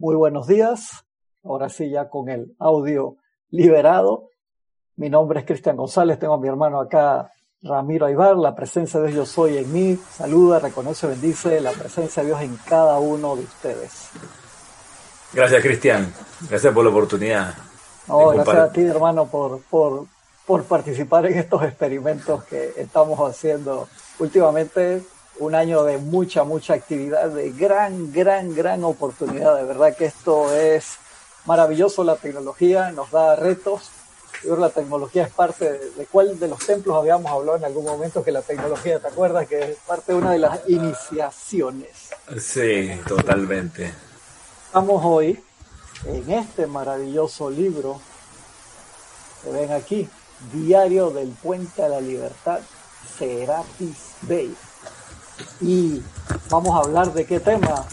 Muy buenos días. Ahora sí, ya con el audio liberado. Mi nombre es Cristian González. Tengo a mi hermano acá, Ramiro Aybar. La presencia de Dios soy en mí. Saluda, reconoce, bendice la presencia de Dios en cada uno de ustedes. Gracias, Cristian. Gracias por la oportunidad. No, gracias a ti, hermano, por, por, por participar en estos experimentos que estamos haciendo últimamente un año de mucha, mucha actividad, de gran, gran, gran oportunidad. De verdad que esto es maravilloso. La tecnología nos da retos. Yo la tecnología es parte de, de, cuál de los templos habíamos hablado en algún momento que la tecnología, ¿te acuerdas? Que es parte de una de las iniciaciones. Sí, totalmente. Estamos hoy en este maravilloso libro que ven aquí, Diario del Puente a la Libertad, Serapis Bay y vamos a hablar de qué tema,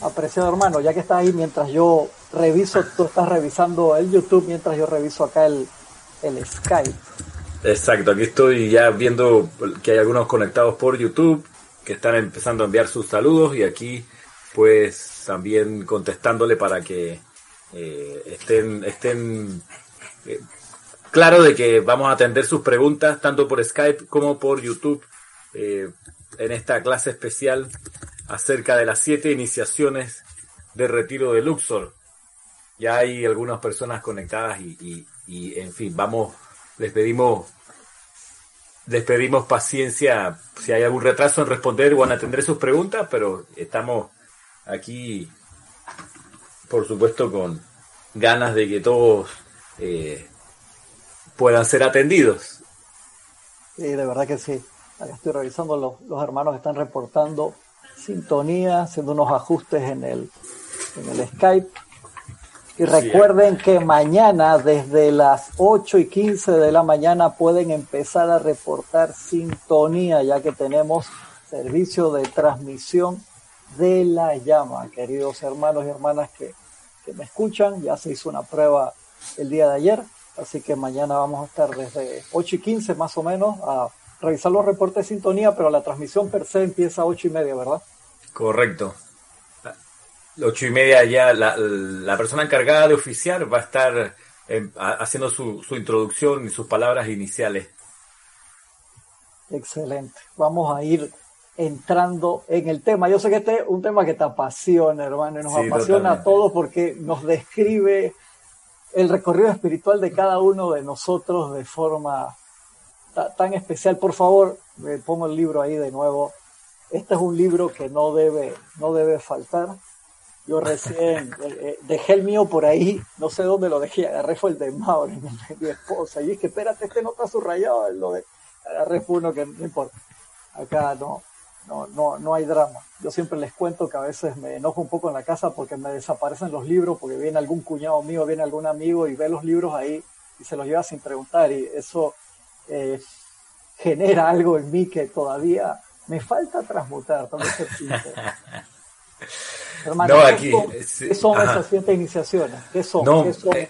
apreciado hermano, ya que estás ahí mientras yo reviso, tú estás revisando el YouTube mientras yo reviso acá el, el Skype. Exacto, aquí estoy ya viendo que hay algunos conectados por YouTube que están empezando a enviar sus saludos y aquí pues también contestándole para que eh, estén, estén eh, claro de que vamos a atender sus preguntas tanto por Skype como por YouTube. Eh, en esta clase especial acerca de las siete iniciaciones de retiro de Luxor. Ya hay algunas personas conectadas y, y, en fin, vamos, les pedimos, les pedimos paciencia si hay algún retraso en responder o en atender sus preguntas, pero estamos aquí, por supuesto, con ganas de que todos eh, puedan ser atendidos. Sí, de verdad que sí estoy revisando los, los hermanos que están reportando sintonía, haciendo unos ajustes en el, en el Skype. Y recuerden que mañana, desde las 8 y 15 de la mañana, pueden empezar a reportar sintonía, ya que tenemos servicio de transmisión de la llama. Queridos hermanos y hermanas que, que me escuchan, ya se hizo una prueba el día de ayer, así que mañana vamos a estar desde 8 y 15 más o menos a revisar los reportes de sintonía, pero la transmisión per se empieza a ocho y media, ¿verdad? Correcto. Ocho y media ya la, persona encargada de oficiar va a estar eh, haciendo su, su introducción y sus palabras iniciales. Excelente. Vamos a ir entrando en el tema. Yo sé que este es un tema que te apasiona, hermano, y nos apasiona a todos porque nos describe el recorrido espiritual de cada uno de nosotros de forma tan especial. Por favor, me pongo el libro ahí de nuevo. Este es un libro que no debe, no debe faltar. Yo recién eh, eh, dejé el mío por ahí, no sé dónde lo dejé, agarré fue el de Mauro, mi esposa, y dije, espérate, este no está subrayado, lo de, agarré fue uno que no importa. Acá no, no, no, no hay drama. Yo siempre les cuento que a veces me enojo un poco en la casa porque me desaparecen los libros, porque viene algún cuñado mío, viene algún amigo y ve los libros ahí y se los lleva sin preguntar, y eso eh, genera algo en mí que todavía me falta transmutar. Hermano, no, aquí, ¿qué son, esas siete iniciaciones? ¿Qué son? Eh,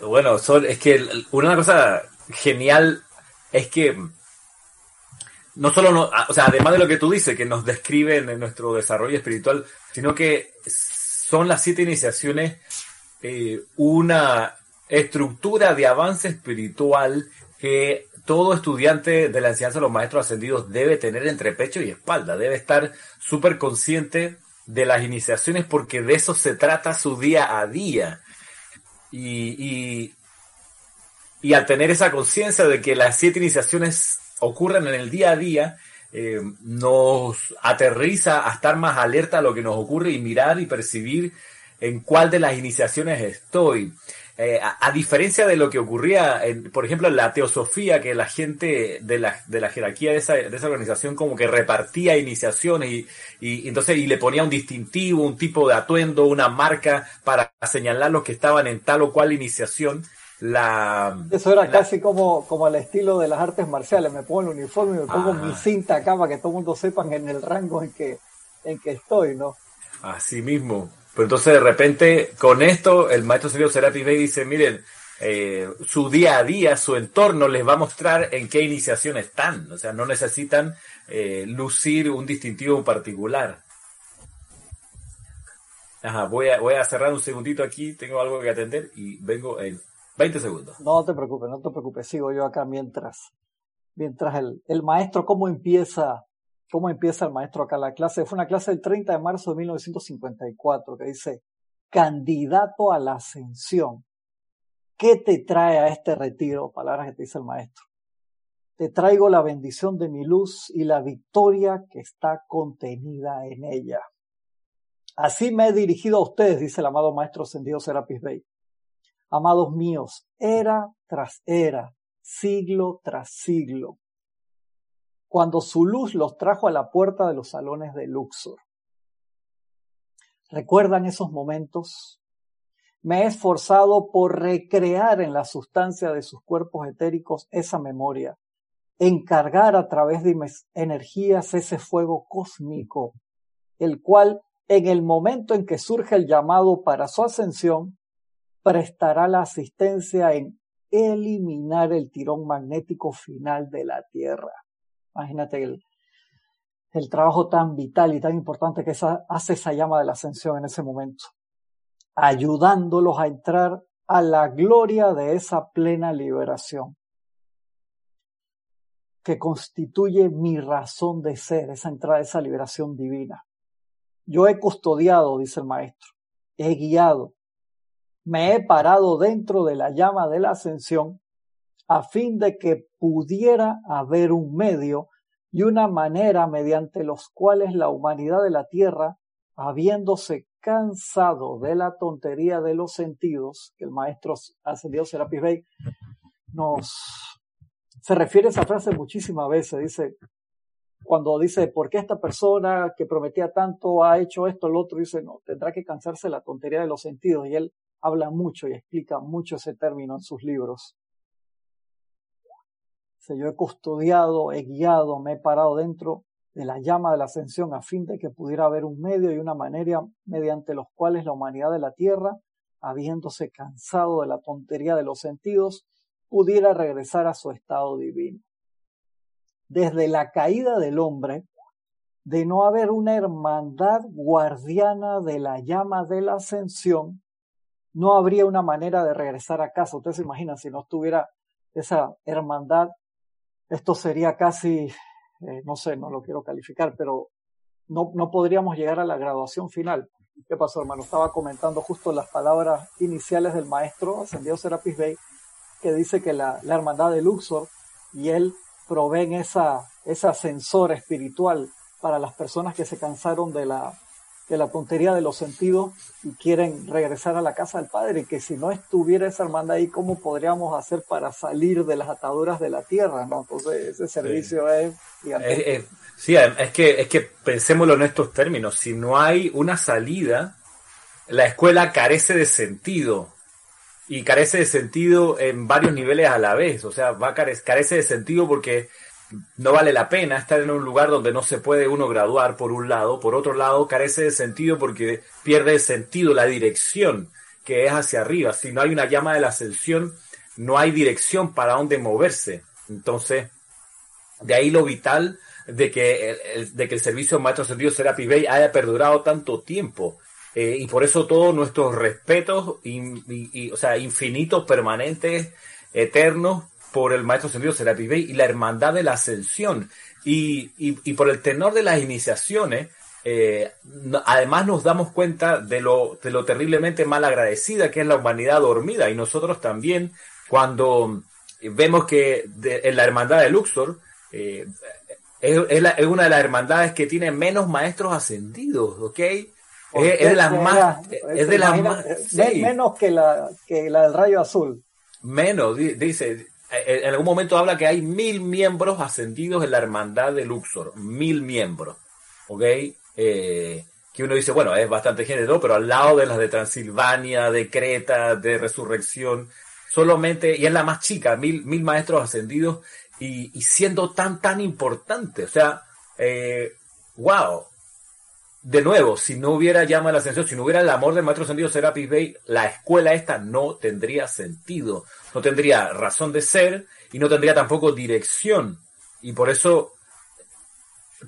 bueno, son, es que una cosa genial es que no solo, no, o sea, además de lo que tú dices, que nos describen en nuestro desarrollo espiritual, sino que son las siete iniciaciones eh, una estructura de avance espiritual que todo estudiante de la enseñanza de los maestros ascendidos debe tener entre pecho y espalda, debe estar súper consciente de las iniciaciones porque de eso se trata su día a día. Y, y, al tener esa conciencia de que las siete iniciaciones ocurren en el día a día, eh, nos aterriza a estar más alerta a lo que nos ocurre y mirar y percibir en cuál de las iniciaciones estoy. Eh, a, diferencia de lo que ocurría, en, por ejemplo, en la teosofía, que la gente de la, de la jerarquía de esa, de esa organización como que repartía iniciaciones y, y, entonces y le ponía un distintivo, un tipo de atuendo, una marca para señalar los que estaban en tal o cual iniciación. La, Eso era casi como, como el estilo de las artes marciales. Me pongo el uniforme y me pongo mi cinta acá para que todo el mundo sepan en el rango en que, en que estoy, ¿no? Así mismo. Pero entonces de repente con esto el maestro serio Serapis Bey dice, miren, eh, su día a día, su entorno les va a mostrar en qué iniciación están. O sea, no necesitan eh, lucir un distintivo particular. Ajá, voy a, voy a cerrar un segundito aquí, tengo algo que atender y vengo en 20 segundos. No te preocupes, no te preocupes, sigo yo acá mientras, mientras el, el maestro, ¿cómo empieza, cómo empieza el maestro acá la clase? Fue una clase del 30 de marzo de 1954 que dice, candidato a la ascensión. ¿Qué te trae a este retiro? Palabras que te dice el maestro. Te traigo la bendición de mi luz y la victoria que está contenida en ella. Así me he dirigido a ustedes, dice el amado Maestro Ascendido Serapis Bey. Amados míos, era tras era, siglo tras siglo, cuando su luz los trajo a la puerta de los salones de Luxor. ¿Recuerdan esos momentos? Me he esforzado por recrear en la sustancia de sus cuerpos etéricos esa memoria, encargar a través de mis energías ese fuego cósmico, el cual en el momento en que surge el llamado para su ascensión, prestará la asistencia en eliminar el tirón magnético final de la Tierra. Imagínate el, trabajo tan vital y tan importante que hace esa llama de la ascensión en ese momento, ayudándolos a entrar a la gloria de esa plena liberación que constituye mi razón de ser, esa entrada, esa liberación divina. Yo he custodiado, dice el maestro, he guiado, me he parado dentro de la llama de la ascensión a fin de que pudiera haber un medio y una manera mediante los cuales la humanidad de la Tierra, habiéndose cansado de la tontería de los sentidos, que el maestro ascendido Serapis Bey nos se refiere a esa frase muchísimas veces, dice, cuando dice, ¿por qué esta persona que prometía tanto ha hecho esto, lo otro? Dice, no, tendrá que cansarse de la tontería de los sentidos. Y él habla mucho y explica mucho ese término en sus libros. Yo he custodiado, he guiado, me he parado dentro de la llama de la ascensión a fin de que pudiera haber un medio y una manera mediante los cuales la humanidad de la tierra, habiéndose cansado de la tontería de los sentidos, pudiera regresar a su estado divino. Desde la caída del hombre, de no haber una hermandad guardiana de la llama de la ascensión, no habría una manera de regresar a casa. Ustedes se imaginan, si no estuviera esa hermandad, esto sería casi, eh, no sé, no lo quiero calificar, pero no, no podríamos llegar a la graduación final. ¿Qué pasó, hermano? Estaba comentando justo las palabras iniciales del maestro ascendido Serapis Bey, que dice que la, hermandad de Luxor y él proveen esa, ese ascensor espiritual para las personas que se cansaron de la, de la tontería de los sentidos y quieren regresar a la casa del Padre, que si no estuviera esa hermandad ahí, ¿cómo podríamos hacer para salir de las ataduras de la tierra? ¿no? Entonces, ese servicio es, Sí, es que, es que pensémoslo en estos términos, si no hay una salida, la escuela carece de sentido y carece de sentido en varios niveles a la vez. O sea, va carece de sentido porque no vale la pena estar en un lugar donde no se puede uno graduar por un lado. Por otro lado, carece de sentido porque pierde sentido la dirección que es hacia arriba. Si no hay una llama de la ascensión, no hay dirección para dónde moverse. Entonces, de ahí lo vital de que el, de que el servicio Maestro Sentido Serapi haya perdurado tanto tiempo. Eh, y por eso todos nuestros respetos, y, o sea, infinitos, permanentes, eternos, por el Maestro Sentido Serapi Bey y la Hermandad de la Ascensión. Y, y por el tenor de las iniciaciones, eh, además nos damos cuenta de lo, de lo terriblemente mal agradecida que es la humanidad dormida. Y nosotros también, cuando vemos que en la Hermandad de Luxor, eh, es, es, una de las hermandades que tiene menos maestros ascendidos, ¿ok? Es, de las más. Es de las más. Menos que la, que la del rayo azul. Menos, dice. En algún momento habla que hay mil miembros ascendidos en la hermandad de Luxor. Mil miembros. ¿Ok? Eh, que uno dice, bueno, es bastante género, pero al lado de las de Transilvania, de Creta, de Resurrección, solamente, y es la más chica, mil, mil maestros ascendidos, y, siendo tan, tan importante. O sea, eh, wow, de nuevo, si no hubiera llama la ascensión, si no hubiera el amor del maestro sentido Serapis Bay, la escuela esta no tendría sentido, no tendría razón de ser y no tendría tampoco dirección. Y por eso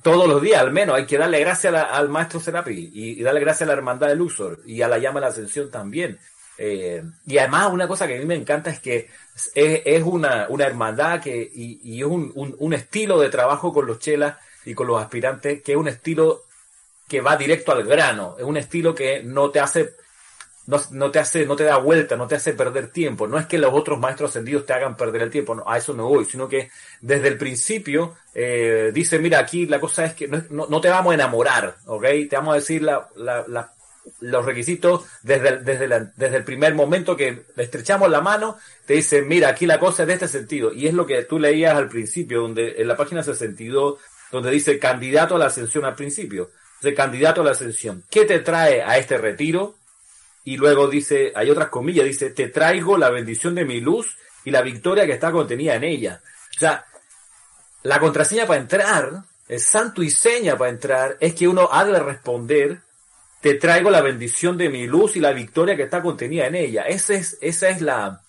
todos los días, al menos, hay que darle gracias al maestro Serapi y, darle gracias a la hermandad de Luxor y a la llama de la ascensión también. Eh, y además, una cosa que a mí me encanta es que es, una, una, hermandad que, y, es un, un, estilo de trabajo con los chelas y con los aspirantes que es un estilo que va directo al grano, es un estilo que no te hace no, te hace, no te da vuelta, no te hace perder tiempo. No es que los otros maestros ascendidos te hagan perder el tiempo, a eso no voy, sino que desde el principio eh, dice, mira, aquí la cosa es que no, te vamos a enamorar, ¿ok? Te vamos a decir la, la, los requisitos desde, desde, desde el primer momento que estrechamos la mano, te dice, mira, aquí la cosa es de este sentido. Y es lo que tú leías al principio, donde en la página 62, donde dice candidato a la ascensión al principio. De candidato a la ascensión. ¿Qué te trae a este retiro? Y luego dice, hay otras comillas, dice, te traigo la bendición de mi luz y la victoria que está contenida en ella. O sea, la contraseña para entrar, el santo y seña para entrar, es que uno ha de responder, te traigo la bendición de mi luz y la victoria que está contenida en ella. Ese es, esa es la,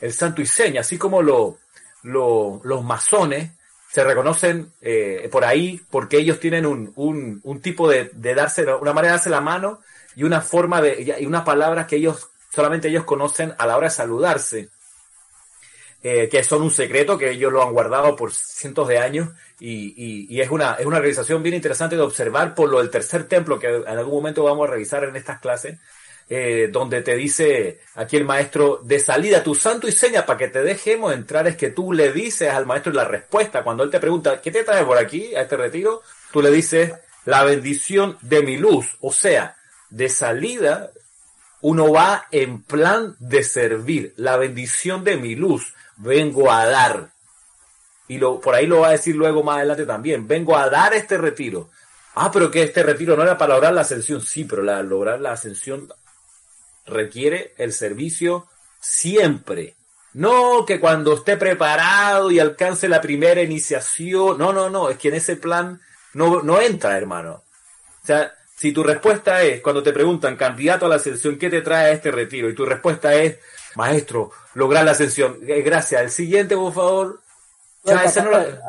el santo y seña, así como lo, los masones se reconocen eh, por ahí porque ellos tienen un, un, un tipo de, de darse, una manera de darse la mano y una forma de, y unas palabras que ellos, solamente ellos conocen a la hora de saludarse, eh, que son un secreto que ellos lo han guardado por cientos de años y, y, es, una, es una realización bien interesante de observar por lo del tercer templo que en algún momento vamos a revisar en estas clases, eh, donde te dice aquí el maestro, de salida, tu santo y seña para que te dejemos entrar es que tú le dices al maestro la respuesta, cuando él te pregunta, ¿qué te trae por aquí a este retiro? Tú le dices, la bendición de mi luz, o sea, de salida, uno va en plan de servir. La bendición de mi luz vengo a dar. Y lo, por ahí lo va a decir luego más adelante también. Vengo a dar este retiro. Ah, pero que este retiro no era para lograr la ascensión. Sí, pero lograr la ascensión requiere el servicio siempre. No que cuando esté preparado y alcance la primera iniciación. No, no, no. Es que en ese plan no, no entra, hermano. O sea, si tu respuesta es, cuando te preguntan, candidato a la ascensión, ¿qué te trae a este retiro? Y tu respuesta es, maestro, lograr la ascensión. Eh, gracias. El siguiente, por favor.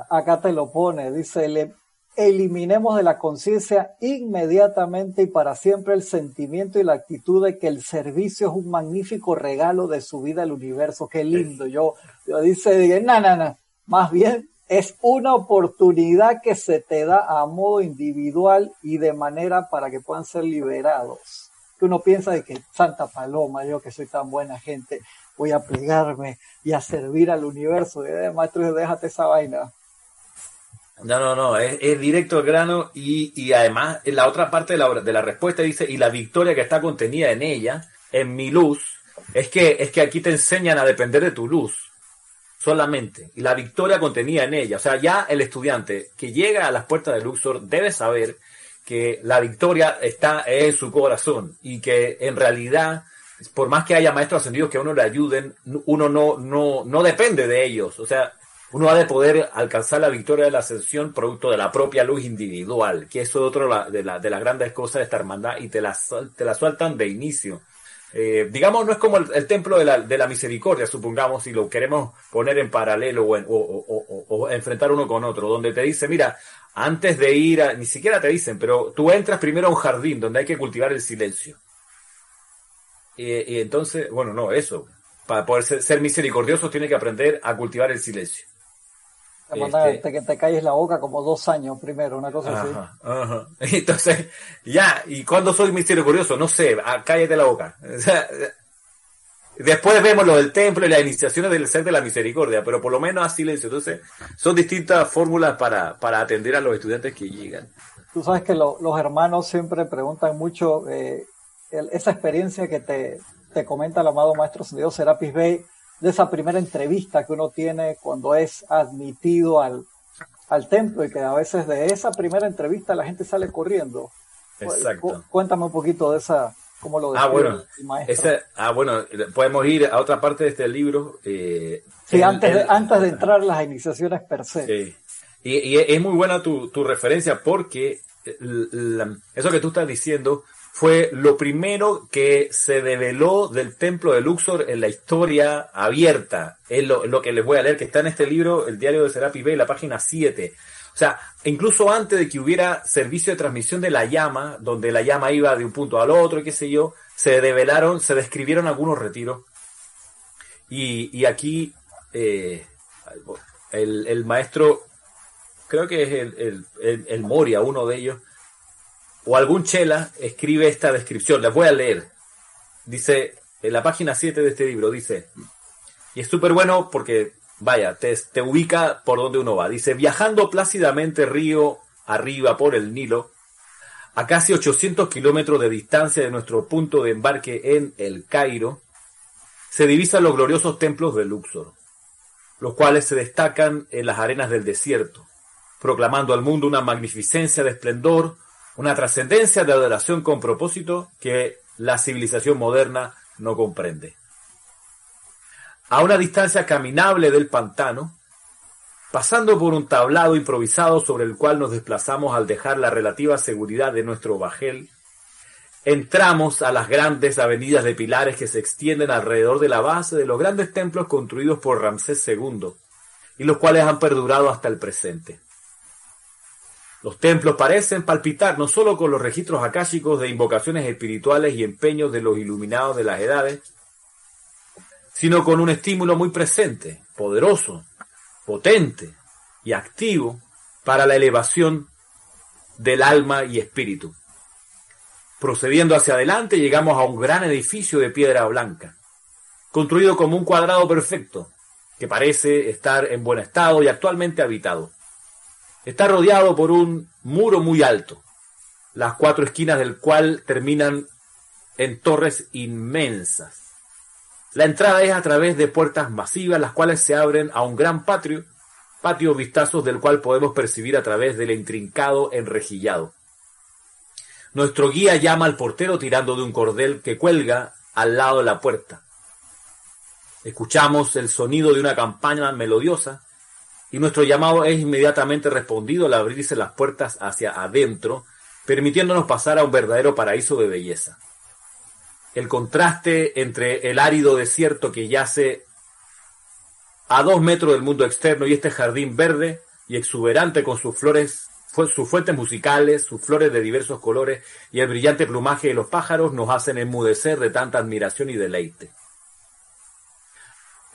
acá, te, lo pone, dice, eliminemos de la conciencia inmediatamente y para siempre el sentimiento y la actitud de que el servicio es un magnífico regalo de su vida al universo. Qué lindo. Yo, yo dice, no, no, no. Más bien, es una oportunidad que se te da a modo individual y de manera para que puedan ser liberados. Que uno piensa de que Santa Paloma, yo que soy tan buena gente, voy a plegarme y a servir al universo. Eh, maestro, déjate esa vaina. No, no, no, es, directo al grano y, y, además en la otra parte de la, de la respuesta dice, y la victoria que está contenida en ella, en mi luz, es que, es que aquí te enseñan a depender de tu luz solamente, y la victoria contenida en ella. O sea, ya el estudiante que llega a las puertas de Luxor debe saber que la victoria está en su corazón y que en realidad, por más que haya maestros ascendidos que a uno le ayuden, uno no, no, no depende de ellos. O sea, uno ha de poder alcanzar la victoria de la ascensión producto de la propia luz individual, que eso es otro de, la, de las grandes cosas de esta hermandad y te la, te la sueltan de inicio. Eh, digamos, no es como el, templo de la, de la, misericordia, supongamos, si lo queremos poner en paralelo o, enfrentar uno con otro, donde te dice, mira, antes de ir a, ni siquiera te dicen, pero tú entras primero a un jardín donde hay que cultivar el silencio. Y, entonces, bueno, no, eso, para poder ser, ser misericordioso tiene que aprender a cultivar el silencio. Este, que te calles la boca como dos años primero, una cosa así. Entonces, ya, ¿y cuando soy misericordioso? No sé, ah, cállate la boca. después vemos lo del templo y las iniciaciones del ser de la misericordia, pero por lo menos a silencio. Entonces, son distintas fórmulas para, para atender a los estudiantes que llegan. Tú sabes que los hermanos siempre preguntan mucho eh, esa experiencia que te, te comenta el amado Maestro Dios Serapis Bey de esa primera entrevista que uno tiene cuando es admitido al, al templo y que a veces de esa primera entrevista la gente sale corriendo. Exacto. Cuéntame un poquito de esa, cómo lo ah, bueno, ah, bueno, podemos ir a otra parte de este libro. Eh, sí, antes, de, antes de entrar las iniciaciones per se. Sí. Y, es muy buena tu, tu referencia porque eso que tú estás diciendo fue lo primero que se develó del templo de Luxor en la historia abierta. Es lo, que les voy a leer, que está en este libro, El diario de Serapi B, la página 7. O sea, incluso antes de que hubiera servicio de transmisión de la llama, donde la llama iba de un punto al otro, qué sé yo, se develaron, se describieron algunos retiros. Y, y aquí eh, el, el, maestro, creo que es el, el, el, Moria, uno de ellos, o algún chela, escribe esta descripción. Les voy a leer. Dice, en la página 7 de este libro, dice, y es súper bueno porque, vaya, te, te ubica por donde uno va. Dice, viajando plácidamente río arriba por el Nilo, a casi 800 kilómetros de distancia de nuestro punto de embarque en El Cairo, se divisan los gloriosos templos de Luxor, los cuales se destacan en las arenas del desierto, proclamando al mundo una magnificencia de esplendor, una trascendencia de adoración con propósito que la civilización moderna no comprende. A una distancia caminable del pantano, pasando por un tablado improvisado sobre el cual nos desplazamos al dejar la relativa seguridad de nuestro bajel, entramos a las grandes avenidas de pilares que se extienden alrededor de la base de los grandes templos construidos por Ramsés II y los cuales han perdurado hasta el presente. Los templos parecen palpitar no solo con los registros akáshicos de invocaciones espirituales y empeños de los iluminados de las edades, sino con un estímulo muy presente, poderoso, potente y activo para la elevación del alma y espíritu. Procediendo hacia adelante llegamos a un gran edificio de piedra blanca, construido como un cuadrado perfecto, que parece estar en buen estado y actualmente habitado. Está rodeado por un muro muy alto, las cuatro esquinas del cual terminan en torres inmensas. La entrada es a través de puertas masivas, las cuales se abren a un gran patio, patio vistazos del cual podemos percibir a través del intrincado enrejillado. Nuestro guía llama al portero tirando de un cordel que cuelga al lado de la puerta. Escuchamos el sonido de una campana melodiosa y nuestro llamado es inmediatamente respondido al abrirse las puertas hacia adentro, permitiéndonos pasar a un verdadero paraíso de belleza. El contraste entre el árido desierto que yace a dos metros del mundo externo y este jardín verde y exuberante con sus flores sus fuentes musicales, sus flores de diversos colores y el brillante plumaje de los pájaros nos hacen enmudecer de tanta admiración y deleite.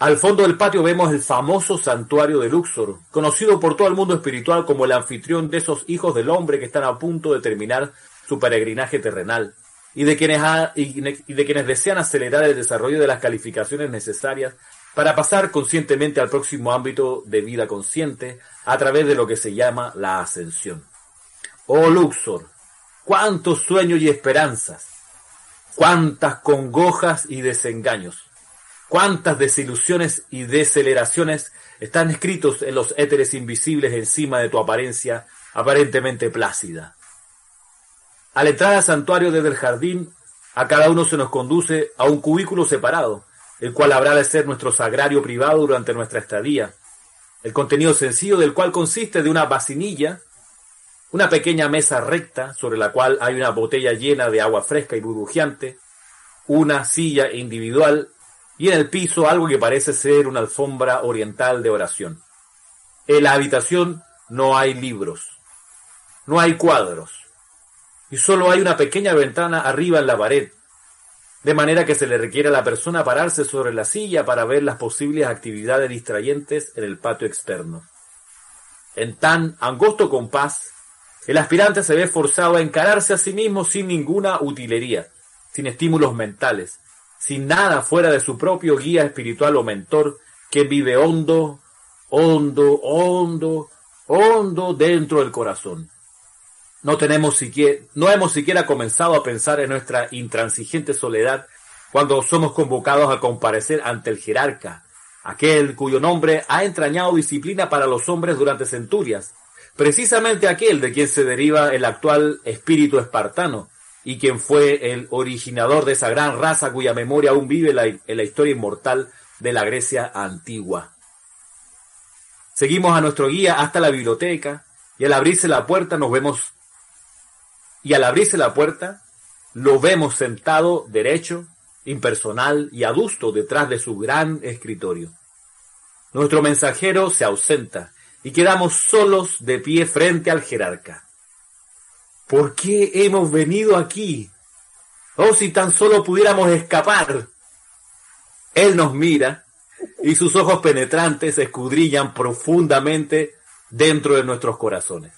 Al fondo del patio vemos el famoso santuario de Luxor, conocido por todo el mundo espiritual como el anfitrión de esos hijos del hombre que están a punto de terminar su peregrinaje terrenal, y de quienes, y de quienes desean acelerar el desarrollo de las calificaciones necesarias para pasar conscientemente al próximo ámbito de vida consciente a través de lo que se llama la ascensión. Oh Luxor, cuántos sueños y esperanzas, cuántas congojas y desengaños, cuántas desilusiones y deceleraciones están escritos en los éteres invisibles encima de tu apariencia aparentemente plácida. Al entrar al santuario desde el jardín, a cada uno se nos conduce a un cubículo separado, el cual habrá de ser nuestro sagrario privado durante nuestra estadía. El contenido sencillo del cual consiste de una vasinilla, una pequeña mesa recta sobre la cual hay una botella llena de agua fresca y burbujeante, una silla individual y en el piso algo que parece ser una alfombra oriental de oración. En la habitación no hay libros, no hay cuadros, y solo hay una pequeña ventana arriba en la pared, de manera que se le requiere a la persona pararse sobre la silla para ver las posibles actividades distrayentes en el patio externo. En tan angosto compás, el aspirante se ve forzado a encararse a sí mismo sin ninguna utilería, sin estímulos mentales, sin nada fuera de su propio guía espiritual o mentor que vive hondo, hondo, hondo, hondo dentro del corazón. No tenemos siquiera, no hemos siquiera comenzado a pensar en nuestra intransigente soledad cuando somos convocados a comparecer ante el jerarca, aquel cuyo nombre ha entrañado disciplina para los hombres durante centurias, precisamente aquel de quien se deriva el actual espíritu espartano, y quien fue el originador de esa gran raza cuya memoria aún vive en la historia inmortal de la Grecia antigua. Seguimos a nuestro guía hasta la biblioteca, y al abrirse la puerta nos vemos y al abrirse la puerta, lo vemos sentado derecho, impersonal y adusto detrás de su gran escritorio. Nuestro mensajero se ausenta y quedamos solos de pie frente al jerarca. ¿Por qué hemos venido aquí? Oh, si tan solo pudiéramos escapar. Él nos mira y sus ojos penetrantes escudrillan profundamente dentro de nuestros corazones.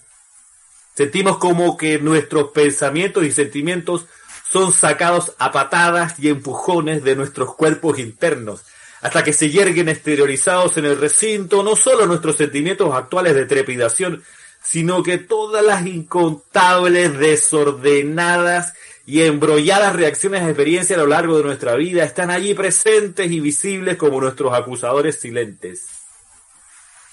Sentimos como que nuestros pensamientos y sentimientos son sacados a patadas y empujones de nuestros cuerpos internos, hasta que se yerguen exteriorizados en el recinto no solo nuestros sentimientos actuales de trepidación, sino que todas las incontables, desordenadas y embrolladas reacciones de experiencia a lo largo de nuestra vida están allí presentes y visibles como nuestros acusadores silentes.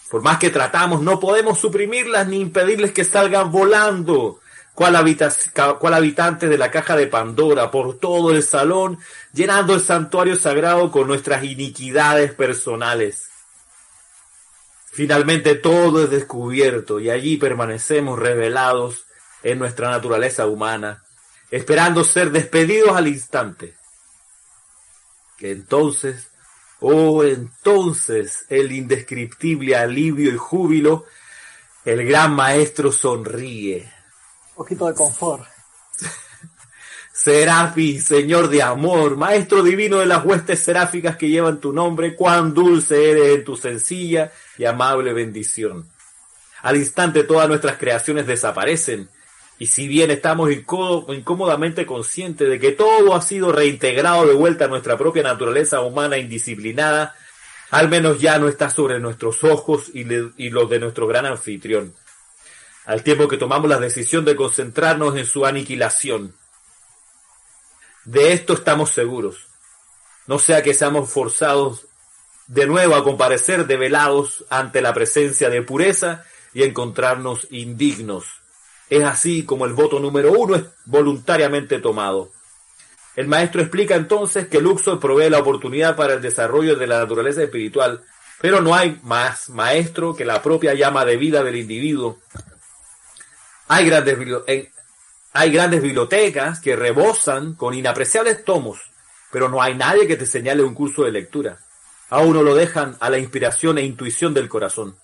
Por más que tratamos, no podemos suprimirlas ni impedirles que salgan volando, cual, habitantes de la caja de Pandora, por todo el salón, llenando el santuario sagrado con nuestras iniquidades personales. Finalmente todo es descubierto y allí permanecemos revelados en nuestra naturaleza humana, esperando ser despedidos al instante. Entonces Oh, entonces el indescriptible alivio y júbilo, el gran maestro sonríe. Un poquito de confort. Serafi, Señor de amor, Maestro divino de las huestes seráficas que llevan tu nombre, cuán dulce eres en tu sencilla y amable bendición. Al instante todas nuestras creaciones desaparecen y si bien estamos incómodamente conscientes de que todo ha sido reintegrado de vuelta a nuestra propia naturaleza humana indisciplinada, al menos ya no está sobre nuestros ojos y, los de nuestro gran anfitrión. Al tiempo que tomamos la decisión de concentrarnos en su aniquilación. De esto estamos seguros. No sea que seamos forzados de nuevo a comparecer develados ante la presencia de pureza y encontrarnos indignos es así como el voto número uno es voluntariamente tomado. El maestro explica entonces que Luxor provee la oportunidad para el desarrollo de la naturaleza espiritual, pero no hay más maestro que la propia llama de vida del individuo. Hay grandes, hay grandes bibliotecas que rebosan con inapreciables tomos, pero no hay nadie que te señale un curso de lectura. A uno lo dejan a la inspiración e intuición del corazón.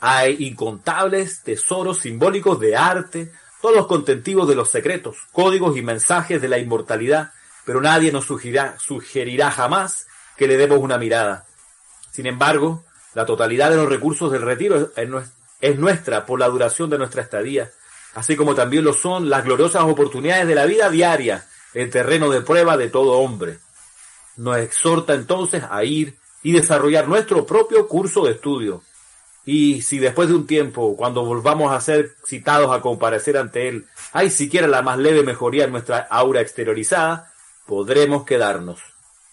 Hay incontables tesoros simbólicos de arte, todos los contentivos de los secretos, códigos y mensajes de la inmortalidad, pero nadie nos sugerirá, sugerirá jamás que le demos una mirada. Sin embargo, la totalidad de los recursos del retiro es nuestra por la duración de nuestra estadía, así como también lo son las gloriosas oportunidades de la vida diaria, el terreno de prueba de todo hombre. Nos exhorta entonces a ir y desarrollar nuestro propio curso de estudio, y si después de un tiempo, cuando volvamos a ser citados a comparecer ante Él, hay siquiera la más leve mejoría en nuestra aura exteriorizada, podremos quedarnos.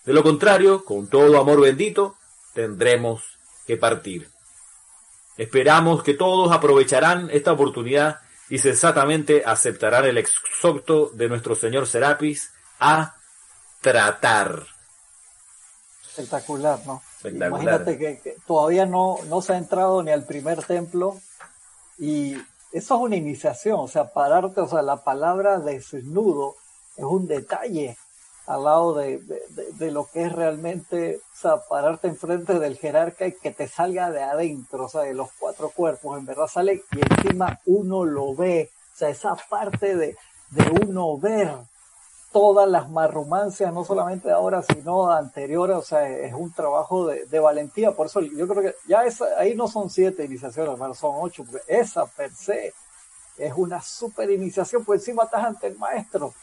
De lo contrario, con todo amor bendito, tendremos que partir. Esperamos que todos aprovecharán esta oportunidad y sensatamente aceptarán el exhorto de nuestro Señor Serapis a tratar. Espectacular, ¿no? Imagínate que, todavía no, no se ha entrado ni al primer templo y eso es una iniciación, o sea, pararte, o sea, la palabra desnudo es un detalle al lado de, lo que es realmente, o sea, pararte enfrente del jerarca y que te salga de adentro, o sea, de los cuatro cuerpos, en verdad sale y encima uno lo ve, o sea, esa parte de, de uno ver, todas las marrumancias, no solamente de ahora, sino de anteriores, o sea, es un trabajo de, valentía, por eso yo creo que ya esa, ahí no son siete iniciaciones, hermano, son ocho, porque esa per se es una super iniciación, pues encima estás ante el maestro,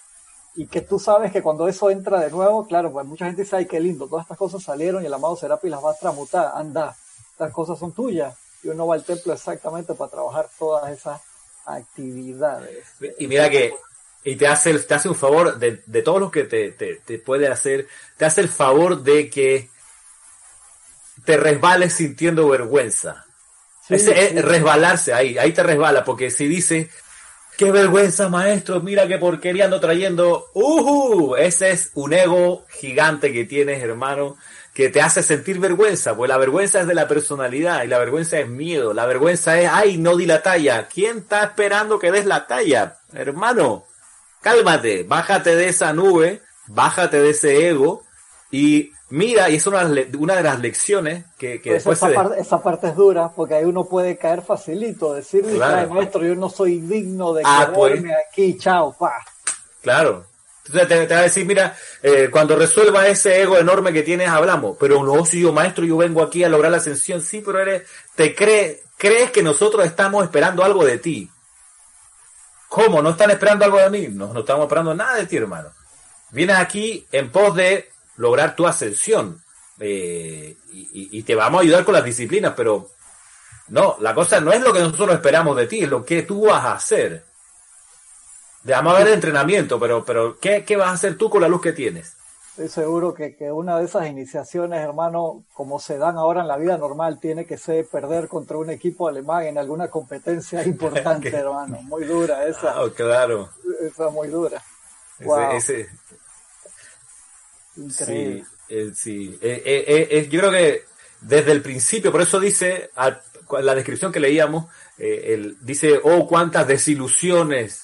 y que tú sabes que cuando eso entra de nuevo, claro, pues mucha gente dice, ay, qué lindo, todas estas cosas salieron y el amado Serapi las va a tramutar, anda, estas cosas son tuyas, y uno va al templo exactamente para trabajar todas esas actividades. Y mira que y te hace, te hace un favor de, de todo lo que te, te, puede hacer, te hace el favor de que te resbales sintiendo vergüenza. Ese, resbalarse ahí, ahí te resbala, porque si dice, qué vergüenza maestro, mira qué porquería ando trayendo, uh, ese es un ego gigante que tienes hermano, que te hace sentir vergüenza, pues la vergüenza es de la personalidad y la vergüenza es miedo, la vergüenza es, ay, no di la talla, ¿quién está esperando que des la talla? Hermano, cálmate, bájate de esa nube, bájate de ese ego Y mira, y es una, una de las lecciones que, que después esa, parte, esa, parte, es dura, porque ahí uno puede caer facilito, decir, maestro, yo no soy digno de ah, quedarme pues. aquí, chao, pa. Claro. Entonces te, te, va a decir, mira, eh, cuando resuelva ese ego enorme que tienes, hablamos. Pero no, si yo, maestro, yo vengo aquí a lograr la ascensión. Sí, pero eres, te crees, crees que nosotros estamos esperando algo de ti. ¿Cómo? ¿No están esperando algo de mí? No, no estamos esperando nada de ti, hermano. Vienes aquí en pos de lograr tu ascensión. Eh, y, te vamos a ayudar con las disciplinas, pero no, la cosa no es lo que nosotros esperamos de ti, es lo que tú vas a hacer. Te vamos a ver entrenamiento, pero, pero ¿qué, ¿qué, vas a hacer tú con la luz que tienes? Estoy seguro que, que, una de esas iniciaciones, hermano, como se dan ahora en la vida normal, tiene que ser perder contra un equipo alemán en alguna competencia importante, hermano. Muy dura esa. Ah, claro. Esa muy dura. ese, Sí, eh, sí. Eh, eh, yo creo que desde el principio, por eso dice, la descripción que leíamos, dice, oh, cuántas desilusiones.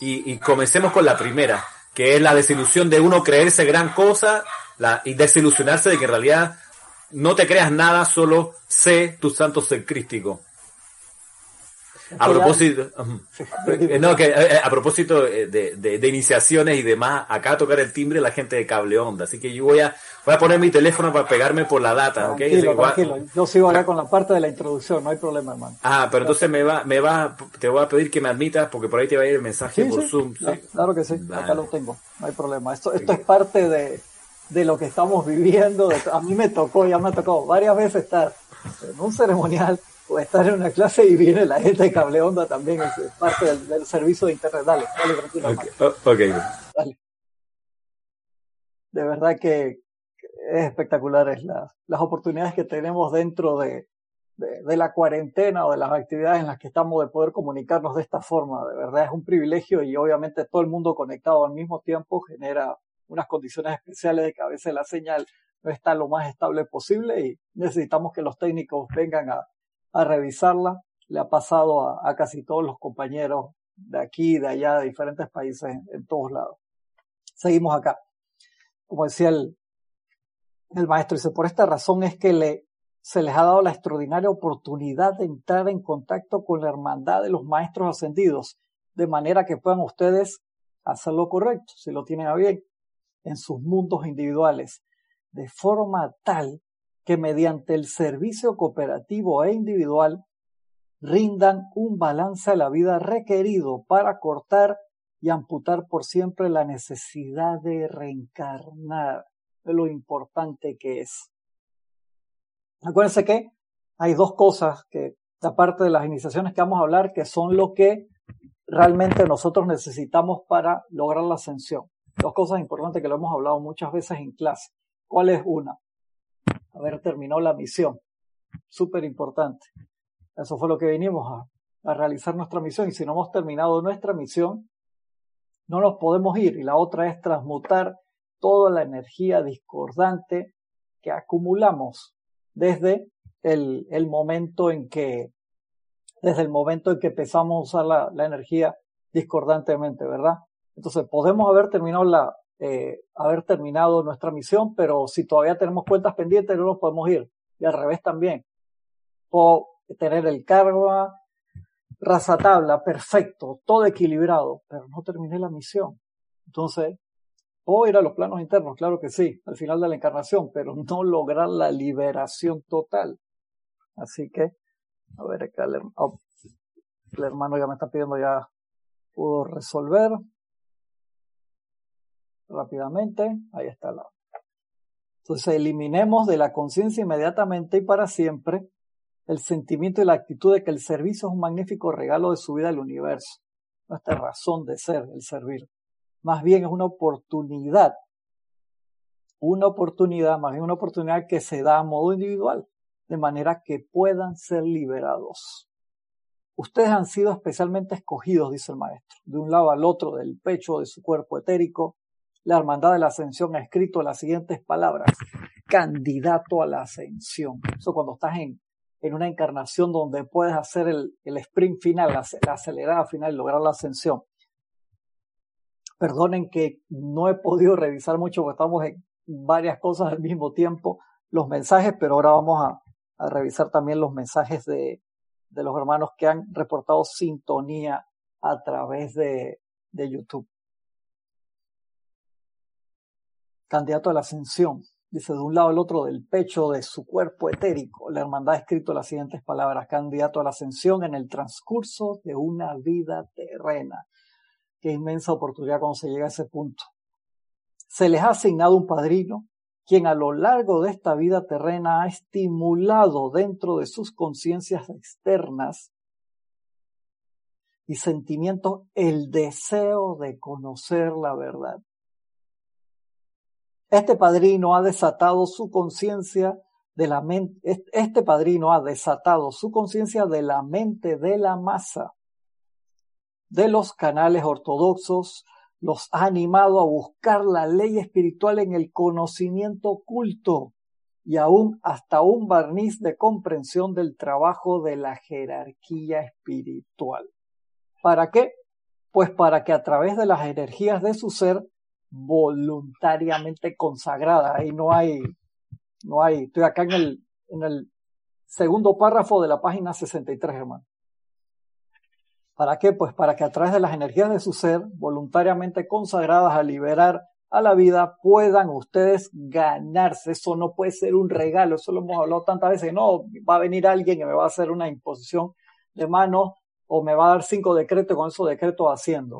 Y, comencemos con la primera, que es la desilusión de uno creerse gran cosa y desilusionarse de que en realidad no te creas nada, solo sé tu santo ser crístico. A propósito, no, que, eh, a, propósito eh, de, de, iniciaciones y demás, acá tocar el timbre la gente de cable onda, así que yo voy a, voy a poner mi teléfono para pegarme por la data, tranquilo, Tranquilo, yo sigo acá con la parte de la introducción, no hay problema, hermano. Ah, pero entonces me va, me va, te voy a pedir que me admitas porque por ahí te va a ir el mensaje por Zoom. Claro, que sí, acá lo tengo, no hay problema. Esto, esto es parte de, de lo que estamos viviendo. a mí me tocó, ya me tocó varias veces estar en un ceremonial o estar en una clase y viene la gente de cable onda también, es parte del, servicio de internet. Dale, dale, tranquilo. Okay. Oh, dale. De verdad que es espectacular es las oportunidades que tenemos dentro de, de, la cuarentena o de las actividades en las que estamos de poder comunicarnos de esta forma. De verdad es un privilegio y obviamente todo el mundo conectado al mismo tiempo genera unas condiciones especiales de que a veces la señal no está lo más estable posible y necesitamos que los técnicos vengan a, a revisarla. Le ha pasado a, casi todos los compañeros de aquí, de allá, de diferentes países, en, todos lados. Seguimos acá. Como decía el, el maestro, dice, por esta razón es que le, se les ha dado la extraordinaria oportunidad de entrar en contacto con la hermandad de los maestros ascendidos, de manera que puedan ustedes hacer lo correcto, si lo tienen a bien, en sus mundos individuales, de forma tal que mediante el servicio cooperativo e individual rindan un balance a la vida requerido para cortar y amputar por siempre la necesidad de reencarnar, de lo importante que es. Acuérdense que hay dos cosas que, aparte de las iniciaciones que vamos a hablar, que son lo que realmente nosotros necesitamos para lograr la ascensión. Dos cosas importantes que lo hemos hablado muchas veces en clase. ¿Cuál es una? Haber terminado la misión. Súper importante. Eso fue lo que vinimos a, realizar nuestra misión. Y si no hemos terminado nuestra misión, no nos podemos ir. Y la otra es transmutar toda la energía discordante que acumulamos desde el, el momento en que, desde el momento en que empezamos a usar la, la energía discordantemente, ¿verdad? Entonces podemos haber terminado la, eh, haber terminado nuestra misión, pero si todavía tenemos cuentas pendientes no nos podemos ir. Y al revés también. O tener el cargo raza tabla, perfecto, todo equilibrado, pero no terminé la misión. Entonces, puedo ir a los planos internos, claro que sí, al final de la encarnación, pero no lograr la liberación total. Así que, a ver, acá el, oh, el hermano ya me está pidiendo ya pudo resolver rápidamente. Ahí está la. Entonces eliminemos de la conciencia inmediatamente y para siempre el sentimiento y la actitud de que el servicio es un magnífico regalo de su vida al universo. Nuestra razón de ser, el servir. Más bien es una oportunidad. Una oportunidad, más bien una oportunidad que se da a modo individual, de manera que puedan ser liberados. Ustedes han sido especialmente escogidos, dice el maestro, de un lado al otro del pecho de su cuerpo etérico, la Hermandad de la Ascensión ha escrito las siguientes palabras. Candidato a la ascensión. Eso cuando estás en, en una encarnación donde puedes hacer el, el sprint final, la, acelerada final lograr la ascensión. Perdonen que no he podido revisar mucho porque estamos en, varias cosas al mismo tiempo, los mensajes, pero ahora vamos a, revisar también los mensajes de, de, los hermanos que han reportado sintonía a través de, de YouTube. Candidato a la ascensión. Dice, de un lado al otro del pecho de su cuerpo etérico, la hermandad ha escrito las siguientes palabras, candidato a la ascensión en el transcurso de una vida terrena. Qué inmensa oportunidad cuando se llega a ese punto. Se les ha asignado un padrino, quien a lo largo de esta vida terrena ha estimulado dentro de sus conciencias externas y sentimientos el deseo de conocer la verdad. Este padrino ha desatado su conciencia de la mente, este padrino ha desatado su conciencia de la mente de la masa, de los canales ortodoxos, los ha animado a buscar la ley espiritual en el conocimiento oculto y aún hasta un barniz de comprensión del trabajo de la jerarquía espiritual. ¿Para qué? Pues para que a través de las energías de su ser voluntariamente consagrada. Ahí no hay, no hay, estoy acá en el, en el segundo párrafo de la página 63, hermano. ¿Para qué? Pues para que a través de las energías de su ser, voluntariamente consagradas a liberar a la vida, puedan ustedes ganarse. Eso no puede ser un regalo, eso lo hemos hablado tantas veces. No, va a venir alguien que me va a hacer una imposición de mano o me va a dar cinco decretos con esos decretos haciendo.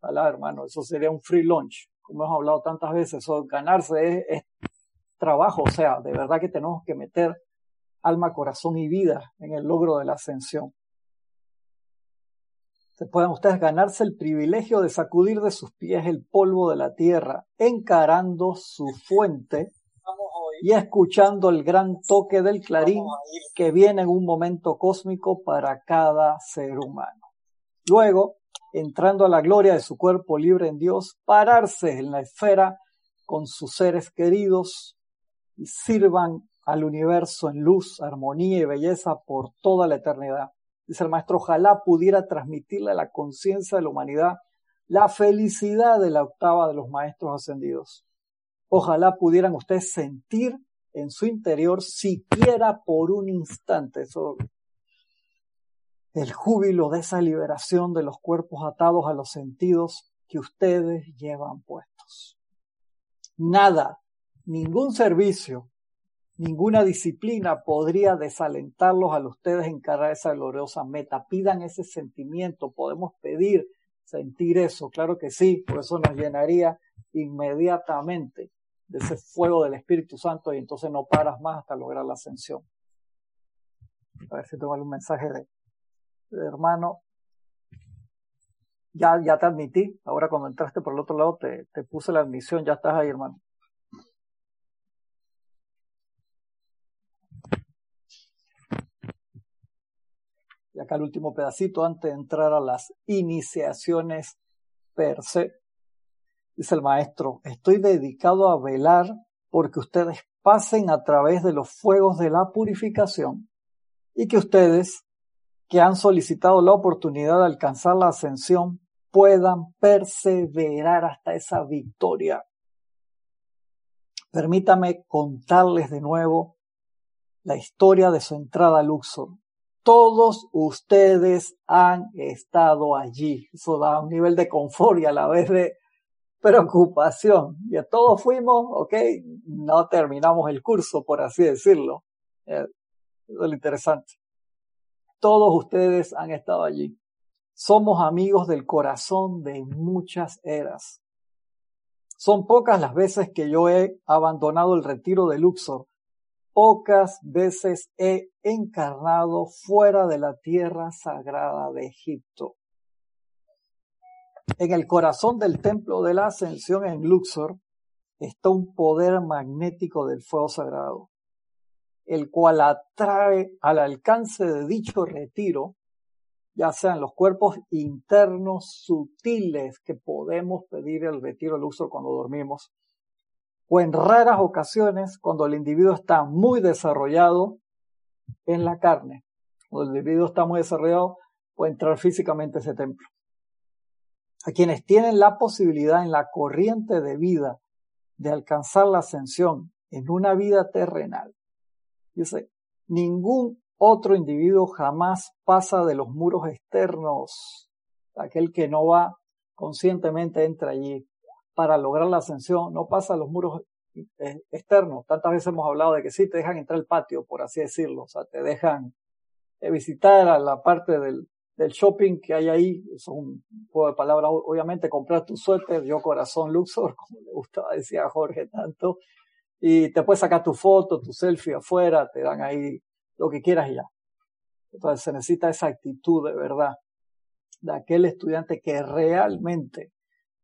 ¿Vale, hermano? Eso sería un free lunch como hemos hablado tantas veces, o ganarse es, trabajo, o sea, de verdad que tenemos que meter alma, corazón y vida en el logro de la ascensión. Se pueden ustedes ganarse el privilegio de sacudir de sus pies el polvo de la tierra, encarando su fuente y escuchando el gran toque del clarín que viene en un momento cósmico para cada ser humano. Luego, entrando a la gloria de su cuerpo libre en Dios, pararse en la esfera con sus seres queridos y sirvan al universo en luz, armonía y belleza por toda la eternidad. Dice el maestro, ojalá pudiera transmitirle a la conciencia de la humanidad la felicidad de la octava de los maestros ascendidos. Ojalá pudieran ustedes sentir en su interior siquiera por un instante, eso el júbilo de esa liberación de los cuerpos atados a los sentidos que ustedes llevan puestos. Nada, ningún servicio, ninguna disciplina podría desalentarlos a ustedes encarar esa gloriosa meta. Pidan ese sentimiento, podemos pedir sentir eso, claro que sí, por eso nos llenaría inmediatamente de ese fuego del Espíritu Santo y entonces no paras más hasta lograr la ascensión. A ver si tengo algún mensaje de, hermano, ya, ya te admití, ahora cuando entraste por el otro lado te, te puse la admisión, ya estás ahí, hermano. Y acá el último pedacito antes de entrar a las iniciaciones per se. Dice el maestro, estoy dedicado a velar porque ustedes pasen a través de los fuegos de la purificación y que ustedes, que han solicitado la oportunidad de alcanzar la ascensión puedan perseverar hasta esa victoria. Permítame contarles de nuevo la historia de su entrada a Luxor. Todos ustedes han estado allí. Eso da un nivel de confort y a la vez de preocupación. Ya todos fuimos, ok, no terminamos el curso, por así decirlo. Eh, eso es lo interesante. Todos ustedes han estado allí. Somos amigos del corazón de muchas eras. Son pocas las veces que yo he abandonado el retiro de Luxor. Pocas veces he encarnado fuera de la tierra sagrada de Egipto. En el corazón del templo de la ascensión en Luxor está un poder magnético del fuego sagrado el cual atrae al alcance de dicho retiro, ya sean los cuerpos internos sutiles que podemos pedir el retiro al uso cuando dormimos, o en raras ocasiones cuando el individuo está muy desarrollado en la carne. Cuando el individuo está muy desarrollado, puede entrar físicamente a ese templo. A quienes tienen la posibilidad en la corriente de vida de alcanzar la ascensión en una vida terrenal, dice, ningún otro individuo jamás pasa de los muros externos. Aquel que no va conscientemente entra allí para lograr la ascensión, no pasa los muros eh, externos. Tantas veces hemos hablado de que sí te dejan entrar al patio, por así decirlo, o sea, te dejan eh, visitar a la parte del, shopping que hay ahí, es un juego de palabras, obviamente comprar tu suéter, yo corazón Luxor, como le gustaba decir a Jorge tanto, y te puedes sacar tu foto, tu selfie afuera, te dan ahí lo que quieras y ya. Entonces se necesita esa actitud de verdad de aquel estudiante que realmente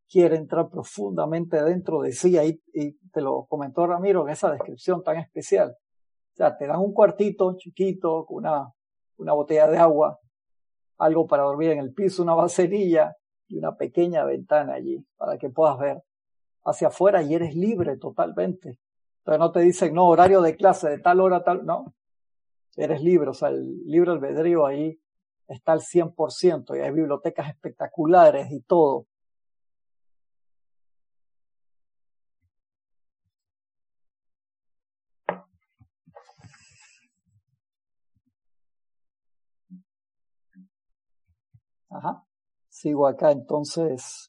quiere entrar profundamente dentro de sí. Ahí, y te lo comentó Ramiro en esa descripción tan especial. O sea, te dan un cuartito chiquito con una, una botella de agua, algo para dormir en el piso, una bacerilla y una pequeña ventana allí para que puedas ver hacia afuera y eres libre totalmente. Entonces no te dicen, no, horario de clase de tal hora, tal, no. Eres libre, o sea, el libre albedrío ahí está al 100% y hay bibliotecas espectaculares y todo. Ajá. Sigo acá entonces.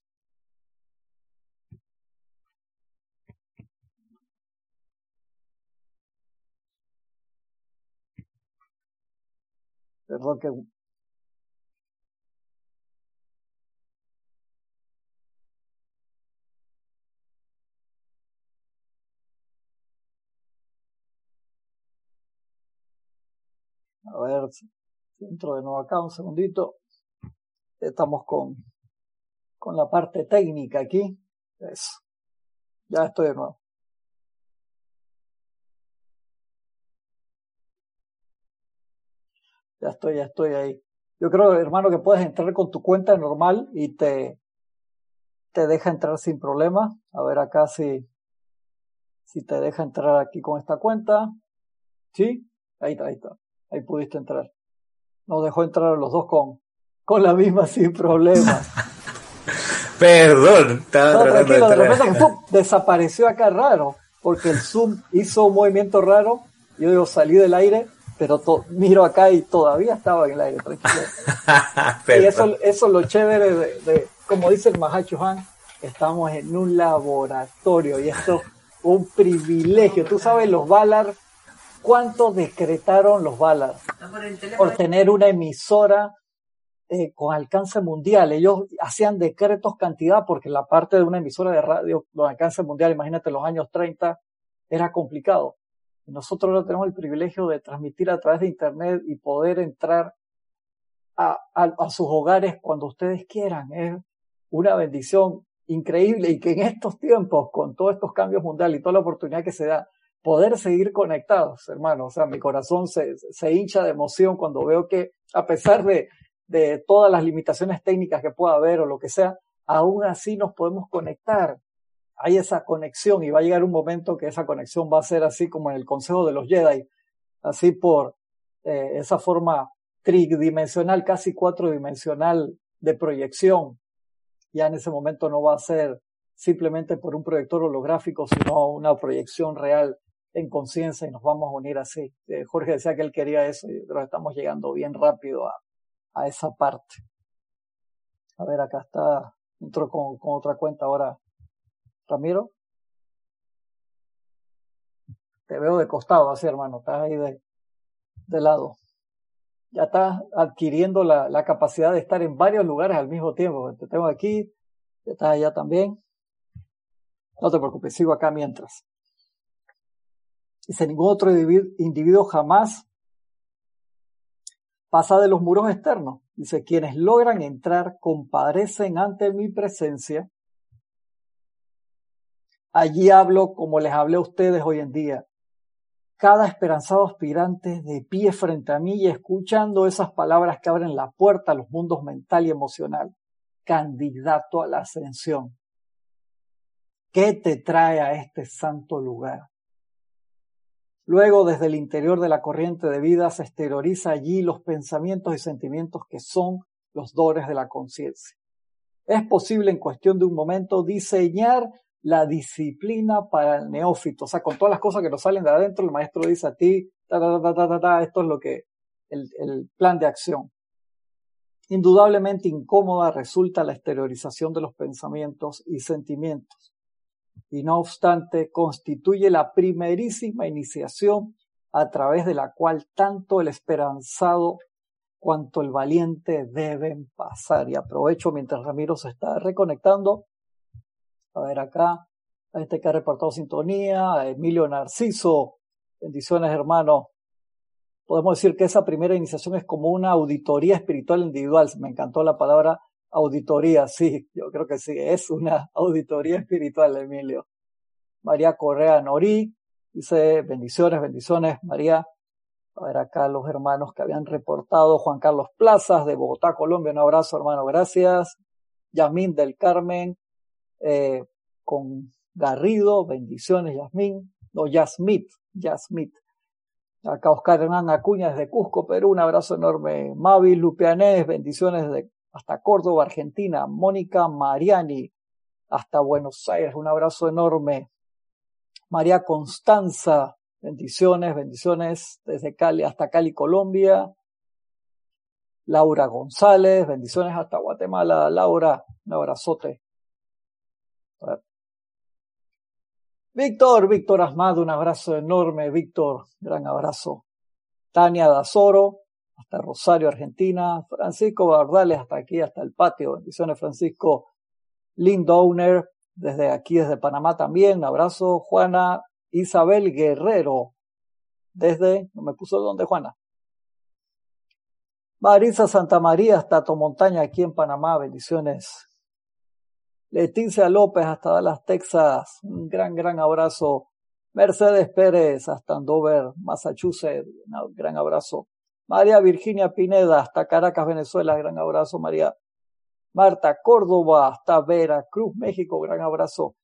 A ver, entro de nuevo acá un segundito. Estamos con, con la parte técnica aquí. Eso. Ya estoy de nuevo. Ya estoy, ya estoy ahí. Yo creo, hermano, que puedes entrar con tu cuenta normal y te, te deja entrar sin problema. A ver acá si, si te deja entrar aquí con esta cuenta. ¿Sí? Ahí está, ahí está. Ahí pudiste entrar. Nos dejó entrar los dos con, con la misma sin problema. Perdón, estaba tranquilo, de, repente desapareció acá raro, porque el Zoom hizo un movimiento raro. Yo digo, salí del aire, pero miro acá y todavía estaba en el aire, tranquilo. y eso, eso es lo chévere de, como dice el Mahacho Han, estamos en un laboratorio y esto es un privilegio. Tú sabes, los Valar ¿Cuánto decretaron los Ballard por, tener una emisora eh, con alcance mundial? Ellos hacían decretos cantidad porque la parte de una emisora de radio con alcance mundial, imagínate los años 30, era complicado. Nosotros ahora tenemos el privilegio de transmitir a través de Internet y poder entrar a, sus hogares cuando ustedes quieran. Es una bendición increíble y que en estos tiempos, con todos estos cambios mundiales y toda la oportunidad que se da, poder seguir conectados, hermano. O sea, mi corazón se, se hincha de emoción cuando veo que a pesar de, de todas las limitaciones técnicas que pueda haber o lo que sea, aún así nos podemos conectar. Hay esa conexión y va a llegar un momento que esa conexión va a ser así como en el Consejo de los Jedi, así por eh, esa forma tridimensional, casi cuatrodimensional de proyección. Ya en ese momento no va a ser simplemente por un proyector holográfico, sino una proyección real en conciencia y nos vamos a unir así. Eh, Jorge decía que él quería eso y creo que estamos llegando bien rápido a, esa parte. A ver, acá está, entró con, con otra cuenta ahora. Ramiro. Te veo de costado así, hermano, estás ahí de, de lado. Ya estás adquiriendo la, la capacidad de estar en varios lugares al mismo tiempo. Te tengo aquí, estás allá también. No te preocupes, sigo acá mientras. Dice, ningún otro individuo jamás pasa de los muros externos. Dice, quienes logran entrar comparecen ante mi presencia. Allí hablo como les hablé a ustedes hoy en día. Cada esperanzado aspirante de pie frente a mí y escuchando esas palabras que abren la puerta a los mundos mental y emocional. Candidato a la ascensión. ¿Qué te trae a este santo lugar? Luego, desde el interior de la corriente de vida, se exterioriza allí los pensamientos y sentimientos que son los dones de la conciencia. Es posible en cuestión de un momento diseñar la disciplina para el neófito. O sea, con todas las cosas que nos salen de adentro, el maestro dice a ti, ta, ta, ta, ta, esto es lo que, el, el plan de acción. Indudablemente incómoda resulta la exteriorización de los pensamientos y sentimientos. Y no obstante, constituye la primerísima iniciación a través de la cual tanto el esperanzado cuanto el valiente deben pasar. Y aprovecho mientras Ramiro se está reconectando a ver acá, a este que ha reportado sintonía, a Emilio Narciso, bendiciones hermano. Podemos decir que esa primera iniciación es como una auditoría espiritual individual. Me encantó la palabra auditoría, sí, yo creo que sí, es una auditoría espiritual, Emilio. María Correa Norí dice bendiciones, bendiciones, María. A ver acá los hermanos que habían reportado, Juan Carlos Plazas de Bogotá, Colombia, un abrazo hermano, gracias. Yamín del Carmen, eh, con Garrido, bendiciones, Yasmín, no, Yasmit, Yasmit. Acá Oscar Hernán Acuña desde Cusco, Perú, un abrazo enorme. Mavi Lupianés, bendiciones hasta Córdoba, Argentina. Mónica Mariani, hasta Buenos Aires, un abrazo enorme. María Constanza, bendiciones, bendiciones desde Cali hasta Cali, Colombia. Laura González, bendiciones hasta Guatemala. Laura, un abrazote. Víctor, Víctor Asmado, un abrazo enorme, Víctor, gran abrazo. Tania Dazoro, hasta Rosario, Argentina. Francisco Bardales, hasta aquí, hasta el patio. Bendiciones, Francisco. Lynn Downer, desde aquí, desde Panamá también. Un abrazo. Juana Isabel Guerrero, desde, no me puso dónde, Juana. Marisa Santa María, hasta Tomontaña, aquí en Panamá. Bendiciones. Leticia López hasta Dallas, Texas. Un gran, gran abrazo. Mercedes Pérez hasta Andover, Massachusetts. Un gran abrazo. María Virginia Pineda hasta Caracas, Venezuela. Gran abrazo, María. Marta Córdoba hasta Veracruz, México. Gran abrazo.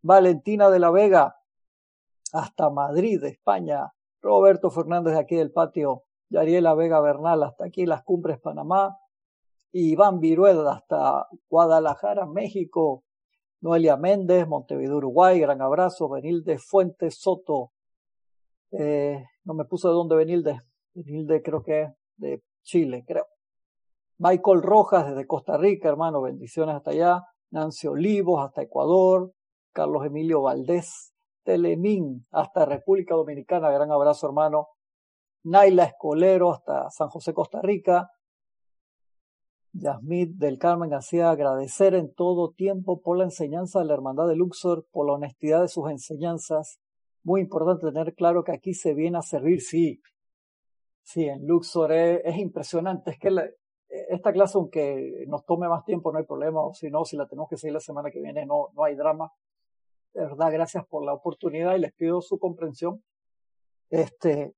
Valentina de la Vega hasta Madrid, España. Roberto Fernández de aquí del patio. Yariela Vega Bernal hasta aquí, Las Cumbres, Panamá. Iván Virueda hasta Guadalajara, México. Noelia Méndez, Montevideo, Uruguay, gran abrazo. Benilde Fuentes Soto. Eh, no me puso de dónde Benilde. Benilde creo que de Chile, creo. Michael Rojas desde Costa Rica, hermano, bendiciones hasta allá. Nancy Olivos hasta Ecuador. Carlos Emilio Valdés. Telemín hasta República Dominicana, gran abrazo, hermano. Naila Escolero hasta San José, Costa Rica. Yasmid del Carmen hacía agradecer en todo tiempo por la enseñanza de la Hermandad de Luxor, por la honestidad de sus enseñanzas. Muy importante tener claro que aquí se viene a servir, sí. Sí, en Luxor es, impresionante. Es que esta clase, aunque nos tome más tiempo, no hay problema. Si no, si la tenemos que seguir la semana que viene, no, no hay drama. De verdad, gracias por la oportunidad y les pido su comprensión. Este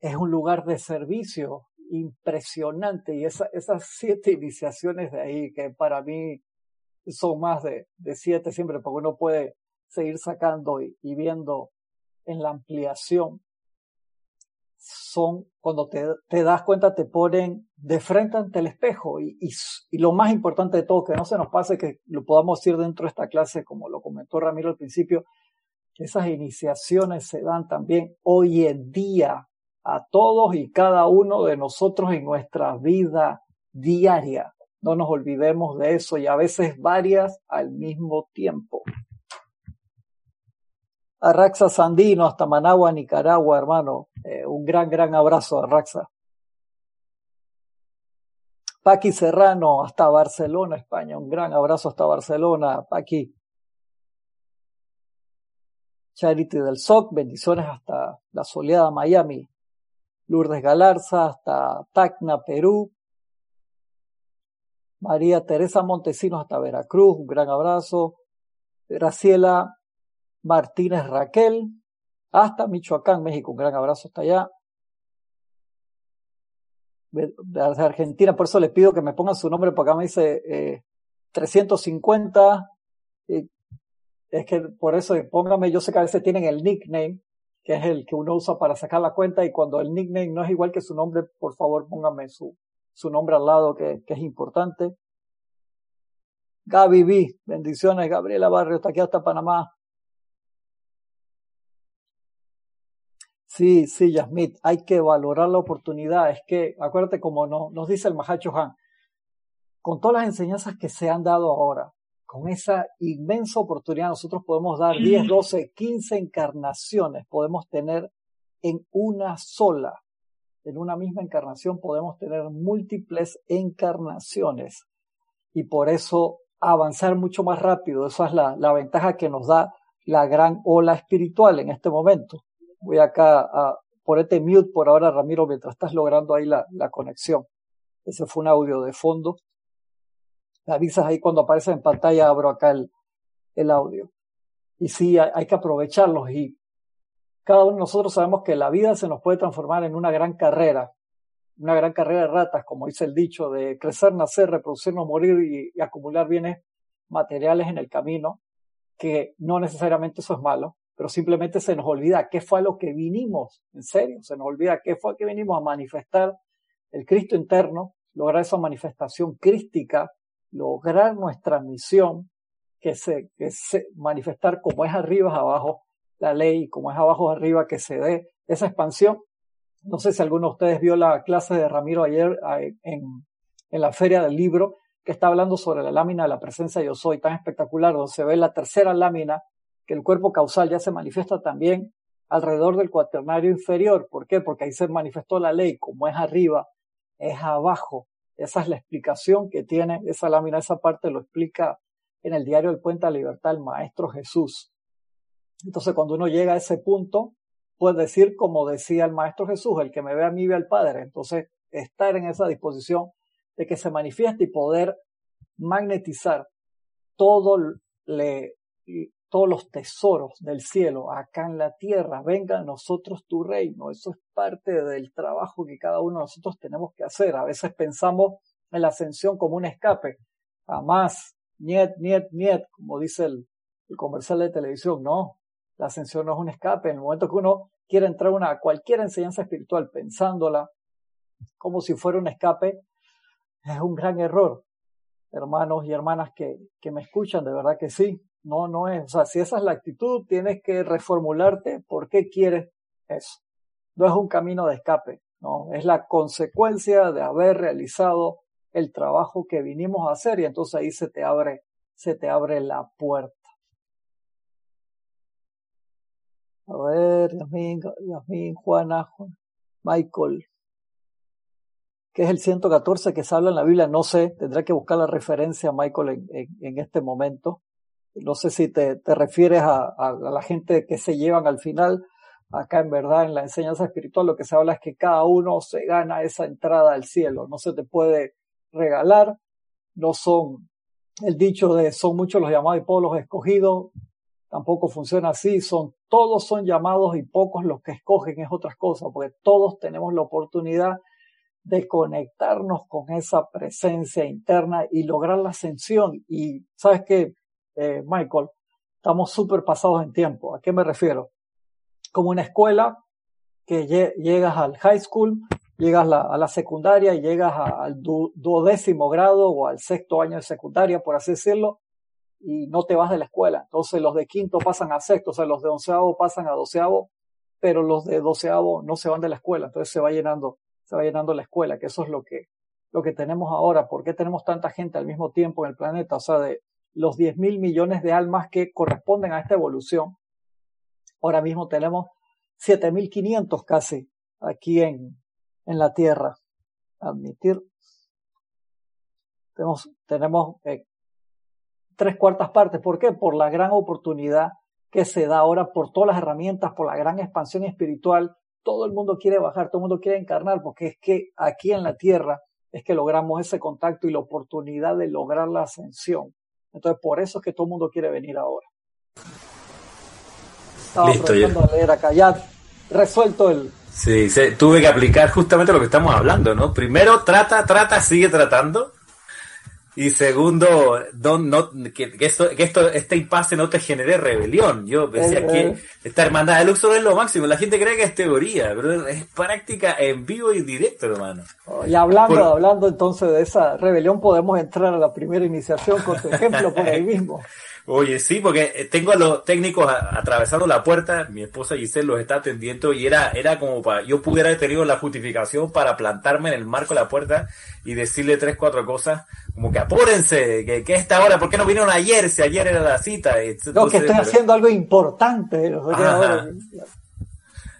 es un lugar de servicio impresionante. Y esa, esas siete iniciaciones de ahí que para mí son más de, siete siempre porque uno puede seguir sacando y, viendo en la ampliación son cuando te, das cuenta te ponen de frente ante el espejo y, lo más importante de todo que no se nos pase que lo podamos decir dentro de esta clase como lo comentó Ramiro al principio esas iniciaciones se dan también hoy en día a todos y cada uno de nosotros en nuestra vida diaria. No nos olvidemos de eso y a veces varias al mismo tiempo. Arraxa Sandino hasta Managua, Nicaragua, hermano. Eh, un gran, gran abrazo, Arraxa. Paqui Serrano hasta Barcelona, España. Un gran abrazo hasta Barcelona, Paqui. Charity del SOC, bendiciones hasta la soleada Miami. Lourdes Galarza hasta Tacna, Perú. María Teresa Montesinos hasta Veracruz, un gran abrazo. Graciela Martínez Raquel hasta Michoacán, México, un gran abrazo hasta allá. Argentina, por eso le pido que me pongan su nombre, porque acá me dice eh, 350. es que por eso póngame, yo sé que a veces tienen el nickname, que es el que uno usa para sacar la cuenta y cuando el nickname no es igual que su nombre, por favor póngame su, su nombre al lado que, que es importante. Gaby B, bendiciones, Gabriela Barrio, está aquí hasta Panamá. Sí, sí, Yasmit, hay que valorar la oportunidad. Es que, acuérdate como no, nos dice el Mahacho Han, con todas las enseñanzas que se han dado ahora, con esa inmensa oportunidad, nosotros podemos dar 10, 12, 15 encarnaciones, podemos tener en una sola, en una misma encarnación, podemos tener múltiples encarnaciones. Y por eso avanzar mucho más rápido. Esa es la, la ventaja que nos da la gran ola espiritual en este momento. Voy acá a ponerte mute por ahora, Ramiro, mientras estás logrando ahí la, la conexión. Ese fue un audio de fondo. Avisas ahí cuando aparece en pantalla, abro acá el, el audio. Y sí, hay, hay que aprovecharlos y cada uno de nosotros sabemos que la vida se nos puede transformar en una gran carrera una gran carrera de ratas, como dice el dicho, de crecer, nacer, reproducirnos, morir y, acumular bienes materiales en el camino, que no necesariamente eso es malo, pero simplemente se nos olvida qué fue a lo que vinimos, en serio, se nos olvida qué fue a que vinimos a manifestar el Cristo interno, lograr esa manifestación crística, lograr nuestra misión, que se, que se manifestar como es arriba es abajo la ley, como es abajo arriba, que se dé esa expansión no sé si alguno de ustedes vio la clase de Ramiro ayer en, la feria del libro, que está hablando sobre la lámina de la presencia yo soy, tan espectacular, donde se ve la tercera lámina, que el cuerpo causal ya se manifiesta también alrededor del cuaternario inferior. ¿Por qué? Porque ahí se manifestó la ley, como es arriba, es abajo. Esa es la explicación que tiene esa lámina, esa parte lo explica en el diario El Puente a la Libertad el Maestro Jesús. Entonces, cuando uno llega a ese punto, puede decir como decía el Maestro Jesús, el que me ve a mí ve al Padre. Entonces, estar en esa disposición de que se manifieste y poder magnetizar todo le, todos los tesoros del cielo acá en la tierra. Venga a nosotros tu reino. Eso es parte del trabajo que cada uno de nosotros tenemos que hacer. A veces pensamos en la ascensión como un escape. Jamás, niet, niet, niet, como dice el, comercial de televisión. No, la ascensión no es un escape. En el momento que uno quiere entrar a una cualquier enseñanza espiritual pensándola como si fuera un escape, es un gran error. Hermanos y hermanas que me escuchan, de verdad que sí. No, no es. O sea, si esa es la actitud, tienes que reformularte por qué quieres eso. No es un camino de escape, no. Es la consecuencia de haber realizado el trabajo que vinimos a hacer y entonces ahí se te abre, se te abre la puerta. A ver, Yasmin, Yasmin, Juana, Michael. ¿Qué es el 114 que se habla en la Biblia? No sé, tendré que buscar la referencia, Michael, en, este momento. No sé si te, te refieres a, a, la gente que se llevan al final. Acá en verdad en la enseñanza espiritual lo que se habla es que cada uno se gana esa entrada al cielo. No se te puede regalar. No son el dicho de son muchos los llamados y pocos los escogidos tampoco funciona así, son todos son llamados y pocos los que escogen es otras cosas, porque todos tenemos la oportunidad de conectarnos con esa presencia interna y lograr la ascensión. Y sabes qué, eh, Michael, estamos súper pasados en tiempo. ¿A qué me refiero? Como una escuela que llegas al high school, llegas a la secundaria y llegas al duodécimo grado o al sexto año de secundaria, por así decirlo, y no te vas de la escuela. Entonces los de quinto pasan a sexto, o sea, los de onceavo pasan a doceavo, pero los de doceavo no se van de la escuela. Entonces se va llenando, se va llenando la escuela, que eso es lo que, lo que tenemos ahora. ¿Por qué tenemos tanta gente al mismo tiempo en el planeta? O sea, de los 10 mil millones de almas que corresponden a esta evolución, ahora mismo tenemos 7.500 casi aquí en, en la Tierra. Admitir. Tenemos, tenemos eh, tres cuartas partes. ¿Por qué? Por la gran oportunidad que se da ahora, por todas las herramientas, por la gran expansión espiritual. Todo el mundo quiere bajar, todo el mundo quiere encarnar, porque es que aquí en la tierra es que logramos ese contacto y la oportunidad de lograr la ascensión. Entonces, por eso es que todo el mundo quiere venir ahora. Estaba Listo, ya. leer acá, ya resuelto el... Sí, tuve que aplicar justamente lo que estamos hablando, ¿no? Primero trata, trata, sigue tratando Y segundo, no, que, esto, que esto, este impasse no te genere rebelión. Yo decía eh, que eh. esta hermandad de Luxor es lo máximo. La gente cree que es teoría, pero es práctica en vivo y directo, hermano. Y hablando, hablando entonces de esa rebelión, podemos entrar a la primera iniciación con tu ejemplo por ahí mismo. Oye, sí, porque eh, tengo a los técnicos atravesando la puerta, mi esposa Giselle los está atendiendo y era, era como para, yo pudiera haber tenido la justificación para plantarme en el marco de la puerta y decirle tres, cuatro cosas, como que apúrense, que, que esta hora, ¿por qué no vinieron ayer? Si ayer era la cita. no, que estoy haciendo algo importante.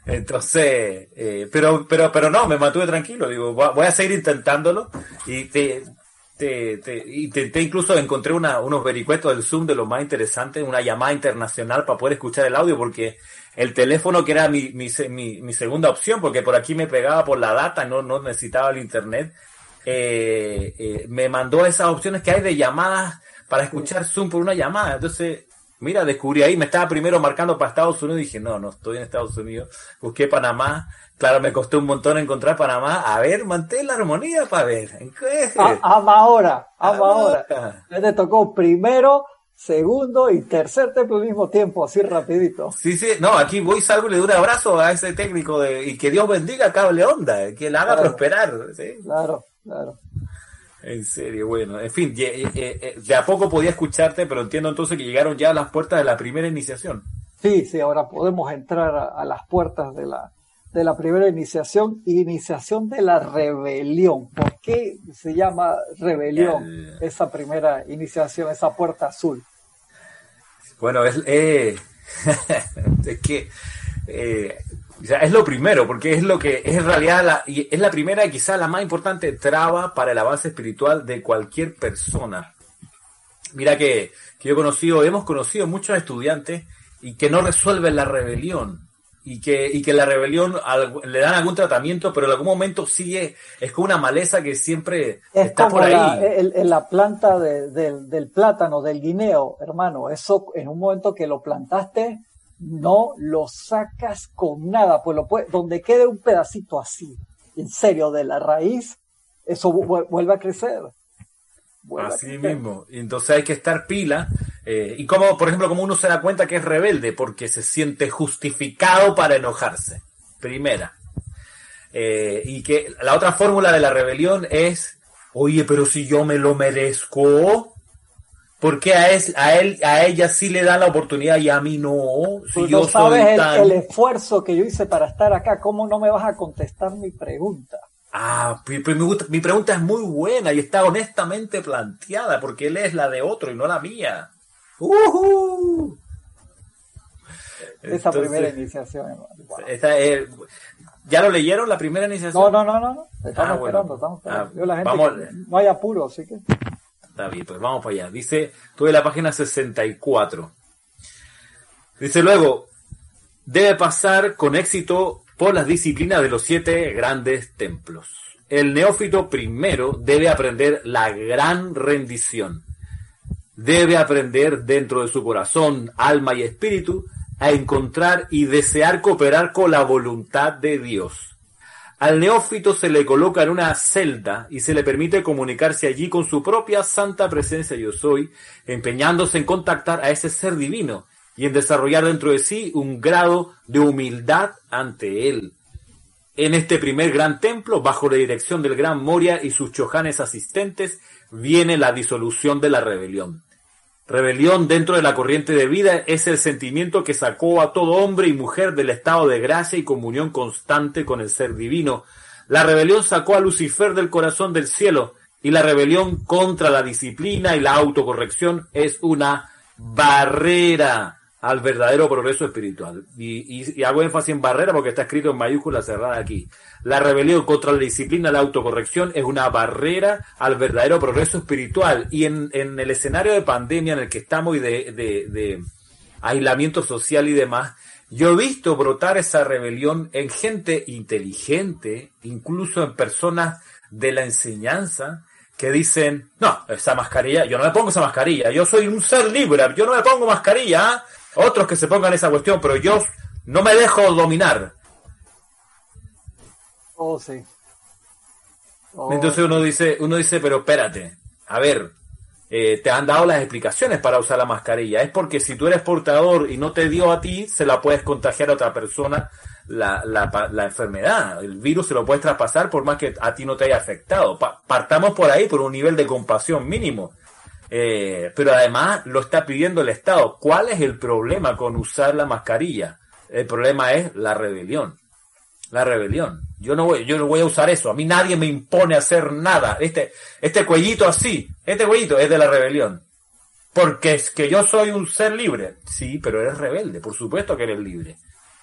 Entonces, eh, pero, pero, pero no, me mantuve tranquilo, digo, voy a seguir intentándolo y te, te, te, intenté incluso encontré una, unos vericuetos del Zoom de lo más interesante, una llamada internacional para poder escuchar el audio, porque el teléfono que era mi, mi, mi, segunda opción, porque por aquí me pegaba por la data, no, no necesitaba el internet, eh, eh, me mandó esas opciones que hay de llamadas para escuchar Zoom por una llamada. Entonces, mira, descubrí ahí, me estaba primero marcando para Estados Unidos dije, no, no estoy en Estados Unidos, busqué Panamá, Claro, me costó un montón encontrar Panamá. A ver, mantén la armonía para ver. ama ahora, ama ahora. te tocó primero, segundo y tercer templo al mismo tiempo, así rapidito. Sí, sí, no, aquí voy, salgo y le doy un abrazo a ese técnico de, y que Dios bendiga a Cable Onda, que la haga prosperar. ¿sí? Claro, claro. En serio, bueno, en fin, de a poco podía escucharte, pero entiendo entonces que llegaron ya a las puertas de la primera iniciación. Sí, sí, ahora podemos entrar a las puertas de la, de la primera iniciación, iniciación de la rebelión. ¿Por qué se llama rebelión esa primera iniciación, esa puerta azul? Bueno, es, eh, es que eh, es lo primero, porque es lo que es en realidad la, y es la primera y quizá la más importante traba para el avance espiritual de cualquier persona. Mira que, que yo he conocido, hemos conocido muchos estudiantes y que no resuelven la rebelión y que, y que la rebelión le dan algún tratamiento, pero en algún momento sigue, es como una maleza que siempre está por ahí. En la planta del plátano, del guineo, hermano, eso en un momento que lo plantaste, no lo sacas con nada, pues lo donde quede un pedacito así, en serio, de la raíz, eso vuelve a crecer. Así mismo. Entonces hay que estar pila. Eh, y como, por ejemplo, como uno se da cuenta que es rebelde, porque se siente justificado para enojarse. Primera. Eh, y que la otra fórmula de la rebelión es, oye, pero si yo me lo merezco, ¿por qué a, a, él, a ella sí le dan la oportunidad y a mí no? Si yo sabes el esfuerzo que yo hice para estar acá, ¿cómo no me vas a contestar mi pregunta? Ah, mi, mi, pregunta es muy buena y está honestamente planteada porque él es la de otro y no la mía. Esa primera iniciación. ¿Ya lo leyeron la primera iniciación? No, no, no, no. Estamos ah, esperando, estamos esperando. Ah, vamos, no hay apuro, así que. Está bien, pues vamos para allá. Dice, tuve la página 64. Dice luego, debe pasar con éxito por las disciplinas de los siete grandes templos. El neófito primero debe aprender la gran rendición. Debe aprender dentro de su corazón, alma y espíritu a encontrar y desear cooperar con la voluntad de Dios. Al neófito se le coloca en una celda y se le permite comunicarse allí con su propia santa presencia yo soy, empeñándose en contactar a ese ser divino y en desarrollar dentro de sí un grado de humildad ante él. En este primer gran templo, bajo la dirección del gran Moria y sus chojanes asistentes, viene la disolución de la rebelión. Rebelión dentro de la corriente de vida es el sentimiento que sacó a todo hombre y mujer del estado de gracia y comunión constante con el ser divino. La rebelión sacó a Lucifer del corazón del cielo y la rebelión contra la disciplina y la autocorrección es una barrera al verdadero progreso espiritual. Y, hago énfasis en barrera porque está escrito en mayúscula cerrada aquí. La rebelión contra la disciplina, la autocorrección, es una barrera al verdadero progreso espiritual. Y en, el escenario de pandemia en el que estamos y de, de aislamiento social y demás, yo he visto brotar esa rebelión en gente inteligente, incluso en personas de la enseñanza, que dicen, no, esa mascarilla, yo no me pongo esa mascarilla, yo soy un ser libre, yo no me pongo mascarilla. Otros que se pongan esa cuestión, pero yo no me dejo dominar. Oh, sí. Oh, Entonces uno dice, uno dice, pero espérate, a ver, eh, te han dado las explicaciones para usar la mascarilla. Es porque si tú eres portador y no te dio a ti, se la puedes contagiar a otra persona la, la, la enfermedad. El virus se lo puedes traspasar por más que a ti no te haya afectado. partamos por ahí, por un nivel de compasión mínimo. Eh, pero además lo está pidiendo el Estado. ¿Cuál es el problema con usar la mascarilla? El problema es la rebelión. La rebelión. Yo no voy, yo no voy a usar eso. A mí nadie me impone hacer nada. Este, este cuellito así, este cuellito es de la rebelión. Porque es que yo soy un ser libre. Sí, pero eres rebelde. Por supuesto que eres libre.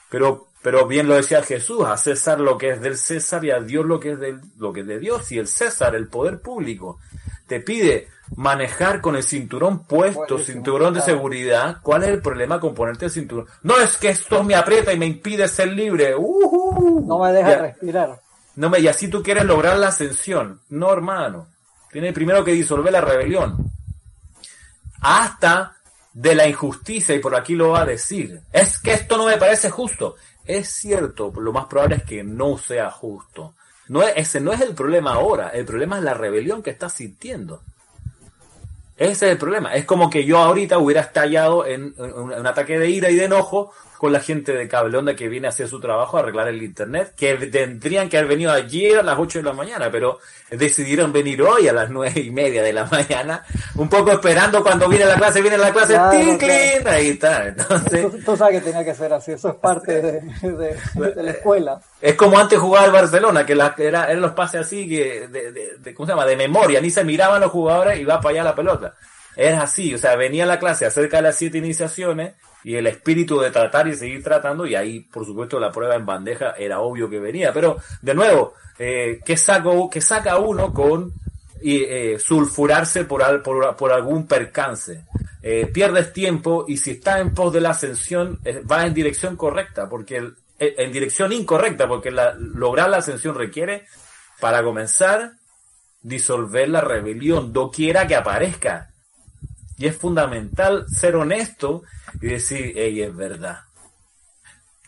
Pero, pero bien lo decía Jesús, a César lo que es del César y a Dios lo que es del, lo que es de Dios. Y el César, el poder público, te pide manejar con el cinturón puesto, cinturón de seguridad, ¿cuál es el problema con ponerte el cinturón? No es que esto me aprieta y me impide ser libre. no me deja respirar. No me, y así tú quieres lograr la ascensión. No, hermano. Tiene primero que disolver la rebelión. Hasta de la injusticia, y por aquí lo va a decir. Es que esto no me parece justo. Es cierto, lo más probable es que no sea justo. No, ese no es el problema ahora, el problema es la rebelión que estás sintiendo. Ese es el problema. Es como que yo ahorita hubiera estallado en, un, ataque de ira y de enojo con la gente de Cableonda que viene a hacer su trabajo a arreglar el internet, que tendrían que haber venido ayer a las 8 de la mañana, pero decidieron venir hoy a las nueve y media de la mañana, un poco esperando cuando viene la clase, viene la clase, ahí está. Entonces, tú, sabes que tenía que ser así, eso es parte de, la escuela. Es como antes jugaba el Barcelona, que la, era, eran los pases así, que de, de, ¿cómo se llama? De memoria, ni se miraban los jugadores y va para allá la pelota. Es así, o sea, venía la clase acerca de las siete iniciaciones y el espíritu de tratar y seguir tratando, y ahí, por supuesto, la prueba en bandeja era obvio que venía. Pero, de nuevo, eh, ¿qué, saco, ¿qué saca uno con eh, sulfurarse por, por, por, algún percance? Eh, pierdes tiempo y si estás en pos de la ascensión, eh, vas en dirección correcta, porque en dirección incorrecta, porque la, lograr la ascensión requiere, para comenzar, disolver la rebelión, doquiera que aparezca. Y es fundamental ser honesto y decir, ella es verdad.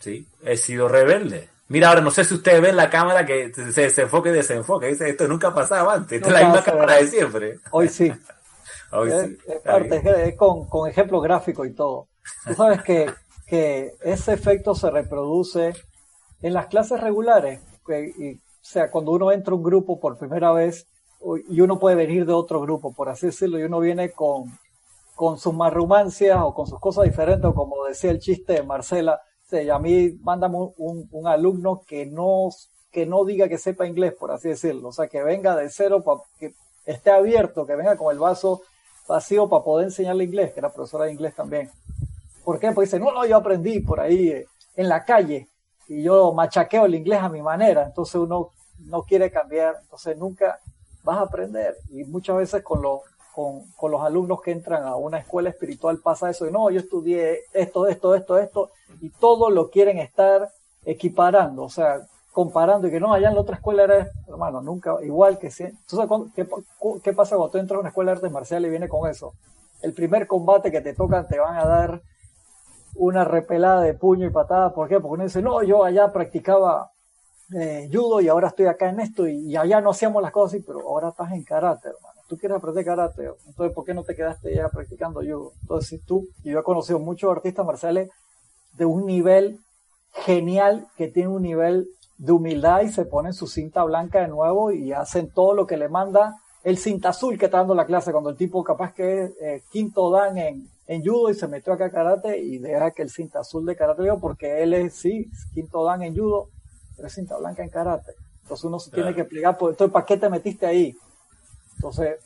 ¿Sí? He sido rebelde. Mira, ahora no sé si ustedes ven la cámara que se desenfoque y desenfoque. Dice, esto nunca pasaba antes. Esta es la misma cámara de siempre. Hoy sí. Hoy sí. Es, parte, es con, con ejemplos gráficos y todo. Tú sabes que, que ese efecto se reproduce en las clases regulares. y, o sea, cuando uno entra a un grupo por primera vez y uno puede venir de otro grupo, por así decirlo, y uno viene con, con sus marrumancias o con sus cosas diferentes, o como decía el chiste de Marcela, y a mí mándame un, alumno que no, que no diga que sepa inglés, por así decirlo, o sea, que venga de cero, para que esté abierto, que venga con el vaso vacío para poder enseñarle inglés, que era profesora de inglés también. ¿Por qué? Porque dice, no, no, yo aprendí por ahí eh, en la calle y yo machaqueo el inglés a mi manera, entonces uno no quiere cambiar, entonces nunca vas a aprender. Y muchas veces con los con, los alumnos que entran a una escuela espiritual pasa eso, y no, yo estudié esto, esto, esto, esto, y todo lo quieren estar equiparando, o sea, comparando, y que no, allá en la otra escuela era, hermano, nunca, igual que si. Entonces, ¿qué, ¿qué pasa cuando tú entras a una escuela de artes marciales y viene con eso? El primer combate que te tocan te van a dar una repelada de puño y patada, ¿por qué? Porque uno dice, no, yo allá practicaba eh, judo y ahora estoy acá en esto y, y, allá no hacíamos las cosas así, pero ahora estás en karate, hermano tú quieres aprender karate, entonces ¿por qué no te quedaste ya practicando judo? Entonces si tú, y yo he conocido muchos artistas marciales de un nivel genial, que tienen un nivel de humildad y se ponen su cinta blanca de nuevo y hacen todo lo que le manda el cinta azul que está dando la clase, cuando el tipo capaz que es eh, quinto dan en, en judo y se metió acá a karate y deja que el cinta azul de karate porque él es, sí, quinto dan en judo, pero es cinta blanca en karate. Entonces uno se tiene que explicar, pues, entonces, ¿para qué te metiste ahí? Entonces,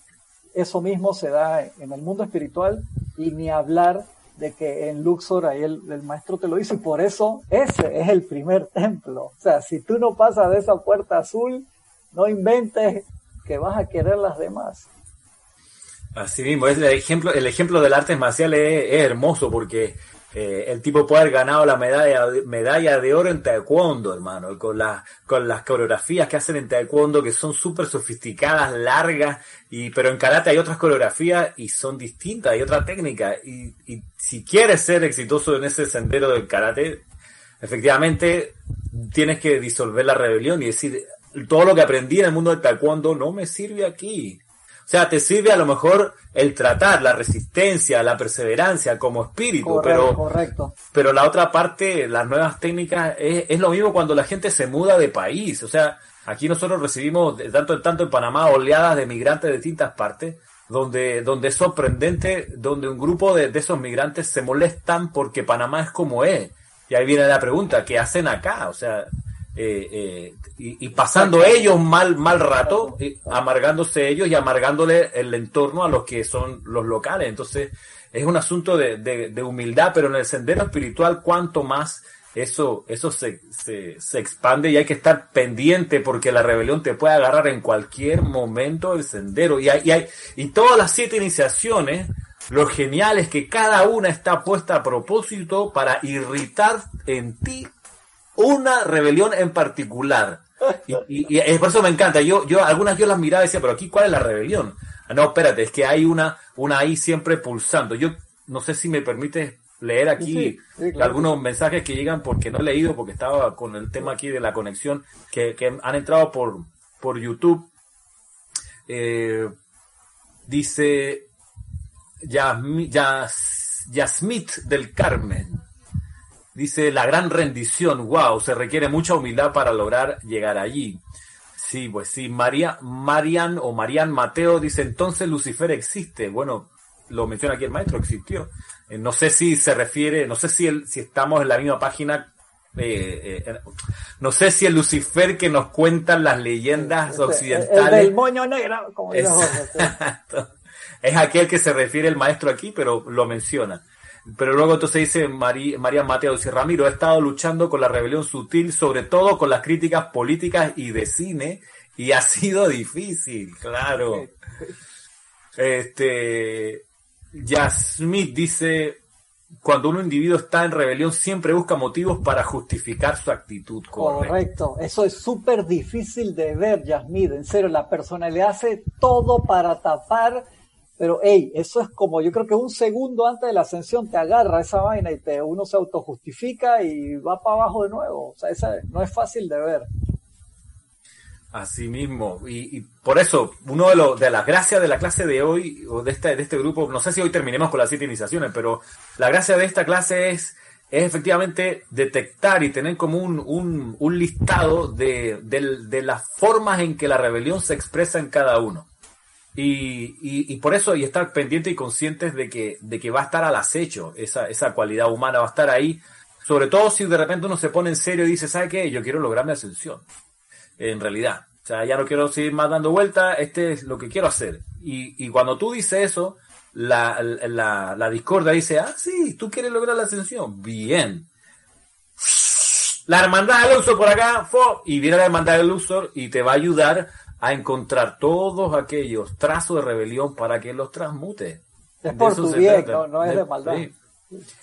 eso mismo se da en el mundo espiritual y ni hablar de que en Luxor ahí el, maestro te lo hizo y por eso ese es el primer templo. O sea, si tú no pasas de esa puerta azul, no inventes que vas a querer las demás. Así mismo, es el ejemplo, el ejemplo del arte marcial es hermoso porque eh, el tipo puede haber ganado la medalla, de oro en taekwondo, hermano, con, la, con las coreografías que hacen en taekwondo que son súper sofisticadas, largas, y, pero en karate hay otras coreografías y son distintas, hay otra técnica. Y, y si quieres ser exitoso en ese sendero del karate, efectivamente tienes que disolver la rebelión y decir, todo lo que aprendí en el mundo del taekwondo no me sirve aquí. O sea, te sirve a lo mejor el tratar, la resistencia, la perseverancia como espíritu, pero, correcto. pero la otra parte, las nuevas técnicas, es, es, lo mismo cuando la gente se muda de país. O sea, aquí nosotros recibimos de tanto en tanto en Panamá oleadas de migrantes de distintas partes, donde, donde es sorprendente, donde un grupo de, de esos migrantes se molestan porque Panamá es como es. Y ahí viene la pregunta, ¿qué hacen acá? O sea, eh, eh, y, y, pasando ellos mal, mal rato, amargándose ellos y amargándole el entorno a los que son los locales. Entonces, es un asunto de, de, de humildad, pero en el sendero espiritual, cuanto más eso, eso se, se, se, expande y hay que estar pendiente porque la rebelión te puede agarrar en cualquier momento del sendero. Y, hay, y, hay, y todas las siete iniciaciones, lo genial es que cada una está puesta a propósito para irritar en ti una rebelión en particular. Y, y, y, por eso me encanta. Yo, yo, algunas yo las miraba y decía, pero aquí, ¿cuál es la rebelión? No, espérate, es que hay una, una ahí siempre pulsando. Yo no sé si me permites leer aquí sí, sí, claro. algunos mensajes que llegan porque no he leído, porque estaba con el tema aquí de la conexión, que, que han entrado por, por YouTube. Eh, dice Yasmit Yas, Yasmit del Carmen. Dice la gran rendición, wow, se requiere mucha humildad para lograr llegar allí. Sí, pues sí, María, Marian o Marian Mateo dice entonces Lucifer existe. Bueno, lo menciona aquí el maestro, existió. Eh, no sé si se refiere, no sé si, el, si estamos en la misma página, eh, eh, no sé si el Lucifer que nos cuentan las leyendas este, occidentales. El del moño negro, como es, es aquel que se refiere el maestro aquí, pero lo menciona. Pero luego entonces dice María, María Mateo, dice Ramiro, he estado luchando con la rebelión sutil, sobre todo con las críticas políticas y de cine, y ha sido difícil, claro. Este, Yasmith dice, cuando un individuo está en rebelión siempre busca motivos para justificar su actitud. Correcto, correcto. eso es súper difícil de ver, Yasmith, en serio, la personalidad hace todo para tapar pero, hey, eso es como, yo creo que un segundo antes de la ascensión te agarra esa vaina y te, uno se autojustifica y va para abajo de nuevo. O sea, esa no es fácil de ver. Así mismo. Y, por eso, uno de, los de las gracias de la clase de hoy, o de este, de este grupo, no sé si hoy terminemos con las siete iniciaciones, pero la gracia de esta clase es, es efectivamente detectar y tener como un, un, un listado de, de las formas en que la rebelión se expresa en cada uno. Y, y, y, por eso, y estar pendientes y conscientes de que, de que va a estar al acecho, esa, esa cualidad humana va a estar ahí, sobre todo si de repente uno se pone en serio y dice, ¿sabe qué? Yo quiero lograr mi ascensión, en realidad. O sea, ya no quiero seguir más dando vueltas, este es lo que quiero hacer. Y, y cuando tú dices eso, la, la, la discordia dice, ah, sí, tú quieres lograr la ascensión, bien. La hermandad del Luxor por acá, fo, y viene la hermandad del Luxor y te va a ayudar a encontrar todos aquellos trazos de rebelión para que los transmute. Es por tu bien, no, no, es de, maldad. Sí.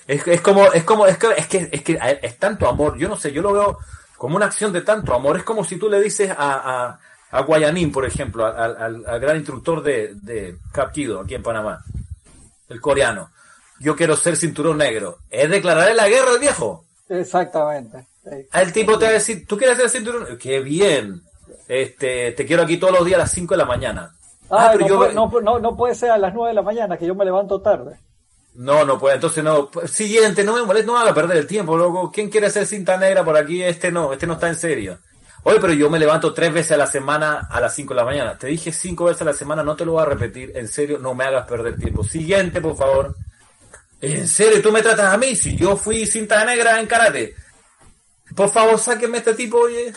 Es, es, como, es como, es que, es que, es que es tanto amor. Yo no sé, yo lo veo como una acción de tanto amor. Es como si tú le dices a, a, a Guayanín, por ejemplo, al, al, al, gran instructor de, de Capquido, aquí en Panamá, el coreano. Yo quiero ser cinturón negro. Es declararle la guerra al viejo. Exactamente. El tipo te va a decir, ¿tú quieres ser cinturón negro? Qué bien este, te quiero aquí todos los días a las 5 de la mañana. Ah, ah pero no, yo... puede, no, no, no, puede ser a las 9 de la mañana, que yo me levanto tarde. No, no puede, entonces no. Siguiente, no me molesta, no haga perder el tiempo, loco. ¿Quién quiere hacer cinta negra por aquí? Este no, este no está en serio. Oye, pero yo me levanto tres veces a la semana a las 5 de la mañana. Te dije cinco veces a la semana, no te lo voy a repetir. En serio, no me hagas perder tiempo. Siguiente, por favor. En serio, tú me tratas a mí. Si yo fui cinta negra en karate. Por favor, sáqueme este tipo, oye.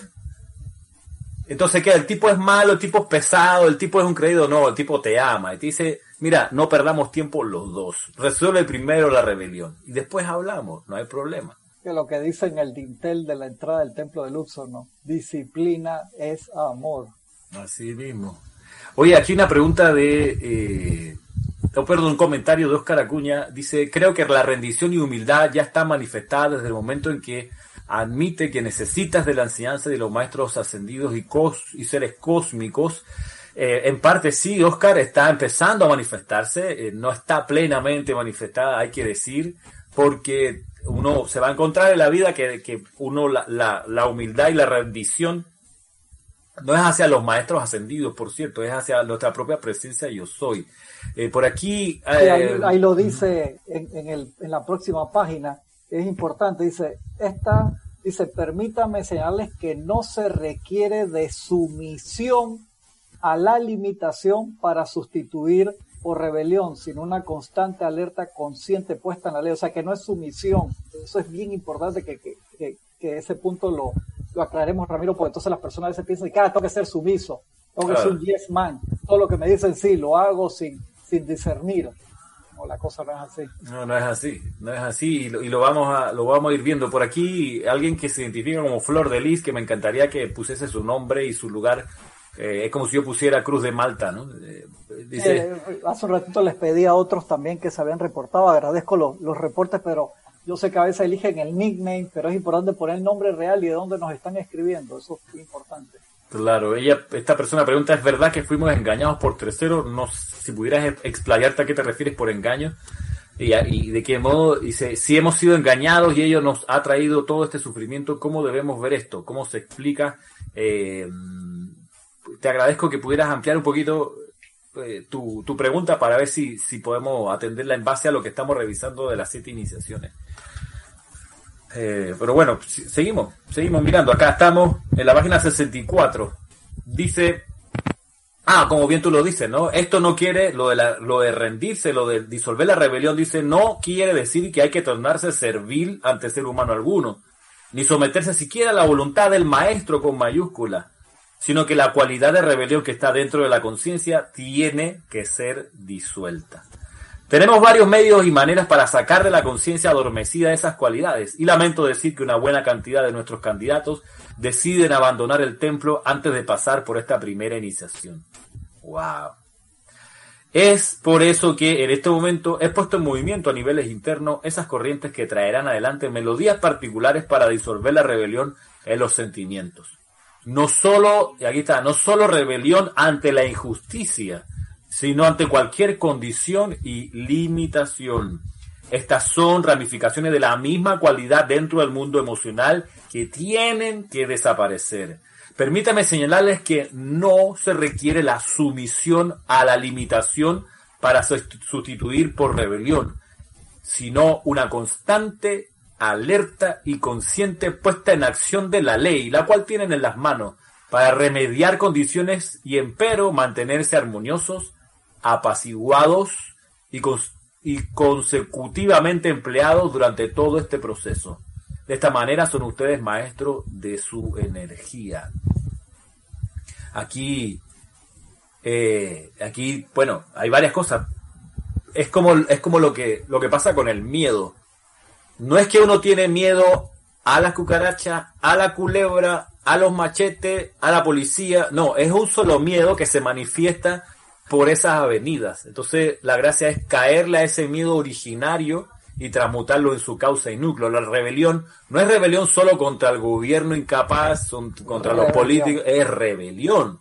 Entonces, ¿qué? El tipo es malo, el tipo es pesado, el tipo es un creído. No, el tipo te ama. Y te dice, mira, no perdamos tiempo los dos. Resuelve primero la rebelión. Y después hablamos, no hay problema. Que lo que dice en el dintel de la entrada del templo de Luxor, ¿no? Disciplina es amor. Así mismo. Oye, aquí una pregunta de... Eh, oh, perdón, un comentario de Oscar Acuña. Dice, creo que la rendición y humildad ya está manifestada desde el momento en que admite que necesitas de la enseñanza de los maestros ascendidos y, cos y seres cósmicos. Eh, en parte sí, Oscar está empezando a manifestarse, eh, no está plenamente manifestada, hay que decir, porque uno se va a encontrar en la vida que, que uno la, la, la humildad y la rendición No es hacia los maestros ascendidos, por cierto, es hacia nuestra propia presencia yo soy. Eh, por aquí... Ahí, lo dice en, en, el, en la próxima página, es importante, dice, esta, dice, permítame señalarles que no se requiere de sumisión a la limitación para sustituir por rebelión, sino una constante alerta consciente puesta en la ley. O sea, que no es sumisión. Eso es bien importante que, que, que, ese punto lo, lo, aclaremos, Ramiro, porque entonces las personas a veces piensan que ah, tengo que ser sumiso, tengo que ser un yes man. Todo lo que me dicen sí, lo hago sin, sin discernir. No, la cosa no es así. No, no es así, no es así y lo, y lo, vamos a lo vamos a ir viendo. Por aquí alguien que se identifica como Flor de Lis, que me encantaría que pusiese su nombre y su lugar eh, es como si yo pusiera Cruz de Malta, ¿no? Eh, dice... Eh, hace un ratito les pedí a otros también que se habían reportado, agradezco los, reportes, pero yo sé que a veces eligen el nickname, pero es importante poner el nombre real y de dónde nos están escribiendo, eso es importante. Claro, ella, esta persona pregunta, ¿es verdad que fuimos engañados por terceros? No, si pudieras explayarte a qué te refieres por engaño y, y de qué modo, dice, si hemos sido engañados y ello nos ha traído todo este sufrimiento, ¿cómo debemos ver esto? ¿Cómo se explica? Eh, te agradezco que pudieras ampliar un poquito eh, tu, tu, pregunta para ver si, si podemos atenderla en base a lo que estamos revisando de las siete iniciaciones. Eh, pero bueno, seguimos, seguimos mirando. Acá estamos en la página 64. Dice, ah, como bien tú lo dices, ¿no? Esto no quiere, lo de, la, lo de rendirse, lo de disolver la rebelión, dice, no quiere decir que hay que tornarse servil ante ser humano alguno, ni someterse siquiera a la voluntad del maestro con mayúscula sino que la cualidad de rebelión que está dentro de la conciencia tiene que ser disuelta. Tenemos varios medios y maneras para sacar de la conciencia adormecida esas cualidades, y lamento decir que una buena cantidad de nuestros candidatos deciden abandonar el templo antes de pasar por esta primera iniciación. ¡Wow! Es por eso que en este momento he puesto en movimiento a niveles internos esas corrientes que traerán adelante melodías particulares para disolver la rebelión en los sentimientos no solo, y aquí está, no solo rebelión ante la injusticia, sino ante cualquier condición y limitación. Estas son ramificaciones de la misma cualidad dentro del mundo emocional que tienen que desaparecer. Permítame señalarles que no se requiere la sumisión a la limitación para sustituir por rebelión, sino una constante alerta y consciente puesta en acción de la ley, la cual tienen en las manos, para remediar condiciones y empero mantenerse armoniosos, apaciguados y, consecutivamente empleados durante todo este proceso. De esta manera son ustedes maestros de su energía. Aquí, eh, aquí, bueno, hay varias cosas. Es como, es como lo que, lo que pasa con el miedo no es que uno tiene miedo a la cucaracha, a la culebra, a los machetes, a la policía. No, es un solo miedo que se manifiesta por esas avenidas. Entonces, la gracia es caerle a ese miedo originario y transmutarlo en su causa y núcleo. La rebelión no es rebelión solo contra el gobierno incapaz, contra los políticos, es rebelión.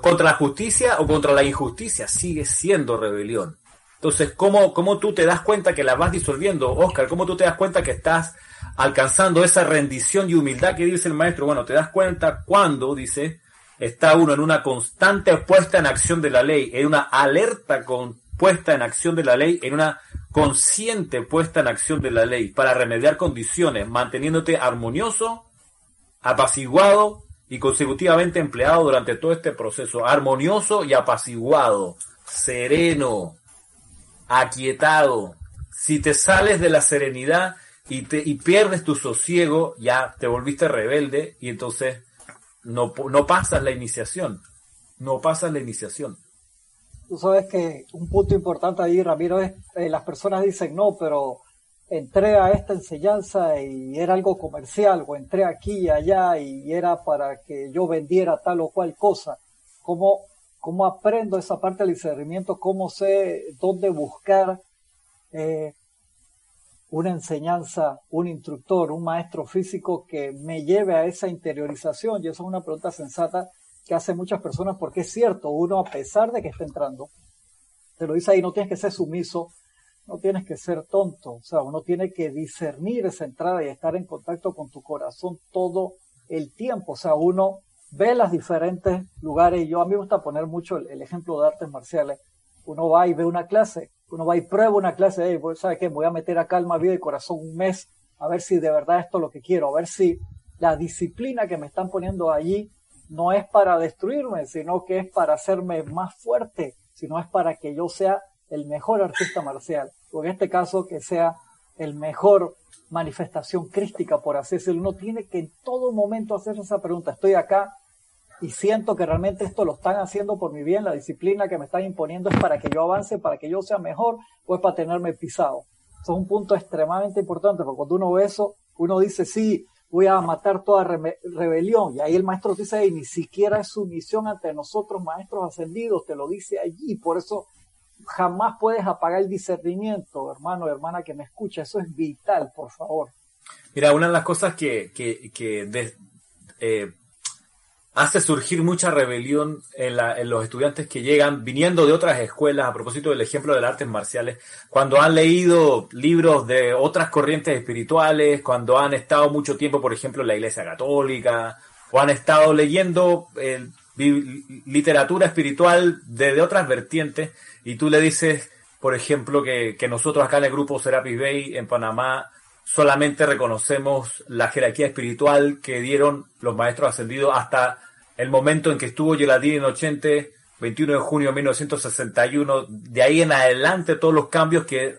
Contra la justicia o contra la injusticia sigue siendo rebelión. Entonces, ¿cómo, ¿cómo tú te das cuenta que la vas disolviendo, Oscar? ¿Cómo tú te das cuenta que estás alcanzando esa rendición y humildad que dice el maestro? Bueno, te das cuenta cuando, dice, está uno en una constante puesta en acción de la ley, en una alerta puesta en acción de la ley, en una consciente puesta en acción de la ley para remediar condiciones, manteniéndote armonioso, apaciguado y consecutivamente empleado durante todo este proceso. Armonioso y apaciguado, sereno, aquietado. Si te sales de la serenidad y, te, y pierdes tu sosiego, ya te volviste rebelde y entonces no, no pasas la iniciación. No pasas la iniciación. Tú sabes que un punto importante ahí, Ramiro, es eh, las personas dicen, no, pero entré a esta enseñanza y era algo comercial, o entré aquí y allá y era para que yo vendiera tal o cual cosa. Como cómo aprendo esa parte del discernimiento, cómo sé dónde buscar eh, una enseñanza, un instructor, un maestro físico que me lleve a esa interiorización. Y eso es una pregunta sensata que hacen muchas personas porque es cierto, uno a pesar de que está entrando, te lo dice ahí, no tienes que ser sumiso, no tienes que ser tonto, o sea, uno tiene que discernir esa entrada y estar en contacto con tu corazón todo el tiempo, o sea, uno ve los diferentes lugares. Yo a mí me gusta poner mucho el, ejemplo de artes marciales. Uno va y ve una clase, uno va y prueba una clase, hey, pues, ¿sabe qué? Me voy a meter acá alma, vida y corazón un mes a ver si de verdad esto es lo que quiero, a ver si la disciplina que me están poniendo allí no es para destruirme, sino que es para hacerme más fuerte, sino es para que yo sea el mejor artista marcial, o en este caso que sea el mejor manifestación crística, por así decirlo. Uno tiene que en todo momento hacer esa pregunta, estoy acá y siento que realmente esto lo están haciendo por mi bien, la disciplina que me están imponiendo es para que yo avance, para que yo sea mejor, o es para tenerme pisado. Eso es un punto extremadamente importante, porque cuando uno ve eso, uno dice, sí, voy a matar toda rebelión. Y ahí el maestro dice, ni siquiera es su misión ante nosotros, maestros ascendidos, te lo dice allí. Por eso jamás puedes apagar el discernimiento, hermano, hermana que me escucha. Eso es vital, por favor. Mira, una de las cosas que, que, que eh, hace surgir mucha rebelión en, la, en, los estudiantes que llegan viniendo de otras escuelas, a propósito del ejemplo de las artes marciales, cuando han leído libros de otras corrientes espirituales, cuando han estado mucho tiempo, por ejemplo, en la Iglesia Católica, o han estado leyendo eh, literatura espiritual de, otras vertientes, y tú le dices, por ejemplo, que, que nosotros acá en el grupo Serapis Bay en Panamá solamente reconocemos la jerarquía espiritual que dieron los maestros ascendidos hasta el momento en que estuvo Yeladín en 80, 21 de junio de 1961. De ahí en adelante todos los cambios que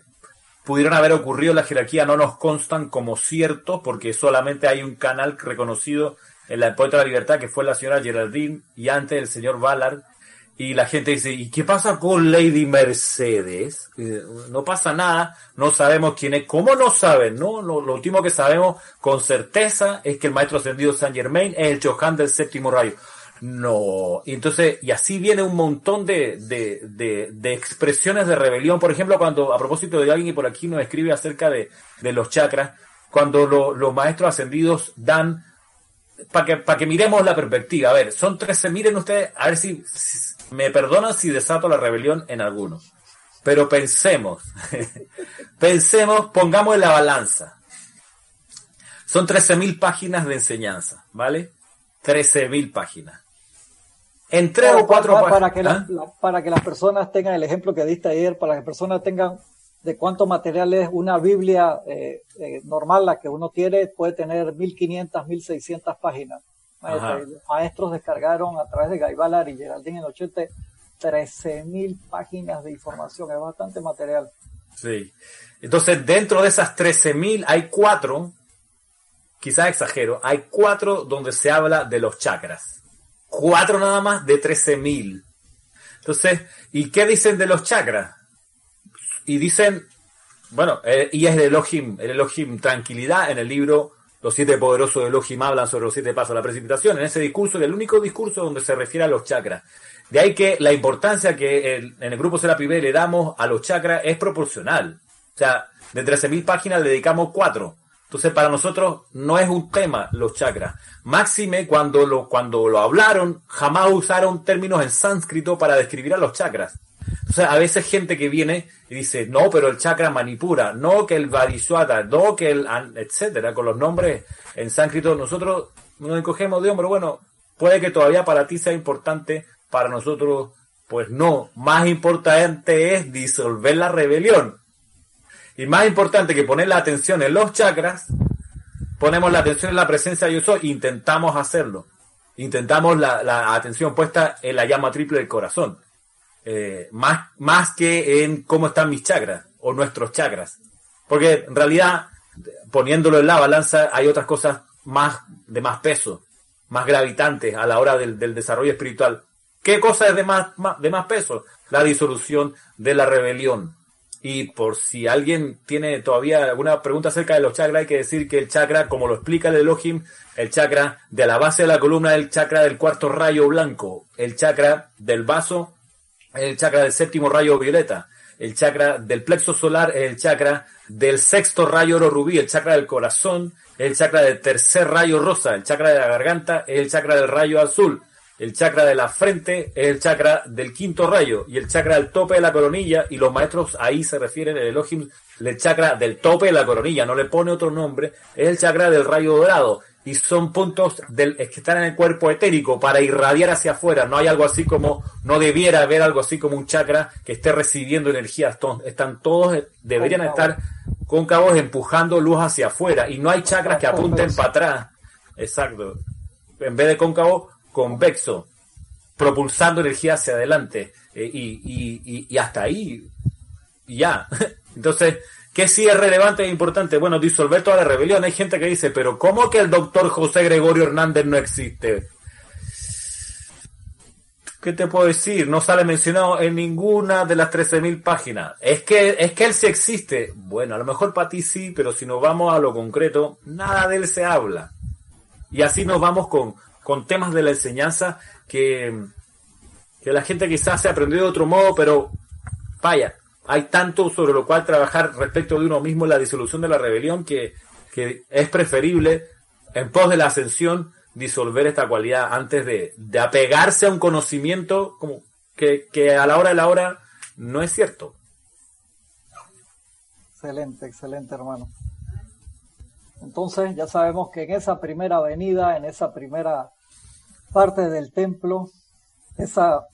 pudieron haber ocurrido en la jerarquía no nos constan como ciertos porque solamente hay un canal reconocido en la Poeta de la Libertad que fue la señora Geraldine y antes el señor Ballard y la gente dice, ¿y qué pasa con Lady Mercedes? No pasa nada, no sabemos quién es. ¿Cómo no saben? No, lo, último que sabemos con certeza es que el maestro ascendido Saint Germain es el Chohan del séptimo rayo. No, y entonces, y así viene un montón de, de, de, expresiones de rebelión. Por ejemplo, cuando, a propósito de alguien y por aquí nos escribe acerca de, de los chakras, cuando los maestros ascendidos dan, para que, para que miremos la perspectiva. A ver, son 13, miren ustedes, a ver si me perdonan si desato la rebelión en algunos. Pero pensemos, pensemos, pongamos en la balanza. Son 13.000 páginas de enseñanza, ¿vale? 13.000 páginas. En tres o cuatro para, para, que ¿ah? para que las personas tengan el ejemplo que diste ayer, para que las personas tengan de cuánto material es una Biblia eh, eh, normal, la que uno quiere, puede tener 1500, 1600 páginas. Los maestros descargaron a través de Gaibalar y Geraldine en 80 13.000 páginas de información, es bastante material. Sí. Entonces, dentro de esas 13.000 hay cuatro, quizás exagero, hay cuatro donde se habla de los chakras. Cuatro nada más de 13.000. Entonces, ¿y qué dicen de los chakras? Y dicen, bueno, eh, y es el Elohim, el Elohim tranquilidad en el libro los siete poderosos de Elohim hablan sobre los siete pasos de la precipitación. En ese discurso, es el único discurso donde se refiere a los chakras. De ahí que la importancia que en el grupo Serapi B le damos a los chakras es proporcional. O sea, de 13.000 páginas le dedicamos cuatro. Entonces, para nosotros no es un tema los chakras. Máxime, cuando lo, cuando lo hablaron, jamás usaron términos en sánscrito para describir a los chakras. Entonces, a veces gente que viene y dice, no, pero el chakra manipura, no que el variswata, no que el, etcétera, con los nombres en sánscrito, nosotros nos encogemos de hombro. Bueno, puede que todavía para ti sea importante, para nosotros, pues no. Más importante es disolver la rebelión. Y más importante que poner la atención en los chakras, ponemos la atención en la presencia de soy, intentamos hacerlo. Intentamos la atención puesta en la llama triple del corazón. Eh, más, más que en cómo están mis chakras o nuestros chakras. Porque en realidad, poniéndolo en la balanza, hay otras cosas más de más peso, más gravitantes a la hora del, desarrollo espiritual. ¿Qué cosa es de más, de más peso? La disolución de la rebelión. Y por si alguien tiene todavía alguna pregunta acerca de los chakras, hay que decir que el chakra, como lo explica el Elohim, el chakra de la base de la columna el chakra del cuarto rayo blanco, el chakra del vaso el chakra del séptimo rayo violeta, el chakra del plexo solar el chakra del sexto rayo oro rubí, el chakra del corazón, el chakra del tercer rayo rosa, el chakra de la garganta el chakra del rayo azul, el chakra de la frente el chakra del quinto rayo y el chakra del tope de la coronilla y los maestros ahí se refieren el Elohim el chakra del tope de la coronilla, no le pone otro nombre, es el chakra del rayo dorado y son puntos del, que están en el cuerpo etérico para irradiar hacia afuera. No hay algo así como, no debiera haber algo así como un chakra que esté recibiendo energía. Están todos, deberían estar cóncavos empujando luz hacia afuera y no hay chakras que apunten para atrás. Exacto. En vez de cóncavo, convexo, propulsando energía hacia adelante. Eh, y, y, y hasta ahí, ya. Entonces, ¿Qué sí es relevante e importante? Bueno, disolver toda la rebelión. Hay gente que dice, pero ¿cómo que el doctor José Gregorio Hernández no existe? ¿Qué te puedo decir? No sale mencionado en ninguna de las 13.000 páginas. Es que, es que él sí existe. Bueno, a lo mejor para ti sí, pero si nos vamos a lo concreto, nada de él se habla. Y así nos vamos con, con temas de la enseñanza que, que la gente quizás se ha aprendido de otro modo, pero vaya, hay tanto sobre lo cual trabajar respecto de uno mismo la disolución de la rebelión que, es preferible, en pos de la ascensión, disolver esta cualidad antes de, apegarse a un conocimiento como que, a la hora de la hora no es cierto. Excelente, excelente hermano. Entonces ya sabemos que en esa primera avenida, en esa primera parte del templo, esa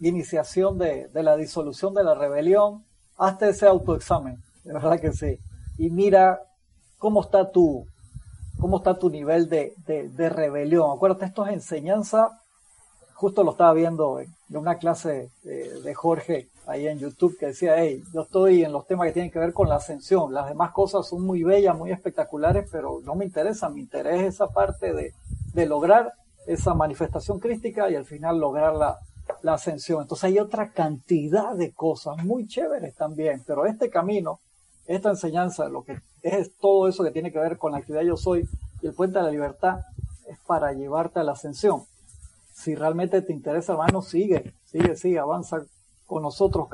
iniciación de, la disolución de la rebelión, hazte ese autoexamen, de verdad que sí. Y mira cómo está tu, cómo está tu nivel de, rebelión. Acuérdate, esto es enseñanza, justo lo estaba viendo en, una clase de, Jorge ahí en YouTube que decía, hey, yo estoy en los temas que tienen que ver con la ascensión, las demás cosas son muy bellas, muy espectaculares, pero no me interesan, mi interés es esa parte de, de lograr esa manifestación crística y al final lograr la, ascensión. Entonces hay otra cantidad de cosas muy chéveres también, pero este camino, esta enseñanza, lo que es todo eso que tiene que ver con la actividad yo soy y el puente de la libertad, es para llevarte a la ascensión. Si realmente te interesa, hermano, sigue, sigue, sigue, avanza con nosotros,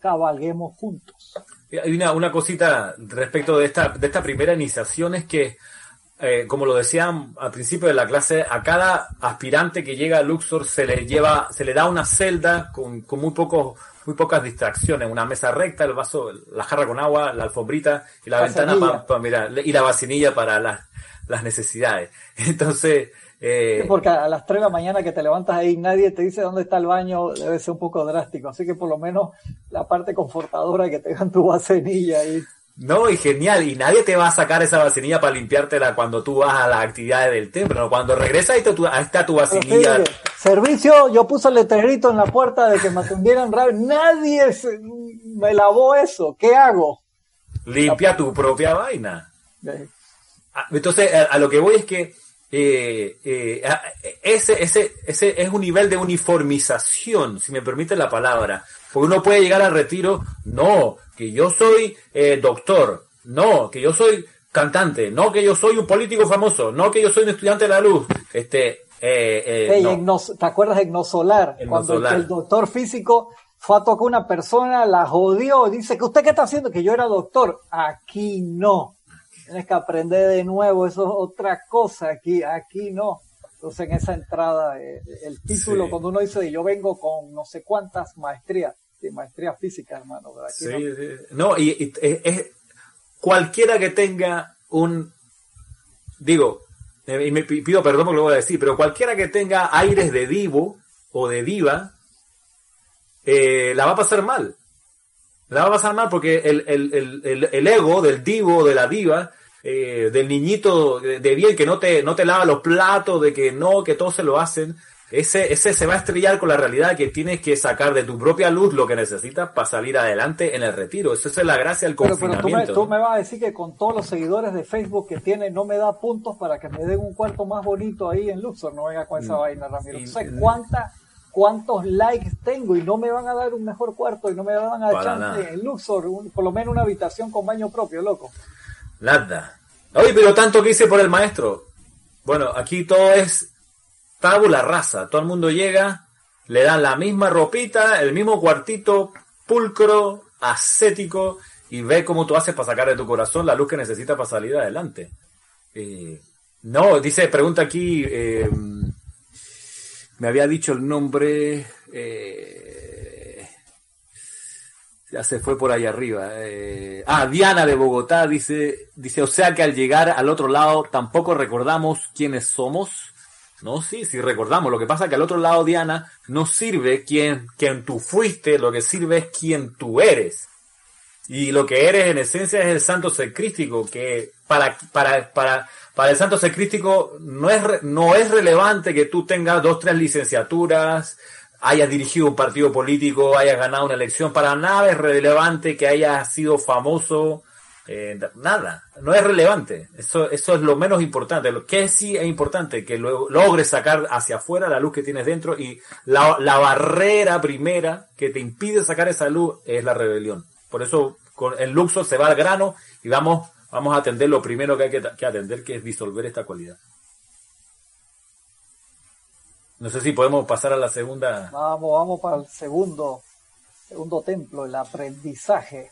cabalguemos juntos. Hay una, una cosita respecto de esta, de esta primera iniciación, es que eh, como lo decían al principio de la clase, a cada aspirante que llega a Luxor se le lleva, se le da una celda con, con muy pocos, muy pocas distracciones, una mesa recta, el vaso, la jarra con agua, la alfombrita y la, ventana para mirar, y la vacinilla para las, las necesidades. Entonces, eh, porque a las 3 de la mañana que te levantas ahí nadie te dice dónde está el baño, debe ser un poco drástico. Así que por lo menos la parte confortadora que tengan tu vacinilla ahí. No, y genial, y nadie te va a sacar esa vacinilla para limpiártela cuando tú vas a las actividades del templo. Cuando regresas, ahí está tu vacinilla. servicio, yo puse el letrerito en la puerta de que me atendieran rápido. Nadie me lavó eso. ¿Qué hago? Limpia tu propia vaina. Ah, entonces, a, lo que voy es que eh, eh, ese, ese, ese es un nivel de uniformización, si me permite la palabra. Porque uno puede llegar al retiro, no, que yo soy eh, doctor, no, que yo soy cantante, no, que yo soy un político famoso, no, que yo soy un estudiante de la luz. Este, eh, eh, ¿Te acuerdas de Ignosolar? Cuando el, doctor físico fue a tocar una persona, la jodió, dice que usted qué está haciendo, que yo era doctor. Aquí no. Tienes que aprender de nuevo, eso es otra cosa, aquí, aquí no. Entonces en esa entrada, el título, cuando uno dice yo vengo con no sé cuántas maestrías, maestría física, hermano. sí, no, sí. no y, es, cualquiera que tenga un, digo, y me pido perdón por lo voy a decir, pero cualquiera que tenga aires de divo o de diva, eh, la va a pasar mal. La va a pasar mal porque el, el, el, el ego del divo, de la diva, eh, del niñito de bien que no te, no te lava los platos, de que no, que todos se lo hacen, ese, ese se va a estrellar con la realidad que tienes que sacar de tu propia luz lo que necesitas para salir adelante en el retiro. Esa es la gracia del confinamiento. Pero, tú, me, vas a decir que con todos los seguidores de Facebook que tiene no me da puntos para que me den un cuarto más bonito ahí en Luxor. No venga con esa mm. vaina, Ramiro. No sé cuánta, cuántos likes tengo y no me van a dar un mejor cuarto y no me van a dar en Luxor, por lo menos una habitación con baño propio, loco. Nada. Oye, pero tanto que hice por el maestro. Bueno, aquí todo es tabula raza. Todo el mundo llega, le dan la misma ropita, el mismo cuartito pulcro, ascético, y ve cómo tú haces para sacar de tu corazón la luz que necesitas para salir adelante. Eh, no, dice, pregunta aquí, eh, me había dicho el nombre. Eh, Ya se fue por ahí arriba. Eh, ah, Diana de Bogotá dice, dice, o sea que al llegar al otro lado tampoco recordamos quiénes somos. No, sí, sí recordamos. Lo que pasa es que al otro lado, Diana, no sirve quién, quién tú fuiste, lo que sirve es quién tú eres. Y lo que eres en esencia es el santo secrístico, que para, para, para, para el santo secrístico no es, no es relevante que tú tengas dos, tres licenciaturas, hayas dirigido un partido político, hayas ganado una elección, para nada es relevante que hayas sido famoso, eh, nada, no es relevante. Eso, eso es lo menos importante. Lo que sí es importante, que logres sacar hacia afuera la luz que tienes dentro y la, la barrera primera que te impide sacar esa luz es la rebelión. Por eso con el Luxor se va al grano y vamos, vamos a atender lo primero que hay que, que atender, que es disolver esta cualidad. No sé si podemos pasar a la segunda. Vamos, vamos para el segundo, segundo templo, el aprendizaje.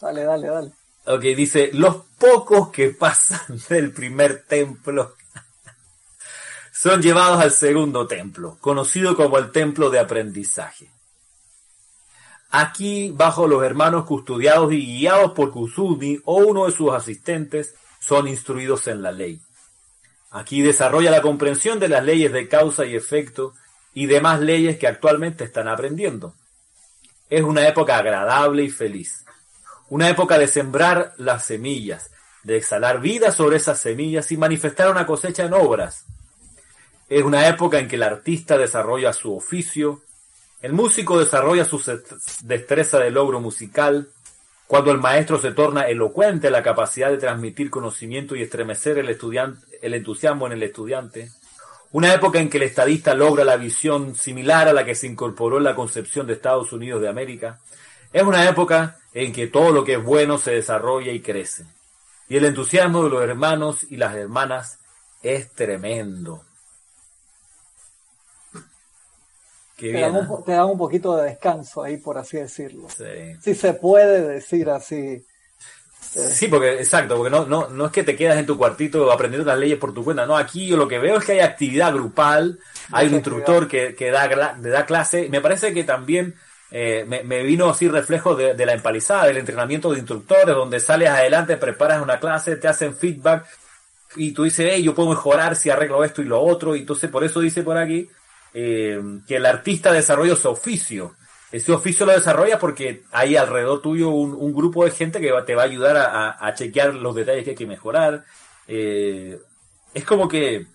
Dale, dale, dale. Ok, dice, los pocos que pasan del primer templo son llevados al segundo templo, conocido como el templo de aprendizaje. Aquí, bajo los hermanos custodiados y guiados por Kusumi o uno de sus asistentes, son instruidos en la ley. Aquí desarrolla la comprensión de las leyes de causa y efecto y demás leyes que actualmente están aprendiendo. Es una época agradable y feliz. Una época de sembrar las semillas, de exhalar vida sobre esas semillas y manifestar una cosecha en obras. Es una época en que el artista desarrolla su oficio, el músico desarrolla su destreza de logro musical, cuando el maestro se torna elocuente, la capacidad de transmitir conocimiento y estremecer el, el entusiasmo en el estudiante. Una época en que el estadista logra la visión similar a la que se incorporó en la concepción de Estados Unidos de América. Es una época en que todo lo que es bueno se desarrolla y crece. Y el entusiasmo de los hermanos y las hermanas es tremendo. te, dan un, poquito de descanso ahí, por así decirlo. Sí. Si se puede decir así. Sí, porque, exacto, porque no, no, no es que te quedas en tu cuartito aprendiendo las leyes por tu cuenta, no, aquí yo lo que veo es que hay actividad grupal, hay un instructor que, que da, da clase, me parece que también eh, me, vino así reflejo de, de, la empalizada, del entrenamiento de instructores, donde sales adelante, preparas una clase, te hacen feedback, y tú dices, hey, yo puedo mejorar si arreglo esto y lo otro, y entonces por eso dice por aquí, eh, que el artista desarrolla su oficio. Ese oficio lo desarrolla porque hay alrededor tuyo un, grupo de gente que te va a ayudar a, chequear los detalles que hay que mejorar. Eh, es como que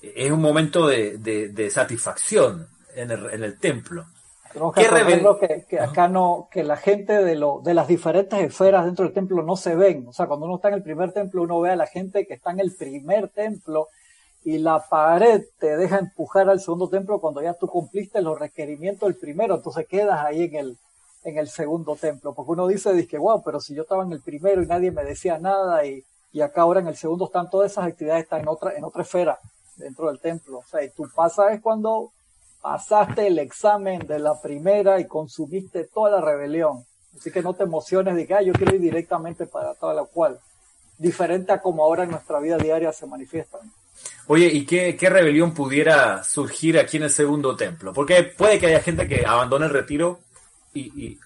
es un momento de, satisfacción en el, templo. Que, que, acá no, que la gente de, lo, de las diferentes esferas dentro del templo no se ven. O sea, cuando uno está en el primer templo, uno ve a la gente que está en el primer templo y la pared te deja empujar al segundo templo cuando ya tú cumpliste los requerimientos del primero, entonces quedas ahí en el, en el segundo templo, porque uno dice, dice, wow, pero si yo estaba en el primero y nadie me decía nada y, y acá ahora en el segundo están todas esas actividades, están en otra, en otra esfera dentro del templo, o sea, y tú pasas es cuando pasaste el examen de la primera y consumiste toda la rebelión, así que no te emociones de que, ah, yo quiero ir directamente para toda la cual, diferente a como ahora en nuestra vida diaria se manifiestan. Oye, ¿y qué, rebelión pudiera surgir aquí en el segundo templo? Porque puede que haya gente que abandone el retiro y...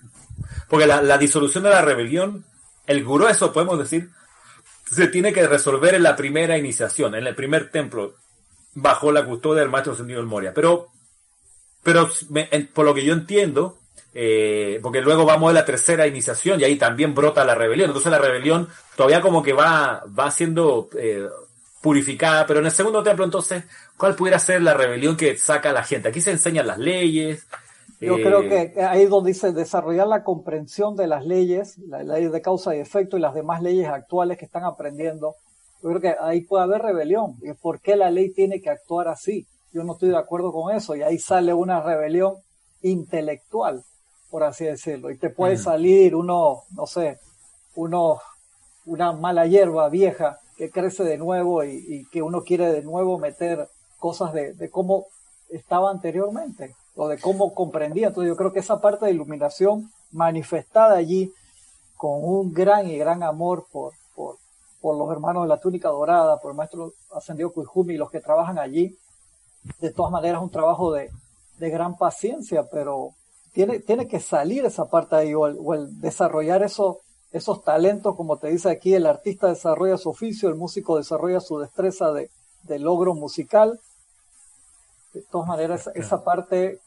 porque la, disolución de la rebelión, el grueso, podemos decir, se tiene que resolver en la primera iniciación, en el primer templo, bajo la custodia del maestro sentido del Moria. Pero, pero por lo que yo entiendo, eh, porque luego vamos a la tercera iniciación y ahí también brota la rebelión. Entonces la rebelión todavía como que va, va siendo eh, purificada, pero en el segundo templo entonces, ¿cuál pudiera ser la rebelión que saca a la gente? Aquí se enseñan las leyes. Yo creo eh, que ahí es donde dice desarrollar la comprensión de las leyes, la ley de causa y efecto y las demás leyes actuales que están aprendiendo. Yo creo que ahí puede haber rebelión. ¿Y por qué la ley tiene que actuar así? Yo no estoy de acuerdo con eso. Y ahí sale una rebelión intelectual, por así decirlo. Y te puede salir uno, no sé, uno, una mala hierba vieja que crece de nuevo y, que uno quiere de nuevo meter cosas de, cómo estaba anteriormente o de cómo comprendía. Entonces yo creo que esa parte de iluminación manifestada allí con un gran y gran amor por, por, los hermanos de la túnica dorada, por el maestro ascendido Kuijumi y los que trabajan allí, de todas maneras un trabajo de, de gran paciencia, pero tiene, tiene que salir esa parte ahí, o el, desarrollar eso, esos talentos, como te dice aquí, el artista desarrolla su oficio, el músico desarrolla su destreza de, logro musical. De todas maneras, esa parte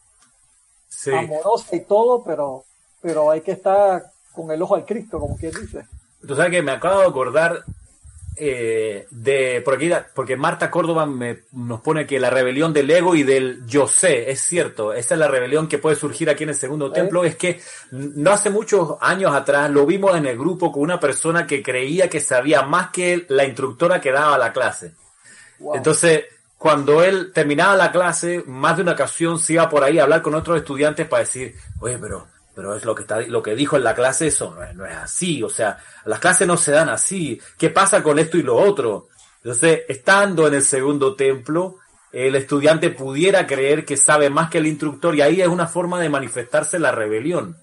amorosa y todo, pero, pero hay que estar con el ojo al Cristo, como quien dice. Tú sabes que me acabo de acordar eh, de por aquí, porque Marta Córdoba me, nos pone que la rebelión del ego y del yo sé, es cierto, esa es la rebelión que puede surgir aquí en el segundo templo, es que no hace muchos años atrás lo vimos en el grupo con una persona que creía que sabía más que la instructora que daba la clase. Entonces, cuando él terminaba la clase, más de una ocasión se iba por ahí a hablar con otros estudiantes para decir, oye, pero pero es lo que está, lo que dijo en la clase, eso no es, no es así, o sea, las clases no se dan así, ¿qué pasa con esto y lo otro? Entonces, estando en el segundo templo, el estudiante pudiera creer que sabe más que el instructor y ahí es una forma de manifestarse la rebelión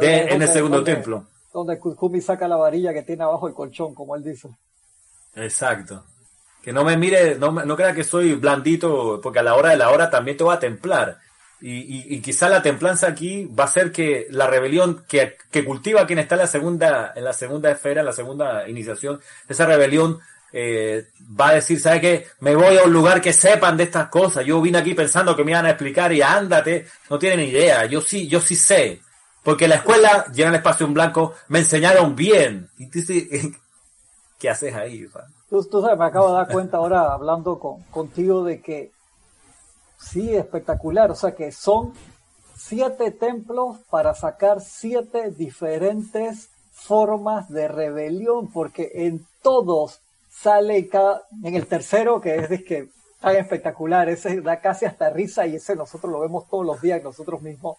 en el segundo templo. Donde Kuzumi saca la varilla que tiene abajo el colchón, como él dice. Exacto. Que no me mire, no, no crea que soy blandito, porque a la hora de la hora también te voy a templar. Y, quizá la templanza aquí va a ser que la rebelión que, cultiva quien está en la segunda, en la segunda esfera, en la segunda iniciación, esa rebelión eh, va a decir, ¿sabes qué? Me voy a un lugar que sepan de estas cosas. Yo vine aquí pensando que me iban a explicar y ándate, no tienen idea. Yo sí, yo sí sé. Porque la escuela, llena el espacio en blanco, me enseñaron bien. Y tú ¿qué haces ahí? Tú, tú, sabes, me acabo de dar cuenta ahora hablando con, contigo de que Sí, espectacular. O sea que son siete templos para sacar siete diferentes formas de rebelión, porque en todos sale cada, en el tercero, que es, que tan espectacular, ese da casi hasta risa y ese nosotros lo vemos todos los días nosotros mismos.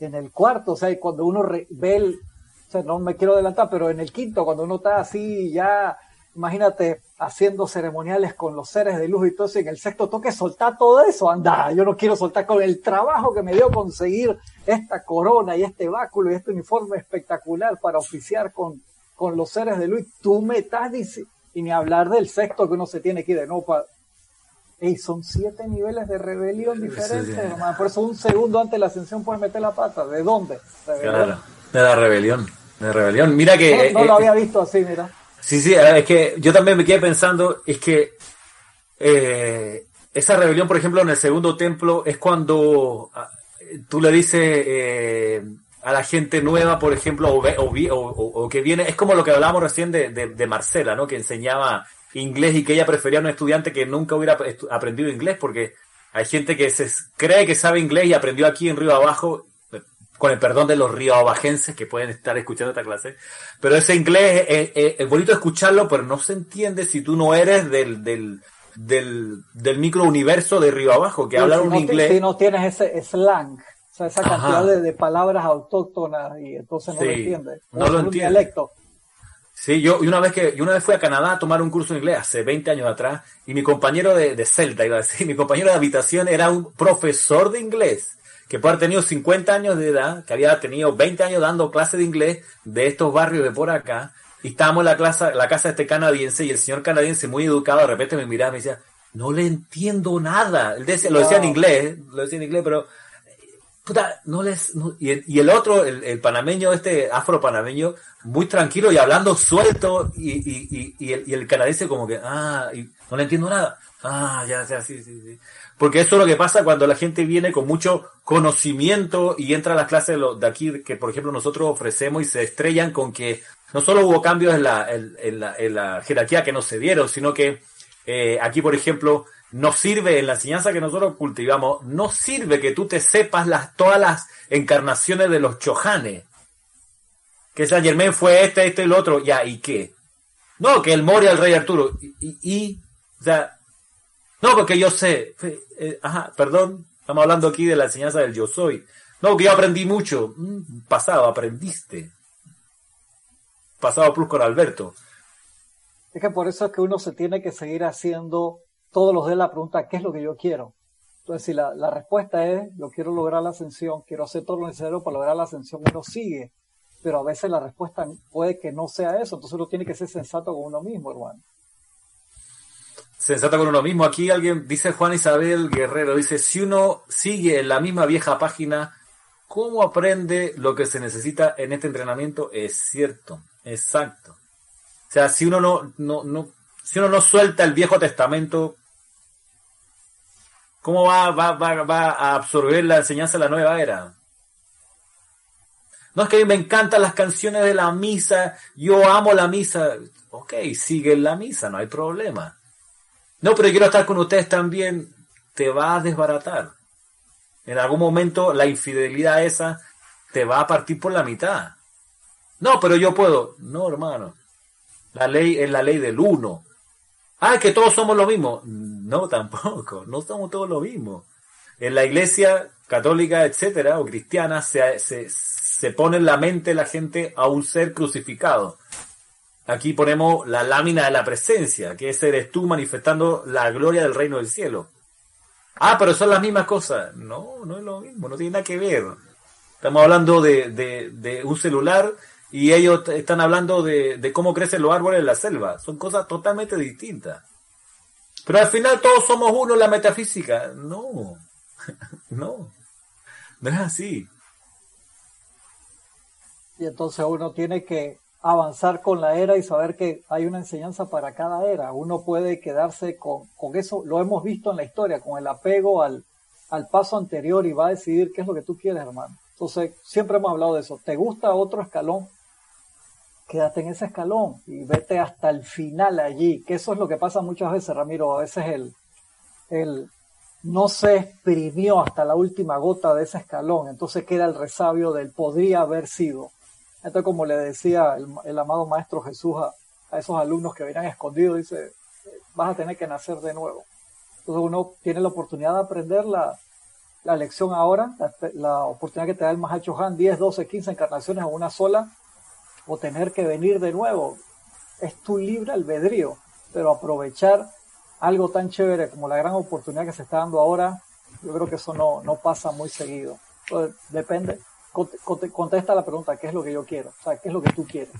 En el cuarto, o sea, cuando uno ve el, o sea, no me quiero adelantar, pero en el quinto, cuando uno está así ya imagínate haciendo ceremoniales con los seres de luz y todo eso, y en el sexto toque soltar todo eso, anda, yo no quiero soltar con el trabajo que me dio conseguir esta corona y este báculo y este uniforme espectacular para oficiar con, con los seres de luz, tú me estás diciendo, y ni hablar del sexto que uno se tiene que ir de no para... Ey, son siete niveles de rebelión diferentes, Por eso un segundo antes de la ascensión puedes meter la pata. ¿De dónde? Claro, de la rebelión. De rebelión. Mira que. No, lo eh, había visto así, mira. Sí, sí, es que yo también me quedé pensando, es que eh, esa rebelión, por ejemplo, en el segundo templo es cuando ah, tú le dices eh, a la gente nueva, por ejemplo, o, o, que viene, es como lo que hablábamos recién de, de, Marcela, ¿no? Que enseñaba inglés y que ella prefería a un estudiante que nunca hubiera aprendido inglés, porque hay gente que se cree que sabe inglés y aprendió aquí en Río Abajo con el perdón de los riobajenses que pueden estar escuchando esta clase, pero ese inglés es, bonito escucharlo, pero no se entiende si tú no eres del, del, del, del microuniverso de Río Abajo, que hablan un inglés. Si no tienes ese slang, o sea, esa cantidad de, palabras autóctonas y entonces no lo entiendes. No, lo entiendes. Sí, yo y una vez que yo una vez fui a Canadá a tomar un curso de inglés hace 20 años atrás y mi compañero de, de celda iba a decir, mi compañero de habitación era un profesor de inglés que puede haber tenido 50 años de edad, que había tenido 20 años dando clase de inglés de estos barrios de por acá, y estábamos en la, clase, la casa de este canadiense, y el señor canadiense, muy educado, de repente me miraba y me decía, no le entiendo nada. Él decía, lo decía en inglés, lo decía en inglés, pero puta, no les, y, el, otro, el, panameño, este afro-panameño, muy tranquilo y hablando suelto, y, y, y, el, y el canadiense como que, ah, no le entiendo nada. Ah, ya, ya, sí, sí, sí. Porque eso es lo que pasa cuando la gente viene con mucho conocimiento y entra a las clases de, aquí que, por ejemplo, nosotros ofrecemos y se estrellan con que no solo hubo cambios en la, en, la, en la jerarquía que nos se dieron, sino que eh, aquí, por ejemplo, no sirve en la enseñanza que nosotros cultivamos, no sirve que tú te sepas las, todas las encarnaciones de los chojanes. Que San Germán fue este, este y el otro, ya, ¿y qué? No, que el Moria, el rey Arturo, y, y no, porque yo sé. Eh, ajá, perdón. Estamos hablando aquí de la enseñanza del yo soy. No, porque yo aprendí mucho. Mm, pasado, aprendiste. Pasado plus con Alberto. Es que por eso es que uno se tiene que seguir haciendo todos los días la pregunta, ¿qué es lo que yo quiero? Entonces, si la, la respuesta es, yo quiero lograr la ascensión, quiero hacer todo lo necesario para lograr la ascensión, uno sigue. Pero a veces la respuesta puede que no sea eso, entonces uno tiene que ser sensato con uno mismo, hermano sensata con uno mismo. Aquí alguien dice Juan Isabel Guerrero, dice, si uno sigue en la misma vieja página, ¿Cómo aprende lo que se necesita en este entrenamiento? Es cierto, exacto. O sea, si uno no, no, no, si uno no suelta el Viejo Testamento, ¿cómo va, va, va, va a absorber la enseñanza de la nueva era? No es que a mí me encantan las canciones de la misa, yo amo la misa. Ok, sigue la misa, no hay problema. No, pero quiero estar con ustedes también. Te va a desbaratar. En algún momento la infidelidad esa te va a partir por la mitad. No, pero yo puedo. No, hermano. La ley es la ley del uno. Ah, que todos somos lo mismo. No, tampoco. No somos todos lo mismo. En la iglesia católica, etcétera, o cristiana, se, se, se pone en la mente la gente a un ser crucificado. Aquí ponemos la lámina de la presencia, que ese eres tú manifestando la gloria del reino del cielo. Ah, pero son las mismas cosas. No, no es lo mismo, no tiene nada que ver. Estamos hablando de, de, un celular y ellos están hablando de, de, cómo crecen los árboles en la selva. Son cosas totalmente distintas. Pero al final todos somos uno en la metafísica. No, no, no es así. Y entonces uno tiene que avanzar con la era y saber que hay una enseñanza para cada era. Uno puede quedarse con, con eso, lo hemos visto en la historia, con el apego al, al paso anterior y va a decidir qué es lo que tú quieres, hermano. Entonces, siempre hemos hablado de eso. ¿Te gusta otro escalón? Quédate en ese escalón y vete hasta el final allí, que eso es lo que pasa muchas veces, Ramiro. A veces el, el no se exprimió hasta la última gota de ese escalón, entonces queda el resabio del podría haber sido. Entonces, como le decía el, amado Maestro Jesús a, esos alumnos que venían escondidos, dice, vas a tener que nacer de nuevo. Entonces uno tiene la oportunidad de aprender la, lección ahora, la, oportunidad que te da el Mahacho Han, 10, 12, 15 encarnaciones en una sola, o tener que venir de nuevo. Es tu libre albedrío, pero aprovechar algo tan chévere como la gran oportunidad que se está dando ahora, yo creo que eso no, no pasa muy seguido. depende, contesta la pregunta, ¿qué es lo que yo quiero? O sea, ¿qué es lo que tú quieres?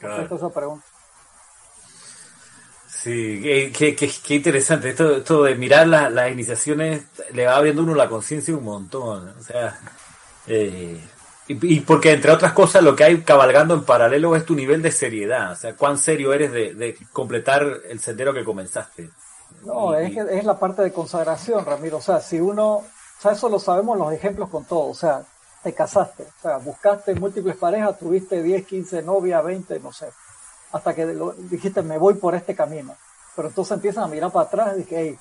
Contesta esa pregunta. Sí, qué, qué, interesante. Esto, esto de mirar las iniciaciones le va abriendo uno la conciencia un montón. O sea, eh, y, porque entre otras cosas lo que hay cabalgando en paralelo es tu nivel de seriedad. O sea, cuán serio eres de, completar el sendero que comenzaste. No, es, es la parte de consagración, Ramiro. O sea, si uno, o sea, eso lo sabemos los ejemplos con todo. O sea, te casaste, o sea, buscaste múltiples parejas, tuviste 10, 15 novias, 20, no sé, hasta que dijiste, me voy por este camino. Pero entonces empiezan a mirar para atrás y dije, hey,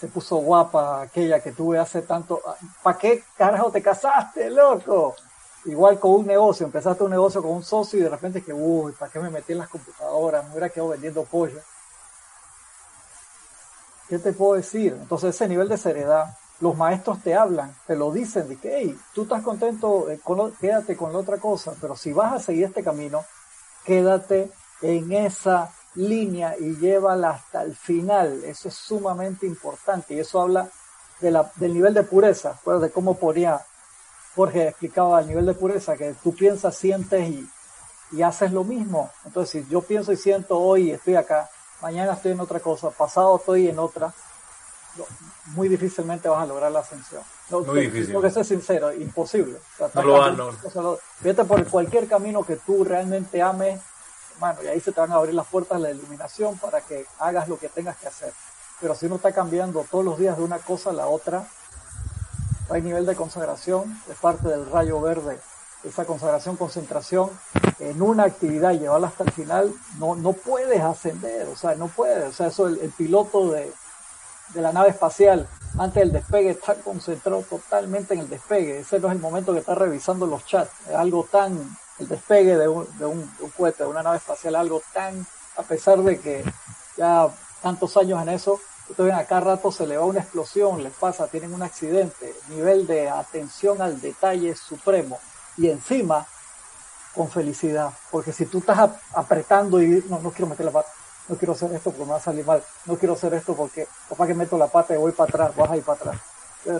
se puso guapa aquella que tuve hace tanto, ¿para qué carajo te casaste, loco? Igual con un negocio, empezaste un negocio con un socio y de repente que, uy, ¿para qué me metí en las computadoras? Me hubiera quedado vendiendo pollo. ¿Qué te puedo decir? Entonces ese nivel de seriedad los maestros te hablan, te lo dicen, de que, hey, tú estás contento, eh, quédate con la otra cosa, pero si vas a seguir este camino, quédate en esa línea y llévala hasta el final. Eso es sumamente importante y eso habla de la, del nivel de pureza, pues de cómo ponía Jorge explicaba el nivel de pureza, que tú piensas, sientes y, y haces lo mismo. Entonces, si yo pienso y siento hoy, estoy acá, mañana estoy en otra cosa, pasado estoy en otra, muy difícilmente vas a lograr la ascensión. muy difícil. Tengo que ser sincero, imposible. no lo van, no. Vete por cualquier camino que tú realmente ames, bueno, y ahí se te van a abrir las puertas de la iluminación para que hagas lo que tengas que hacer. Pero si uno está cambiando todos los días de una cosa a la otra, hay nivel de consagración de parte del rayo verde. Esa consagración, concentración en una actividad y llevarla hasta el final, no, no puedes ascender, o sea, no puedes. O sea, eso el piloto de, de la nave espacial antes del despegue está concentrado totalmente en el despegue. Ese no es el momento que está revisando los chats. Es algo tan, el despegue de un, de un, cohete, de una nave espacial, algo tan, a pesar de que ya tantos años en eso, ustedes ven acá rato se le va una explosión, les pasa, tienen un accidente, nivel de atención al detalle supremo. Y encima, con felicidad, porque si tú estás apretando y no, no quiero meter la pata, no quiero hacer esto porque me va a salir mal, no quiero hacer esto porque papá que meto la pata y voy para atrás, vas a ir para atrás.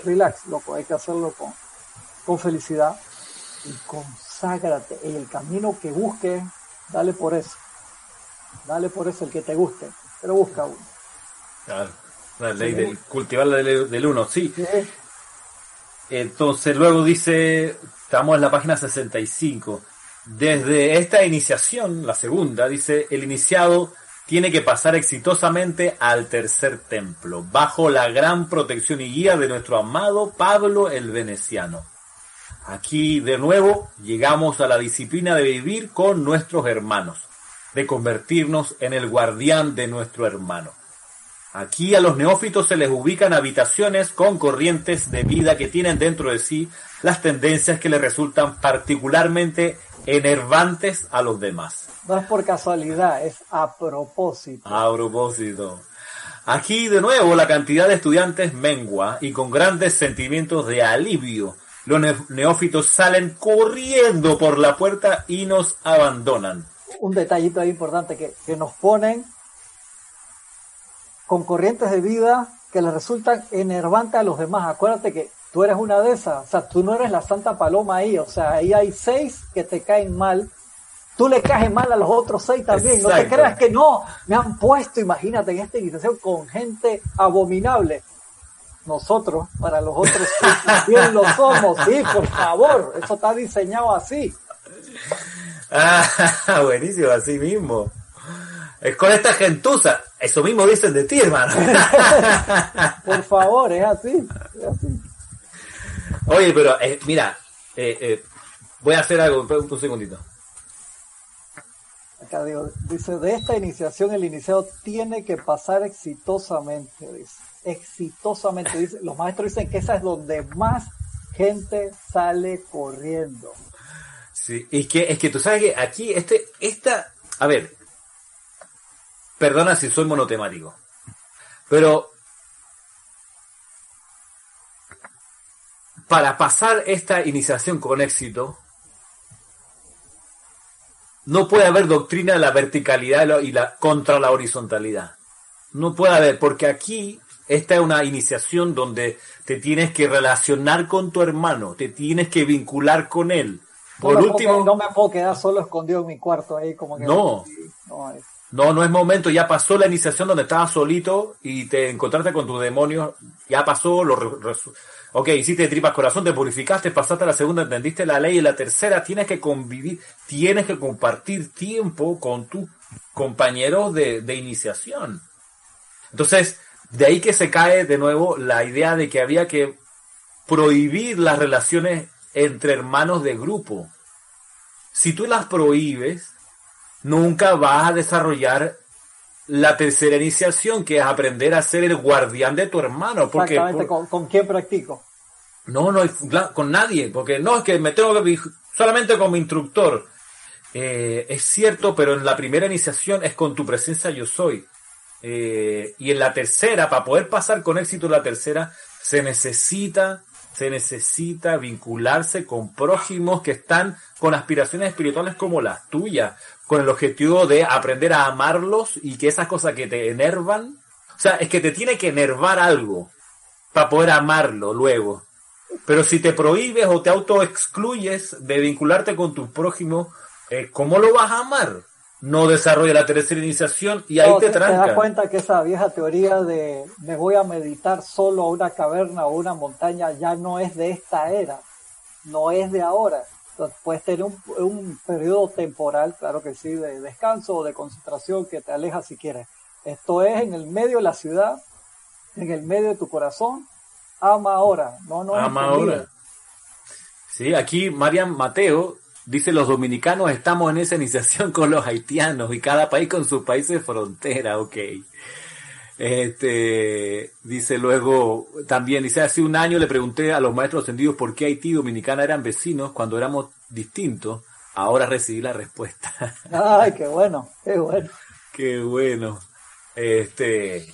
relax, loco, hay que hacerlo con, con felicidad y conságrate en el camino que busques, dale por eso. Dale por eso el que te guste, pero busca uno. Claro, la ley del cultivar la ley del uno, sí. Entonces luego dice Estamos en la página 65. Desde esta iniciación, la segunda, dice, el iniciado tiene que pasar exitosamente al tercer templo, bajo la gran protección y guía de nuestro amado Pablo el Veneciano. Aquí de nuevo llegamos a la disciplina de vivir con nuestros hermanos, de convertirnos en el guardián de nuestro hermano. Aquí a los neófitos se les ubican habitaciones con corrientes de vida que tienen dentro de sí las tendencias que les resultan particularmente enervantes a los demás. No es por casualidad, es a propósito. A propósito. Aquí de nuevo la cantidad de estudiantes mengua y con grandes sentimientos de alivio. Los neófitos salen corriendo por la puerta y nos abandonan. Un detallito ahí importante que, que nos ponen con corrientes de vida que les resultan enervantes a los demás. Acuérdate que tú eres una de esas, o sea, tú no eres la santa paloma ahí, o sea, ahí hay seis que te caen mal, tú le caes mal a los otros seis también, no te creas que no, me han puesto, imagínate, en esta iniciación con gente abominable. Nosotros, para los otros, bien lo somos, sí, por favor, eso está diseñado así. Ah, buenísimo, así mismo. Es con esta gentuza. Eso mismo dicen de ti, hermano. Por favor, es así. Es así. Oye, pero eh, mira, eh, eh, voy a hacer algo, un, segundito. Dice, de esta iniciación el iniciado tiene que pasar exitosamente, dice. Exitosamente, dice. Los maestros dicen que esa es donde más gente sale corriendo. Sí, es que, es que tú sabes que aquí, este, esta, a ver, perdona si soy monotemático, pero para pasar esta iniciación con éxito, no puede haber doctrina de la verticalidad y la contra la horizontalidad. No puede haber, porque aquí esta es una iniciación donde te tienes que relacionar con tu hermano, te tienes que vincular con él. Por último, no me puedo quedar solo escondido en mi cuarto ahí como que no. No, no, es momento, ya pasó la iniciación donde estabas solito y te encontraste con tus demonios, ya pasó, lo, Ok, hiciste tripas corazón, te purificaste, pasaste a la segunda, entendiste la ley y la tercera, tienes que convivir, tienes que compartir tiempo con tus compañeros de, de iniciación. Entonces, de ahí que se cae de nuevo la idea de que había que prohibir las relaciones entre hermanos de grupo. Si tú las prohíbes, nunca vas a desarrollar la tercera iniciación, que es aprender a ser el guardián de tu hermano. Porque, ¿Con, quién practico? No, no, con nadie, porque no, es que me tengo que solamente como instructor. Eh, es cierto, pero en la primera iniciación es con tu presencia yo soy. Eh, y en la tercera, para poder pasar con éxito la tercera, se necesita, se necesita vincularse con prójimos que están con aspiraciones espirituales como las tuyas, con el objetivo de aprender a amarlos y que esas cosas que te enervan, o sea, es que te tiene que enervar algo para poder amarlo luego. Pero si te prohíbes o te autoexcluyes de vincularte con tu prójimo, eh, ¿cómo lo vas a amar? No desarrolla la tercera iniciación y ahí te, te tranca. Te das cuenta que esa vieja teoría de me voy a meditar solo a una caverna o una montaña ya no es de esta era, no es de ahora puedes tener un, un, periodo temporal, claro que sí, de descanso o de concentración que te aleja si quieres. Esto es en el medio de la ciudad, en el medio de tu corazón. Ama ahora, no, no. Ama ahora. Sí, aquí Marian Mateo dice los dominicanos estamos en esa iniciación con los haitianos y cada país con sus países de frontera, ok. Este, dice luego, también dice, hace un año le pregunté a los maestros ascendidos por qué Haití y Dominicana eran vecinos cuando éramos distintos. Ahora recibí la respuesta. Ay, qué bueno, qué bueno. Qué bueno. Este,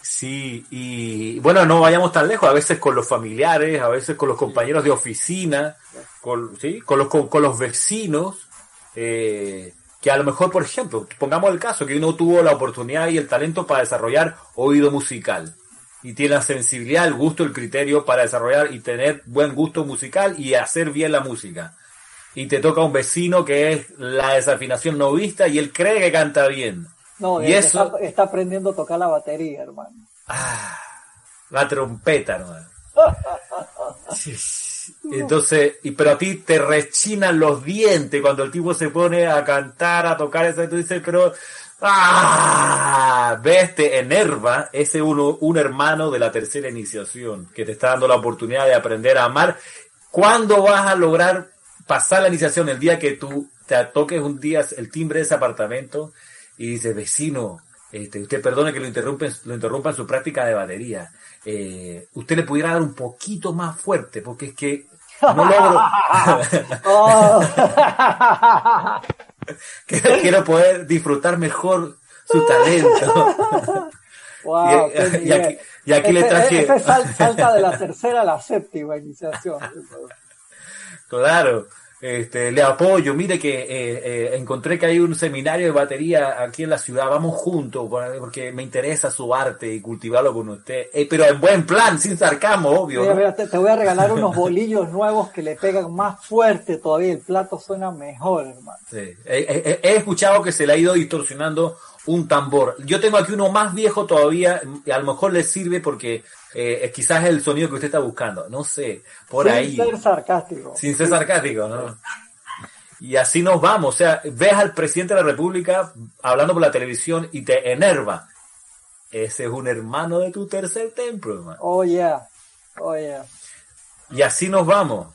sí, y bueno, no vayamos tan lejos, a veces con los familiares, a veces con los compañeros de oficina, con, ¿sí? con, los, con los vecinos. Eh, que a lo mejor, por ejemplo, pongamos el caso que uno tuvo la oportunidad y el talento para desarrollar oído musical y tiene la sensibilidad, el gusto, el criterio para desarrollar y tener buen gusto musical y hacer bien la música. Y te toca un vecino que es la desafinación no vista y él cree que canta bien. No, y eso está, aprendiendo a tocar la batería, hermano. Ah, la trompeta, hermano. Entonces, y, pero a ti te rechinan los dientes cuando el tipo se pone a cantar, a tocar eso, y tú dices, pero, ¡ah! Ves, te enerva ese uno, un hermano de la tercera iniciación que te está dando la oportunidad de aprender a amar. ¿Cuándo vas a lograr pasar la iniciación? El día que tú te toques un día el timbre de ese apartamento y dices, vecino, este, usted perdone que lo interrumpen, lo interrumpa en su práctica de batería. Eh, usted le pudiera dar un poquito más fuerte, porque es que no logro. Oh. Quiero poder disfrutar mejor su talento. y, aquí, le traje. salta de la tercera a la séptima iniciación. Claro. Este, le apoyo, mire que eh, eh, encontré que hay un seminario de batería aquí en la ciudad, vamos juntos, porque me interesa su arte y cultivarlo con usted, eh, pero en buen plan, sin sarcasmo, obvio. te, voy a regalar unos bolillos nuevos que le pegan más fuerte todavía, el plato suena mejor, hermano. Sí. He, escuchado que se le ha ido distorsionando un tambor. Yo tengo aquí uno más viejo todavía, a lo mejor le sirve porque eh, quizás es el sonido que usted está buscando, no sé, por ahí. Sin ser sarcástico. Sin ser sarcástico, ¿no? Y así nos vamos, o sea, ves al presidente de la República hablando por la televisión y te enerva. Ese es un hermano de tu tercer templo, hermano. Oh, yeah. Oh, yeah. Y así nos vamos.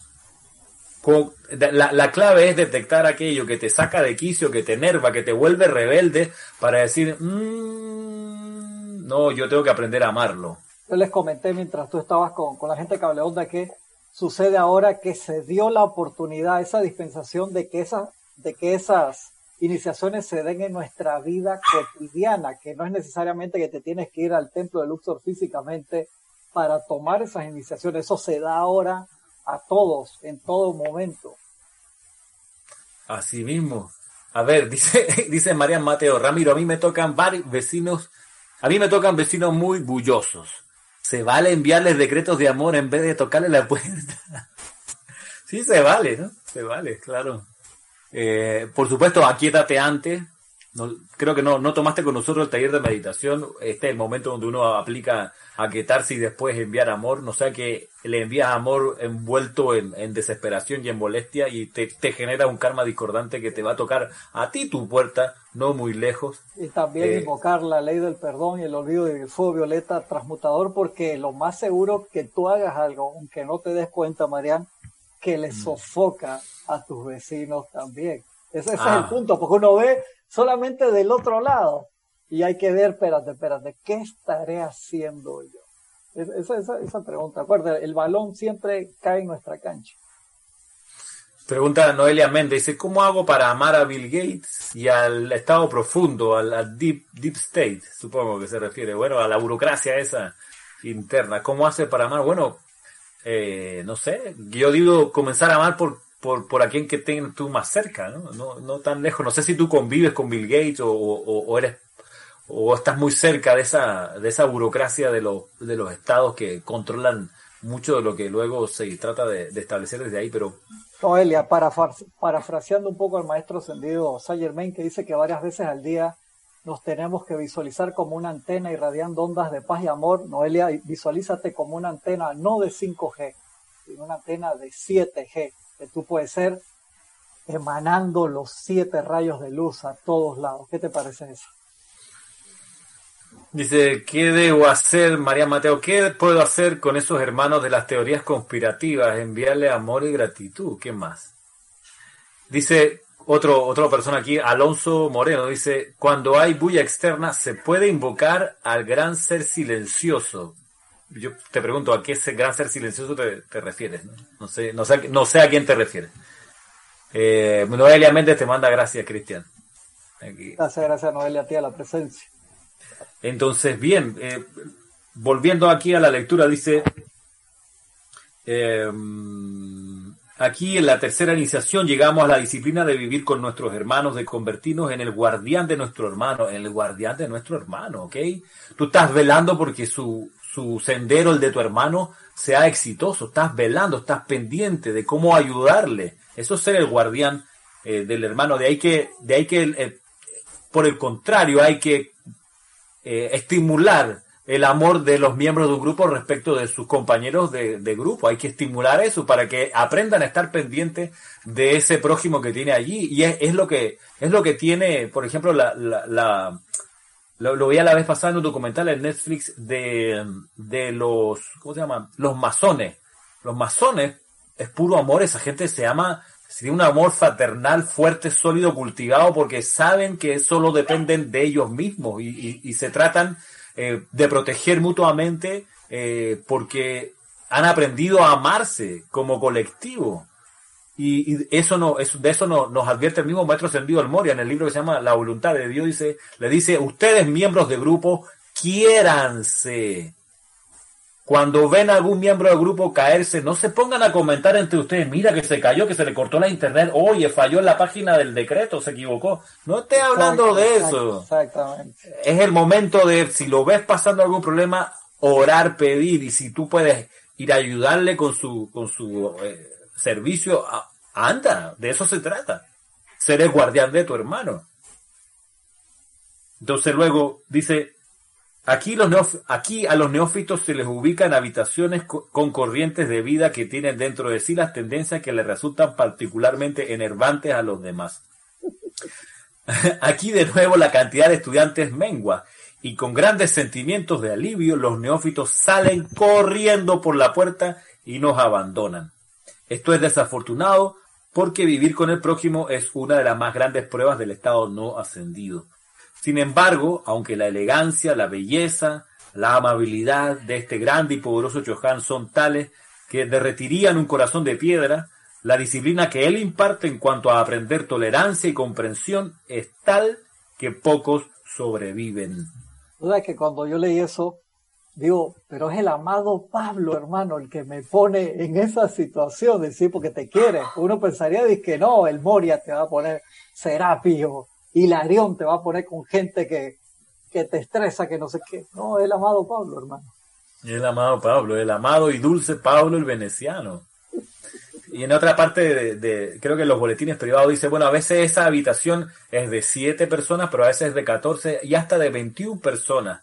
La, la, clave es detectar aquello que te saca de quicio, que te enerva, que te vuelve rebelde, para decir, mmm, no, yo tengo que aprender a amarlo. Yo les comenté mientras tú estabas con, con la gente de Cableonda que sucede ahora que se dio la oportunidad, esa dispensación de que, esa, de que esas iniciaciones se den en nuestra vida cotidiana, que no es necesariamente que te tienes que ir al templo de Luxor físicamente para tomar esas iniciaciones, eso se da ahora a todos, en todo momento. Así mismo. A ver, dice, dice María Mateo, Ramiro, a mí me tocan varios vecinos, a mí me tocan vecinos muy bullosos se vale enviarles decretos de amor en vez de tocarle la puerta. sí, se vale, ¿no? Se vale, claro. Eh, por supuesto, aquíétate antes. No, creo que no, no tomaste con nosotros el taller de meditación. Este es el momento donde uno aplica aquietarse y después enviar amor. No sea que le envías amor envuelto en, desesperación y en molestia y te, te, genera un karma discordante que te va a tocar a ti tu puerta no muy lejos. Y también eh, invocar la ley del perdón y el olvido del fuego violeta transmutador, porque lo más seguro que tú hagas algo, aunque no te des cuenta, Marian, que le mm. sofoca a tus vecinos también. Ese, es el ah. punto, porque uno ve solamente del otro lado y hay que ver, espérate, espérate, ¿qué estaré haciendo yo? Esa, esa, esa pregunta, acuérdate, el balón siempre cae en nuestra cancha. Pregunta Noelia Méndez, dice, ¿cómo hago para amar a Bill Gates y al estado profundo, al, deep, deep state, supongo que se refiere, bueno, a la burocracia esa interna? ¿Cómo hace para amar? Bueno, eh, no sé, yo digo comenzar a amar por, por, por a quien que tengas tú más cerca, ¿no? ¿no? No tan lejos. No sé si tú convives con Bill Gates o, o, eres o estás muy cerca de esa, de esa burocracia de los, de los estados que controlan mucho de lo que luego se trata de, establecer desde ahí, pero Noelia, parafraseando un poco al maestro ascendido Saint Germain, que dice que varias veces al día nos tenemos que visualizar como una antena irradiando ondas de paz y amor. Noelia, visualízate como una antena no de 5G, sino una antena de 7G, que tú puedes ser emanando los siete rayos de luz a todos lados. ¿Qué te parece eso? Dice, ¿qué debo hacer, María Mateo? ¿Qué puedo hacer con esos hermanos de las teorías conspirativas? Enviarle amor y gratitud. ¿Qué más? Dice otro, otra persona aquí, Alonso Moreno, dice, cuando hay bulla externa, ¿se puede invocar al gran ser silencioso? Yo te pregunto, ¿a qué ese gran ser silencioso te, refieres? ¿no? sé, no, sé, no sé a quién te refieres. Eh, Noelia Méndez te manda gracias, Cristian. Gracias, gracias Noelia a ti a la presencia. Entonces, bien, eh, volviendo aquí a la lectura, dice, eh, aquí en la tercera iniciación llegamos a la disciplina de vivir con nuestros hermanos, de convertirnos en el guardián de nuestro hermano, en el guardián de nuestro hermano, ¿ok? Tú estás velando porque su, su sendero, el de tu hermano, sea exitoso, estás velando, estás pendiente de cómo ayudarle. Eso es ser el guardián eh, del hermano. De ahí que, de ahí que por el contrario, hay que eh, estimular el amor de los miembros de un grupo respecto de sus compañeros de, grupo. Hay que estimular eso para que aprendan a estar pendientes de ese prójimo que tiene allí. Y es, lo que es lo que tiene, por ejemplo, la, la, lo, lo, vi a la vez pasada en un documental en Netflix de, de los, ¿cómo se llama? Los masones. Los masones es puro amor, esa gente se ama, tiene un amor fraternal fuerte, sólido, cultivado, porque saben que solo dependen de ellos mismos y, y se tratan eh, de proteger mutuamente eh, porque han aprendido a amarse como colectivo. Y, eso no, eso, de eso no, nos advierte el mismo maestro Sendido el Moria en el libro que se llama La voluntad de Dios. Dice, le dice, ustedes miembros de grupo, quiéranse. Cuando ven a algún miembro del grupo caerse, no se pongan a comentar entre ustedes, mira que se cayó, que se le cortó la internet, oye, falló en la página del decreto, se equivocó. No esté hablando de eso. Exactamente. Es el momento de, si lo ves pasando algún problema, orar, pedir, y si tú puedes ir a ayudarle con su, con su eh, servicio, anda, de eso se trata. Ser el guardián de tu hermano. Entonces luego dice, Aquí, a los neófitos se les ubican habitaciones con corrientes de vida que tienen dentro de sí las tendencias que les resultan particularmente enervantes a los demás. Aquí de nuevo la cantidad de estudiantes mengua y con grandes sentimientos de alivio los neófitos salen corriendo por la puerta y nos abandonan. Esto es desafortunado porque vivir con el prójimo es una de las más grandes pruebas del estado no ascendido. Sin embargo, aunque la elegancia, la belleza, la amabilidad de este grande y poderoso Chohan son tales que derretirían un corazón de piedra, la disciplina que él imparte en cuanto a aprender tolerancia y comprensión es tal que pocos sobreviven. ¿Verdad que cuando yo leí eso, digo, pero es el amado Pablo, hermano, el que me pone en esa situación, decir, porque te quiere. Uno pensaría que no, el Moria te va a poner Serapio, Hilarión te va a poner con gente que, que te estresa, que no sé qué. No, el amado Pablo, hermano. El amado Pablo, el amado y dulce Pablo el veneciano. Y en otra parte de, creo que en los boletines privados dice, bueno, a veces esa habitación es de siete personas, pero a veces es de 14 y hasta de 21 personas.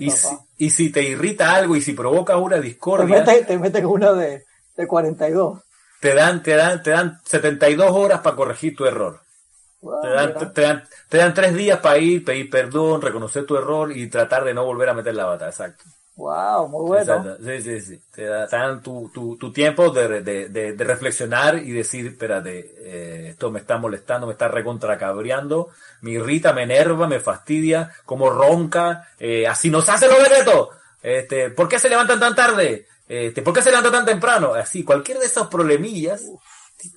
y, si, y si te irrita algo y si provocas una discordia... Te metes, con una de, de 42. Te dan, te dan, te dan 72 horas para corregir tu error te, dan, tres días para ir, pedir perdón, reconocer tu error y tratar de no volver a meter la bata, exacto. Wow, muy bueno. Sí, sí, sí. Te, dan tu, tu, tiempo de, de, reflexionar y decir, espérate, eh, esto me está molestando, me está recontracabreando, me irrita, me enerva, me fastidia, como ronca, eh, así nos hace los decretos. Este, ¿Por qué se levantan tan tarde? Este, ¿Por qué se levantan tan temprano? Así, cualquier de esos problemillas,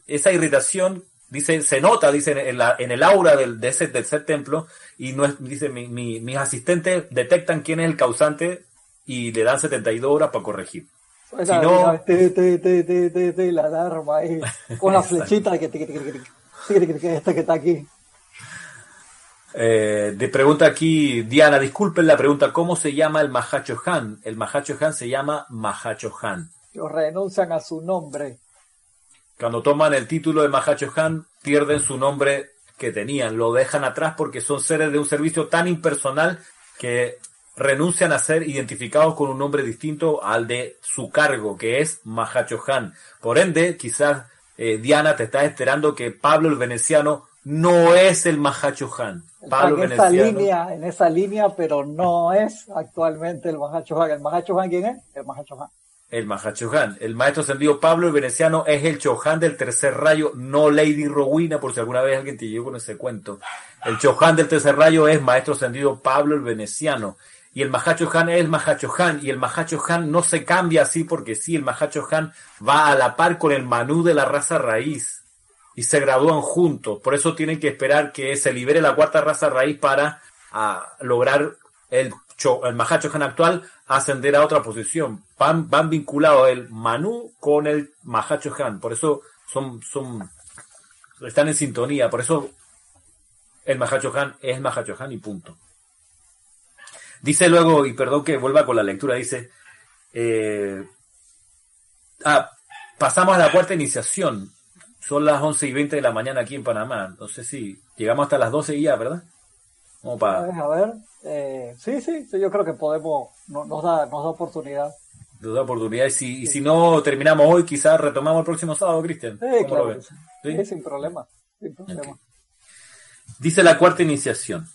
esa irritación Dice, se nota, dice, en, la, en el aura del, de ese tercer templo, y no es, dice, mi, mi, mis asistentes detectan quién es el causante y le dan 72 horas para corregir. si no... Te, te, te, la alarma ahí, con la flechita que, esta que está aquí. Eh, de pregunta aquí, Diana, disculpen la pregunta, ¿cómo se llama el Mahacho Han? El Mahacho Han se llama Mahacho Han. Ellos renuncian a su nombre cuando toman el título de Mahacho Han, pierden su nombre que tenían, lo dejan atrás porque son seres de un servicio tan impersonal que renuncian a ser identificados con un nombre distinto al de su cargo, que es Mahacho Han. Por ende, quizás eh, Diana te está esperando que Pablo el Veneciano no es el Mahacho Han. Pablo en esa línea, en esa línea, pero no es actualmente el Mahacho Han. ¿El Mahacho Han quién es? El Mahacho Han el Mahachohan. El maestro ascendido Pablo el Veneciano es el Chohan del tercer rayo, no Lady Rowena, por si alguna vez alguien te llegó con ese cuento. El Chohan del tercer rayo es maestro ascendido Pablo el Veneciano. Y el Mahachohan es el Mahachohan. Y el Mahachohan no se cambia así porque sí, el Mahachohan va a la par con el Manú de la raza raíz. Y se gradúan juntos. Por eso tienen que esperar que se libere la cuarta raza raíz para a, lograr el, el Mahachohan actual ascender a otra posición. Van, van vinculados el Manu con el Mahacho Han. Por eso son, son, están en sintonía. Por eso el Mahacho Han es Mahacho Han y punto. Dice luego, y perdón que vuelva con la lectura, dice, eh, ah, pasamos a la cuarta iniciación. Son las 11 y 20 de la mañana aquí en Panamá. No sé si llegamos hasta las 12 y ya, ¿verdad? Como para... A ver, eh, sí, sí, yo creo que podemos, nos, da, nos da oportunidad. Nos da oportunidad. Y si, si no terminamos hoy, quizás retomamos el próximo sábado, Cristian. Sí, claro. Sí, sin problema. Sin problema. Dice la cuarta iniciación.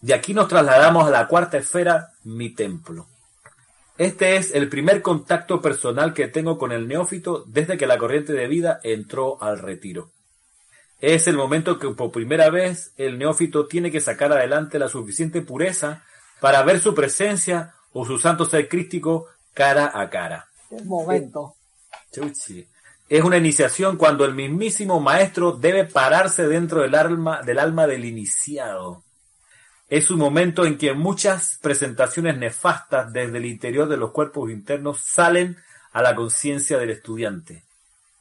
De aquí nos trasladamos a la cuarta esfera, mi templo. Este es el primer contacto personal que tengo con el neófito desde que la corriente de vida entró al retiro. Es el momento que por primera vez el neófito tiene que sacar adelante la suficiente pureza para ver su presencia o su santo ser crístico cara a cara. El momento. Es una iniciación cuando el mismísimo maestro debe pararse dentro del alma del, alma del iniciado es un momento en que muchas presentaciones nefastas desde el interior de los cuerpos internos salen a la conciencia del estudiante.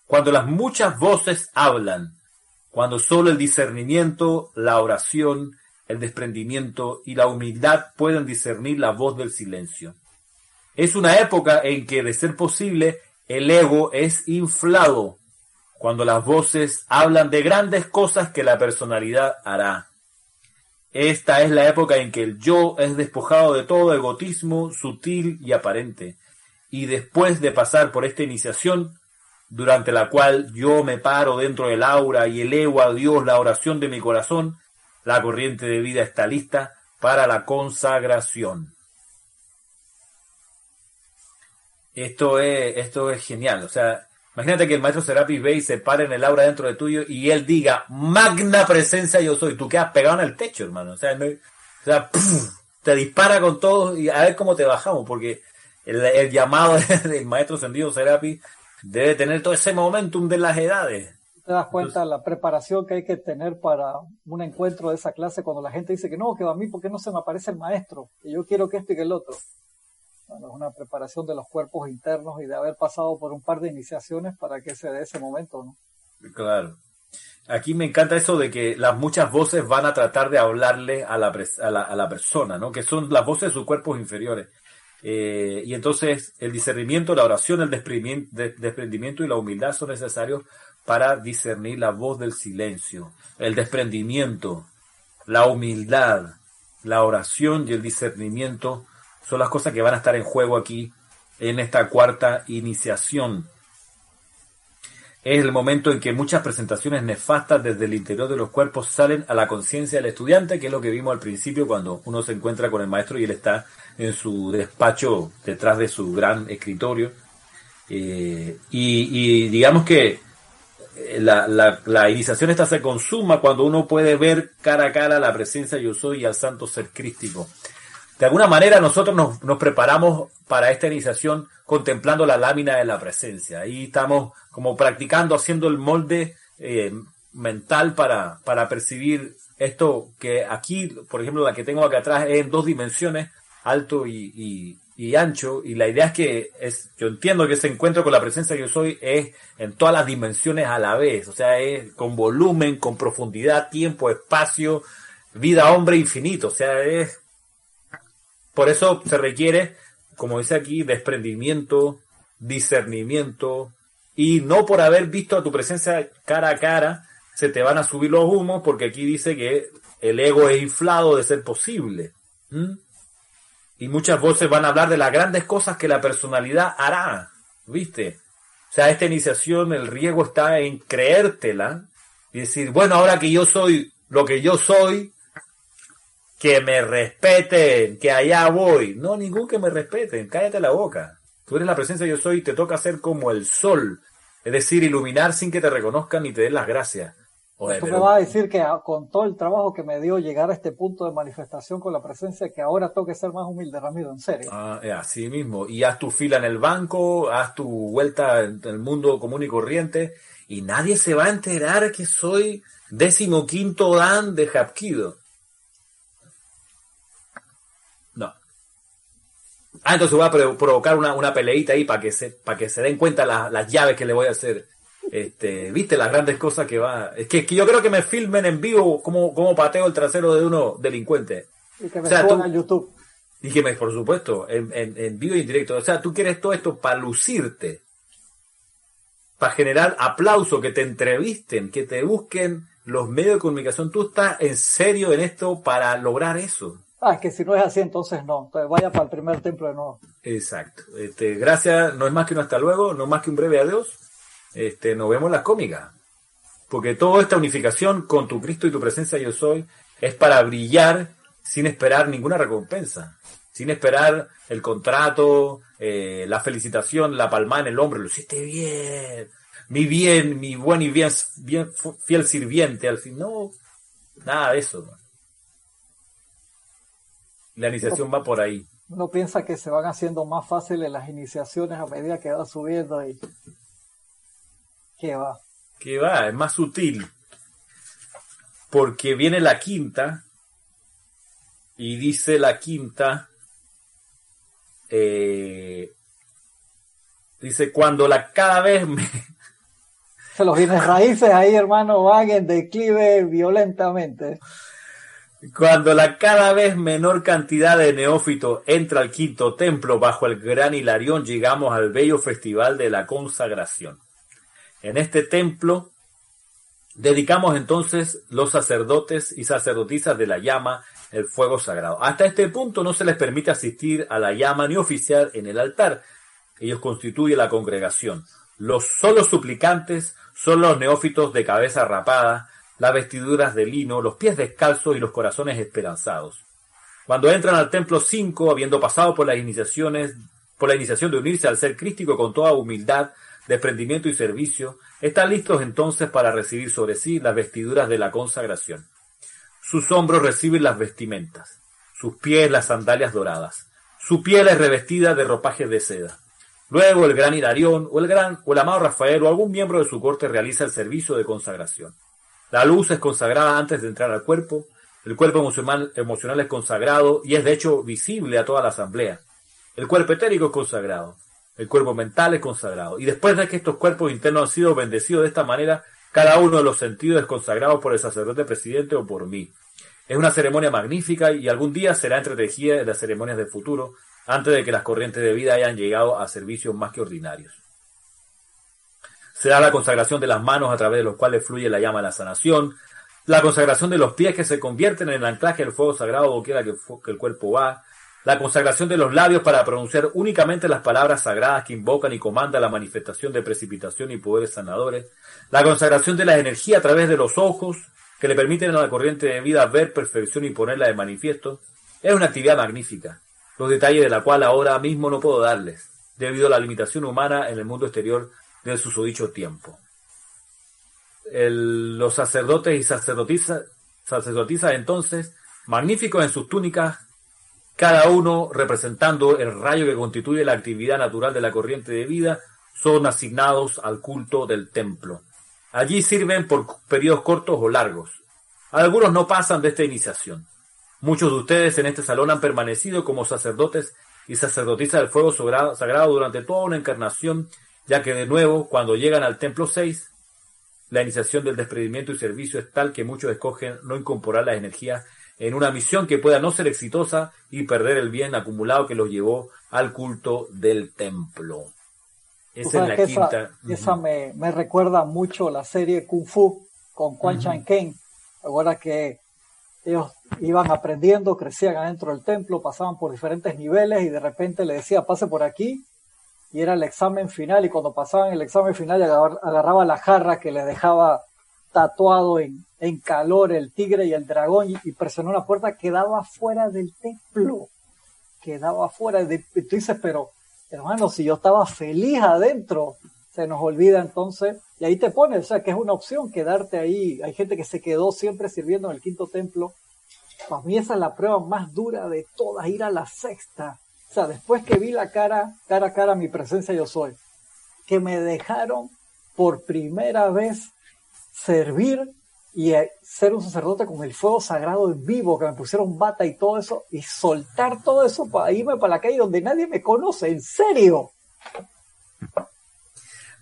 Cuando las muchas voces hablan, cuando solo el discernimiento, la oración, el desprendimiento y la humildad pueden discernir la voz del silencio. Es una época en que, de ser posible, el ego es inflado, cuando las voces hablan de grandes cosas que la personalidad hará esta es la época en que el yo es despojado de todo egotismo sutil y aparente. Y después de pasar por esta iniciación, durante la cual yo me paro dentro del aura y elevo a Dios la oración de mi corazón, la corriente de vida está lista para la consagración. Esto es, esto es genial. O sea, Imagínate que el maestro Serapis ve y se para en el aura dentro de tuyo y él diga, magna presencia yo soy. Tú quedas pegado en el techo, hermano. O sea, te dispara con todo y a ver cómo te bajamos, porque el, llamado del maestro Sendido Serapis debe tener todo ese momentum de las edades. ¿Te das cuenta la preparación que hay que tener para un encuentro de esa clase cuando la gente dice que no, que a mí, ¿por qué no se me aparece el maestro? Que yo quiero que este y que el otro es una preparación de los cuerpos internos y de haber pasado por un par de iniciaciones para que se dé ese momento, ¿no? Claro. Aquí me encanta eso de que las muchas voces van a tratar de hablarle a la, a la, persona, ¿no? Que son las voces de sus cuerpos inferiores. Eh, y entonces el discernimiento, la oración, el desprendimiento y la humildad son necesarios para discernir la voz del silencio. El desprendimiento, la humildad, la oración y el discernimiento son las cosas que van a estar en juego aquí en esta cuarta iniciación. Es el momento en que muchas presentaciones nefastas desde el interior de los cuerpos salen a la conciencia del estudiante, que es lo que vimos al principio cuando uno se encuentra con el maestro y él está en su despacho detrás de su gran escritorio. Eh, y, digamos que eh, la, la, iniciación esta se consuma cuando uno puede ver cara a cara la presencia yo soy y al santo ser crístico de alguna manera nosotros nos, preparamos para esta iniciación contemplando la lámina de la presencia. Ahí estamos como practicando, haciendo el molde eh, mental para, para percibir esto que aquí, por ejemplo, la que tengo acá atrás es en dos dimensiones, alto y, ancho, y la idea es que es, yo entiendo que ese encuentro con la presencia que yo soy es en todas las dimensiones a la vez, o sea, es con volumen, con profundidad, tiempo, espacio, vida, hombre infinito, o sea, es por eso se requiere, como dice aquí, desprendimiento, discernimiento, y no por haber visto a tu presencia cara a cara, se te van a subir los humos, porque aquí dice que el ego es inflado de ser posible. Y muchas voces van a hablar de las grandes cosas que la personalidad hará, ¿viste? O sea, esta iniciación, el riesgo está en creértela y decir, bueno, ahora que yo soy lo que yo soy, que me respeten, que allá voy. No, ningún que me respeten, cállate la boca. Tú eres la presencia yo soy y te toca ser como el sol, es decir, iluminar sin que te reconozcan ni te den las gracias. Tú me vas a decir que con todo el trabajo que me dio llegar a este punto de manifestación con la presencia, que ahora tengo que ser más humilde, Ramiro, en serio. Ah, así mismo. Y haz tu fila en el banco, haz tu vuelta en el mundo común y corriente, y nadie se va a enterar que soy décimo quinto Dan de Hapkido. Ah, entonces voy a provocar una, una peleita ahí para que se, para que se den cuenta las llaves que le voy a hacer. Este, viste las grandes cosas que va. Es que, yo creo que me filmen en vivo como, como pateo el trasero de uno delincuente. Y que me o YouTube. Y que me, por supuesto, en, en, en vivo y en directo. O sea, tú quieres todo esto para lucirte. Para generar aplauso, que te entrevisten, que te busquen los medios de comunicación. Tú estás en serio en esto para lograr eso. Ah, que si no es así, entonces no. Entonces vaya para el primer templo de nuevo. Exacto. Este, gracias, no es más que un hasta luego, no más que un breve adiós. Este, nos vemos las cómicas. Porque toda esta unificación con tu Cristo y tu presencia yo soy es para brillar sin esperar ninguna recompensa, sin esperar el contrato, eh, la felicitación, la palma en el hombro, lo hiciste bien, mi bien, mi buen y bien, bien fiel sirviente, al fin, no, nada de eso. La iniciación va por ahí. Uno piensa que se van haciendo más fáciles las iniciaciones a medida que va subiendo y que va. Que va, es más sutil. Porque viene la quinta y dice la quinta, eh, dice, cuando la cada vez me... Los bienes raíces ahí, hermano, van en declive violentamente. Cuando la cada vez menor cantidad de neófitos entra al quinto templo bajo el gran hilarión, llegamos al bello festival de la consagración. En este templo dedicamos entonces los sacerdotes y sacerdotisas de la llama el fuego sagrado. Hasta este punto no se les permite asistir a la llama ni oficiar en el altar. Ellos constituyen la congregación. Los solos suplicantes son los neófitos de cabeza rapada, las vestiduras de lino, los pies descalzos y los corazones esperanzados. Cuando entran al templo 5, habiendo pasado por las iniciaciones, por la iniciación de unirse al ser crístico con toda humildad, desprendimiento y servicio, están listos entonces para recibir sobre sí las vestiduras de la consagración. Sus hombros reciben las vestimentas, sus pies las sandalias doradas, su piel es revestida de ropajes de seda. Luego el gran Hilarión o el gran o el amado Rafael o algún miembro de su corte realiza el servicio de consagración. La luz es consagrada antes de entrar al cuerpo, el cuerpo emocional, emocional es consagrado y es de hecho visible a toda la asamblea. El cuerpo etérico es consagrado, el cuerpo mental es consagrado. Y después de que estos cuerpos internos han sido bendecidos de esta manera, cada uno de los sentidos es consagrado por el sacerdote presidente o por mí. Es una ceremonia magnífica y algún día será entretejida en las ceremonias del futuro, antes de que las corrientes de vida hayan llegado a servicios más que ordinarios. Será la consagración de las manos a través de los cuales fluye la llama de la sanación, la consagración de los pies que se convierten en el anclaje del fuego sagrado doquiera que, que el cuerpo va, la consagración de los labios para pronunciar únicamente las palabras sagradas que invocan y comandan la manifestación de precipitación y poderes sanadores, la consagración de la energía a través de los ojos que le permiten a la corriente de vida ver perfección y ponerla de manifiesto, es una actividad magnífica, los detalles de la cual ahora mismo no puedo darles, debido a la limitación humana en el mundo exterior del susodicho tiempo. los sacerdotes y sacerdotisas, sacerdotisas entonces, magníficos en sus túnicas, cada uno representando el rayo que constituye la actividad natural de la corriente de vida, son asignados al culto del templo. Allí sirven por periodos cortos o largos. Algunos no pasan de esta iniciación. Muchos de ustedes en este salón han permanecido como sacerdotes y sacerdotisas del fuego sagrado durante toda una encarnación ya que de nuevo, cuando llegan al templo 6, la iniciación del desprendimiento y servicio es tal que muchos escogen no incorporar las energías en una misión que pueda no ser exitosa y perder el bien acumulado que los llevó al culto del templo. Esa es la quinta. Esa, me, recuerda mucho la serie Kung Fu con Quan Chan Ken. Ahora que ellos iban aprendiendo, crecían adentro del templo, pasaban por diferentes niveles y de repente le decía, pase por aquí y era el examen final y cuando pasaban el examen final agarraba la jarra que le dejaba tatuado en, en calor el tigre y el dragón y, presionó una puerta quedaba fuera del templo quedaba fuera de, tú dices pero hermano si yo estaba feliz adentro se nos olvida entonces y ahí te pones o sea que es una opción quedarte ahí. Hay gente que se quedó siempre sirviendo en el quinto templo. Para mí esa es la prueba más dura de todas ir a la sexta o sea, después que vi la cara, cara a cara, mi presencia yo soy, que me dejaron por primera vez servir y eh, ser un sacerdote con el fuego sagrado en vivo, que me pusieron bata y todo eso, y soltar todo eso para irme para la calle donde nadie me conoce, en serio.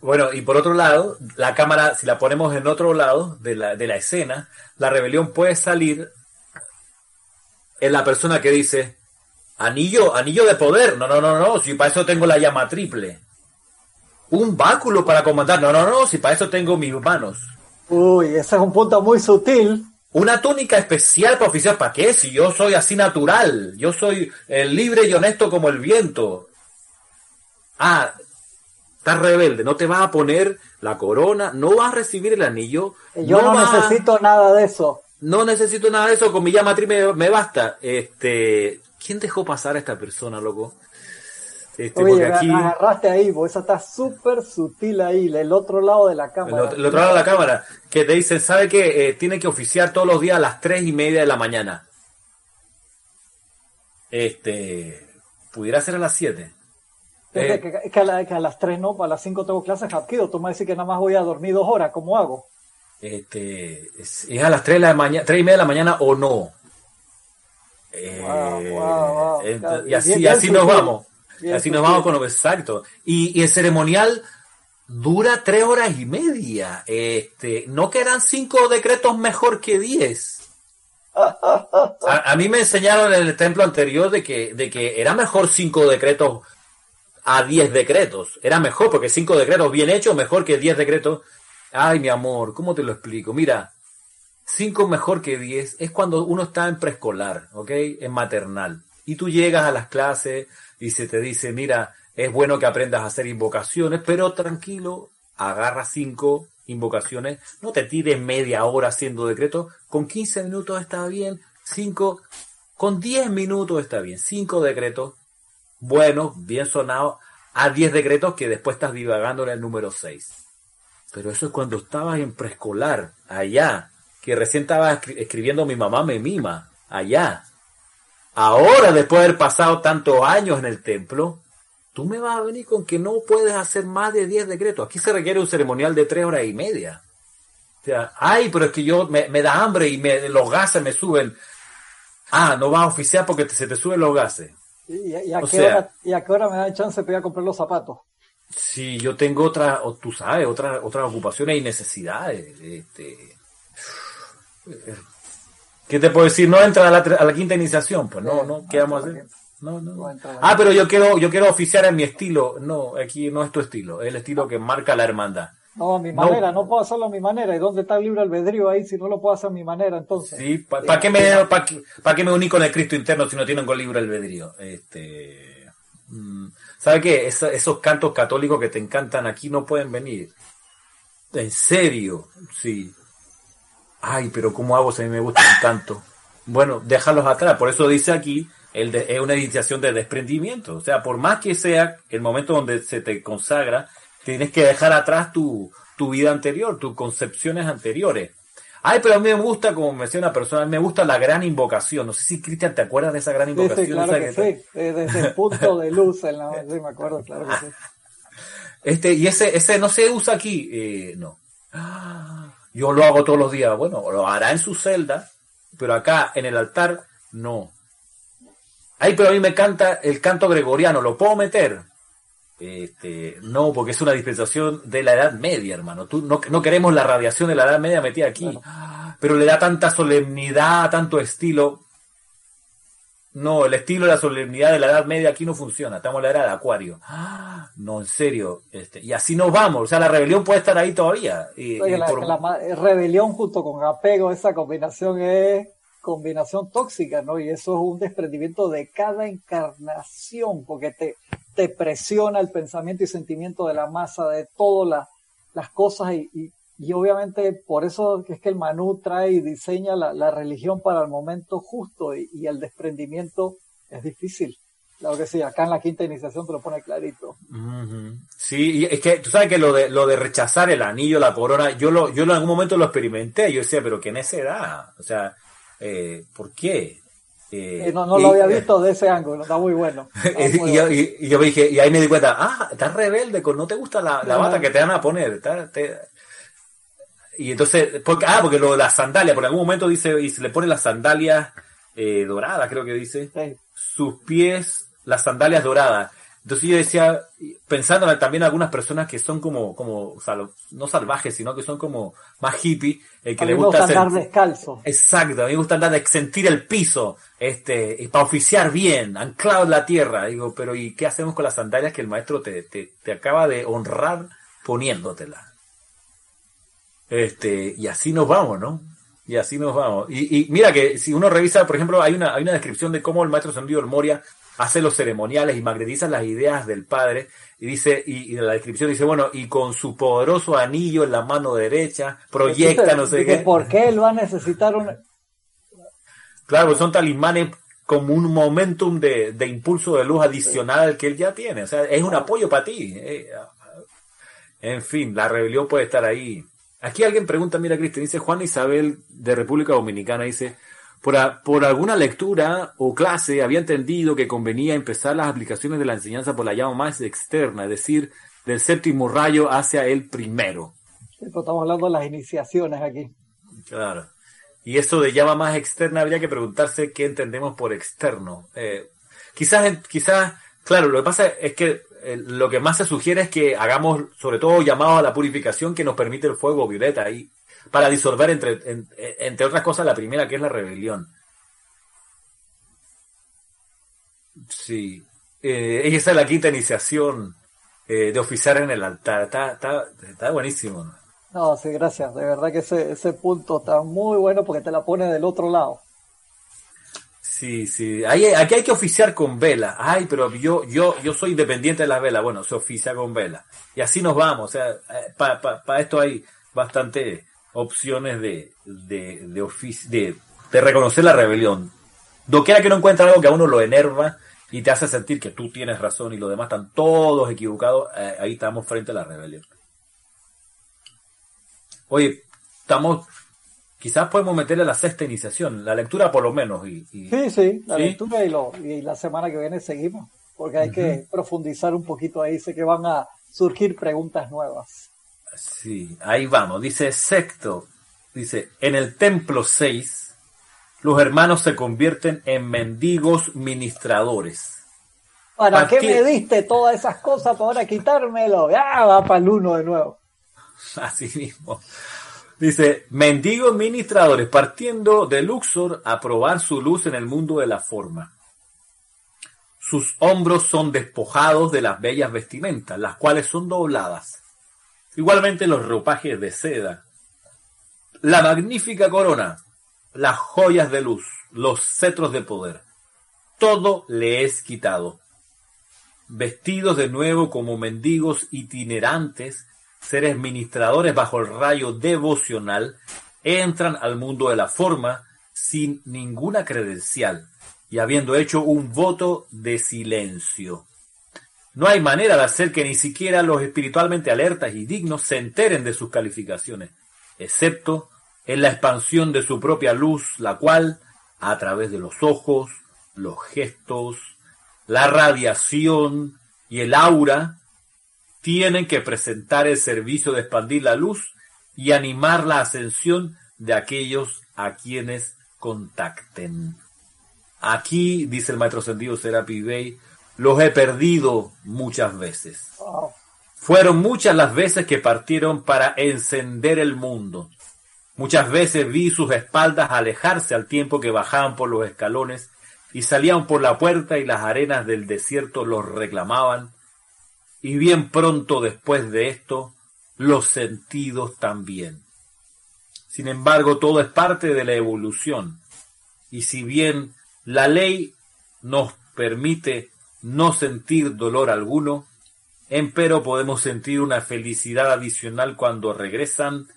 Bueno, y por otro lado, la cámara, si la ponemos en otro lado de la, de la escena, la rebelión puede salir en la persona que dice, Anillo, anillo de poder. No, no, no, no. Si para eso tengo la llama triple. Un báculo para comandar. No, no, no. Si para eso tengo mis manos. Uy, ese es un punto muy sutil. Una túnica especial para oficiar, ¿para qué? Si yo soy así natural, yo soy eh, libre y honesto como el viento. Ah, estás rebelde, no te vas a poner la corona, no vas a recibir el anillo. Yo no, necesito nada de eso. No necesito nada de eso, con mi llama me, me basta. Este, ¿quién dejó pasar a esta persona, loco? Este, Oye, aquí... agarraste ahí, porque esa está súper sutil ahí, el otro lado de la cámara. El, otro lado de la cámara, que te dicen, ¿sabe que eh, tiene que oficiar todos los días a las tres y media de la mañana? Este, pudiera ser a las siete. Es, que, eh, a las tres no, a las cinco tengo clases rápido, tú me decís que nada más voy a dormir dos horas, ¿cómo hago? Este, es, a las tres de la mañana, tres y media de la mañana o no. Eh, y así, así nos vamos. Así nos vamos con lo exacto. Y, el ceremonial dura tres horas y media. Este, no quedan cinco decretos mejor que diez. A, mí me enseñaron en el templo anterior de que, de que era mejor cinco decretos a diez decretos. Era mejor, porque cinco decretos bien hechos, mejor que diez decretos. Ay, mi amor, ¿cómo te lo explico? Mira, cinco mejor que diez es cuando uno está en preescolar, ¿ok? En maternal. Y tú llegas a las clases, y se te dice, mira, es bueno que aprendas a hacer invocaciones, pero tranquilo, agarra cinco invocaciones, no te tires media hora haciendo decretos, con 15 minutos está bien, cinco, con 10 minutos está bien, cinco decretos buenos, bien sonados, a 10 decretos que después estás divagando en el número 6. Pero eso es cuando estabas en preescolar, allá, que recién estaba escribiendo mi mamá me mima, allá. Ahora, después de haber pasado tantos años en el templo, tú me vas a venir con que no puedes hacer más de 10 decretos. Aquí se requiere un ceremonial de tres horas y media. O sea, ay, pero es que yo me, da hambre y me, los gases me suben. Ah, no vas a oficiar porque se te suben los gases. ¿Y, a, qué hora, ¿Y a qué hora me da chance de ir a comprar los zapatos? Sí, yo tengo otra, o tú sabes, otras otras ocupaciones y necesidades. Este, ¿Qué te puedo decir? No entra a la, quinta iniciación, pues no, no, ¿qué vamos a hacer? No, no. Ah, pero yo quiero, yo quiero oficiar en mi estilo. No, aquí no es tu estilo, es el estilo que marca la hermandad. No, a mi manera, no, puedo hacerlo a mi manera. ¿Y dónde está el libre albedrío ahí si no lo puedo hacer a mi manera entonces? Sí, ¿para qué me, para qué me uní con el Cristo interno si no tienen con libre albedrío? Este, mm, ¿Sabe qué? esos cantos católicos que te encantan aquí no pueden venir. En serio, sí. Ay, pero ¿cómo hago si a mí me gustan tanto? Bueno, déjalos atrás. Por eso dice aquí, el es una iniciación de desprendimiento. O sea, por más que sea el momento donde se te consagra, tienes que dejar atrás tu, tu vida anterior, tus concepciones anteriores. Ay, pero a mí me gusta, como me decía una persona, me gusta la gran invocación. No sé si Cristian te acuerdas de esa gran invocación. Sí, claro que, sí, desde el punto de luz, en la... sí, me acuerdo, claro que sí. Este, y ese, ese no se usa aquí, eh, no. Yo lo hago todos los días. Bueno, lo hará en su celda, pero acá en el altar no. Ay, pero a mí me canta el canto gregoriano, ¿lo puedo meter? Este, no, porque es una dispensación de la Edad Media, hermano. Tú, no, no queremos la radiación de la Edad Media metida aquí. Pero le da tanta solemnidad, tanto estilo. No, el estilo de la solemnidad de la Edad Media aquí no funciona. Estamos en la era de Acuario. No, en serio. Este, y así nos vamos. O sea, la rebelión puede estar ahí todavía. Y, la, rebelión junto con apego, esa combinación es combinación tóxica, ¿no? Y eso es un desprendimiento de cada encarnación, porque te, te presiona el pensamiento y sentimiento de la masa, de todas las cosas y, y obviamente por eso es que el Manú trae y diseña la, religión para el momento justo y, el desprendimiento es difícil. Claro que sí, acá en la quinta iniciación te lo pone clarito. Sí, es que tú sabes que lo de, lo de rechazar el anillo, la corona, yo lo, yo en algún momento lo experimenté, yo decía, pero ¿qué edad? O sea, eh, ¿por qué? Eh, eh, no, no lo había visto de ese ángulo, está muy bueno. y, yo, y, yo, dije, y ahí me di cuenta, ah, estás rebelde, no te gusta la, la bata que te van a poner. te, y entonces, porque, ah, porque lo de las sandalias, por algún momento dice, y se le pone las sandalias eh, doradas, creo que dice. Sus pies, las sandalias doradas. Entonces yo decía, pensando también algunas personas que son como, como, o sea, no salvajes, sino que son como más hippie, el que le gusta, andar descalzo. Exacto, a mí me gusta andar de sentir el piso, este, y para oficiar bien, anclado en la tierra. Digo, pero ¿y qué hacemos con las sandalias que el maestro te, te, te acaba de honrar poniéndotelas? Este, y así nos vamos, ¿no? Y así nos vamos. Y, mira que si uno revisa, por ejemplo, hay una, hay una descripción de cómo el maestro Sendido el Moria hace los ceremoniales y magnetiza las ideas del Padre. Y dice, y, en la descripción dice, bueno, y con su poderoso anillo en la mano derecha, proyecta, no sé qué. ¿Por qué él va a necesitar un... Claro, son talismanes como un momentum de, de impulso de luz adicional al que él ya tiene. O sea, es un apoyo para ti. Eh, en fin, la rebelión puede estar ahí. Aquí alguien pregunta, mira Cristian, dice Juan Isabel de República Dominicana, dice, por, por, alguna lectura o clase había entendido que convenía empezar las aplicaciones de la enseñanza por la llama más externa, es decir, del séptimo rayo hacia el primero. estamos hablando de las iniciaciones aquí. Claro. Y eso de llama más externa habría que preguntarse qué entendemos por externo. Eh, quizás, quizás, claro, lo que pasa es que lo que más se sugiere es que hagamos, sobre todo, llamados a la purificación que nos permite el fuego violeta y para disolver, entre, entre otras cosas, la primera que es la rebelión. Sí. Eh, esa es la quinta iniciación eh, de oficiar en el altar. Está, está, está buenísimo. No, sí, gracias. De verdad que ese, ese punto está muy bueno porque te la pone del otro lado. Sí, sí. aquí hay que oficiar con vela. Ay, pero yo, yo, yo soy independiente de las velas. Bueno, se oficia con vela. Y así nos vamos. O sea, eh, para esto hay bastante opciones de, de, de, de, reconocer la rebelión. Doquiera que no encuentra algo que a uno lo enerva y te hace sentir que tú tienes razón y los demás están todos equivocados, eh, ahí estamos frente a la rebelión. Oye, estamos quizás podemos meterle la sexta iniciación, la lectura por lo menos. Y, sí, sí, la lectura y, lo, y la semana que viene seguimos, porque hay que profundizar un poquito ahí, sé que van a surgir preguntas nuevas. Sí, ahí vamos, dice sexto, dice, en el templo 6, los hermanos se convierten en mendigos ministradores. ¿Para, qué me diste todas esas cosas para quitármelo? Ya va para el uno de nuevo. Así mismo. Dice, mendigos ministradores, partiendo de Luxor a probar su luz en el mundo de la forma. Sus hombros son despojados de las bellas vestimentas, las cuales son dobladas. Igualmente los ropajes de seda. La magnífica corona, las joyas de luz, los cetros de poder. Todo le es quitado. Vestidos de nuevo como mendigos itinerantes, seres ministradores bajo el rayo devocional, entran al mundo de la forma sin ninguna credencial y habiendo hecho un voto de silencio. No hay manera de hacer que ni siquiera los espiritualmente alertas y dignos se enteren de sus calificaciones, excepto en la expansión de su propia luz, la cual, a través de los ojos, los gestos, la radiación y el aura, tienen que presentar el servicio de expandir la luz y animar la ascensión de aquellos a quienes contacten. Aquí, dice el maestro sentido Serapi Bey, los he perdido muchas veces. Fueron muchas las veces que partieron para encender el mundo. Muchas veces vi sus espaldas alejarse al tiempo que bajaban por los escalones y salían por la puerta y las arenas del desierto los reclamaban y bien pronto después de esto, los sentidos también. Sin embargo, todo es parte de la evolución, y si bien la ley nos permite no sentir dolor alguno, empero podemos sentir una felicidad adicional cuando regresan,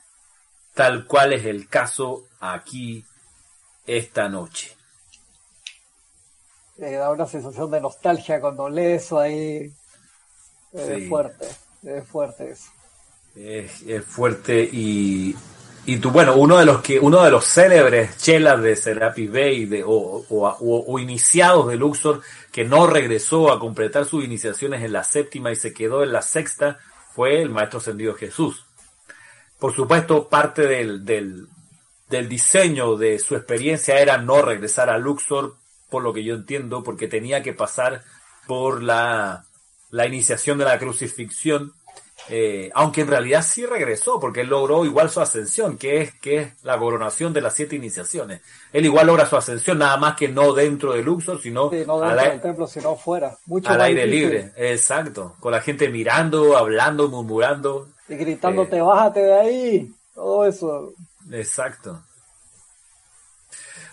tal cual es el caso aquí esta noche. da una sensación de nostalgia cuando lees ahí es fuerte, es fuerte eso. Es, fuerte y, y tú, bueno, uno de los que, uno de los célebres chelas de Serapis Bay de, o, o, iniciados de Luxor que no regresó a completar sus iniciaciones en la séptima y se quedó en la sexta fue el Maestro Ascendido Jesús. Por supuesto, parte del, del, del diseño de su experiencia era no regresar a Luxor, por lo que yo entiendo, porque tenía que pasar por la la iniciación de la crucifixión, eh, aunque en realidad sí regresó, porque él logró igual su ascensión, que es, que es la coronación de las siete iniciaciones. Él igual logra su ascensión, nada más que no dentro de Luxor, sino, no dentro del templo, sino fuera. Mucho al aire libre, exacto, con la gente mirando, hablando, murmurando. Y gritándote, eh, bájate de ahí. todo eso. Exacto.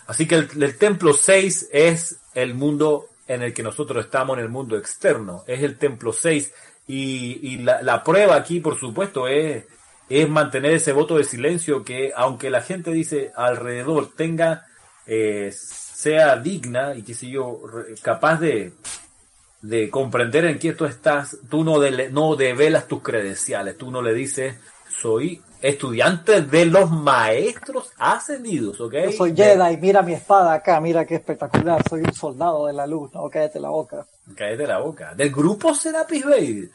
Así que el, templo 6 es el mundo en el que nosotros estamos, en el mundo externo. Es el templo 6. Y, la, prueba aquí, por supuesto, es, es mantener ese voto de silencio que, aunque la gente dice alrededor tenga, eh, sea digna y qué sé yo, capaz de, de comprender en qué tú estás, tú no, de, no develas tus credenciales, tú no le dices, soy estudiante de los maestros ascendidos, ¿ok? Yo soy Jedi, mira mi espada acá, mira qué espectacular, soy un soldado de la luz, no, cállate la boca. Cállate la boca. Del grupo Serapis Bay.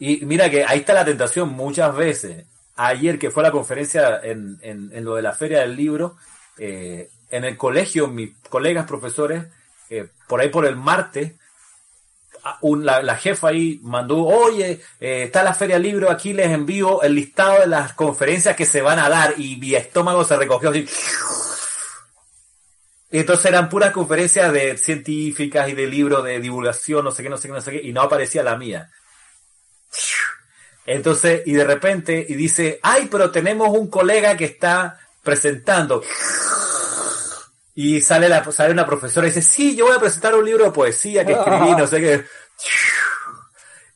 Y mira que ahí está la tentación muchas veces. Ayer que fue la conferencia en, en, lo de la feria del libro, eh, en el colegio, mis colegas profesores, eh, por ahí por el martes, la, jefa ahí mandó, oye, eh, está la Feria Libro, aquí les envío el listado de las conferencias que se van a dar y mi estómago se recogió así. Y entonces eran puras conferencias de científicas y de libros de divulgación, no sé qué, no sé qué, no sé qué, y no aparecía la mía. Entonces, y de repente, y dice, ay, pero tenemos un colega que está presentando. Y sale, la, sale una profesora y dice, sí, yo voy a presentar un libro de poesía que escribí, no sé qué.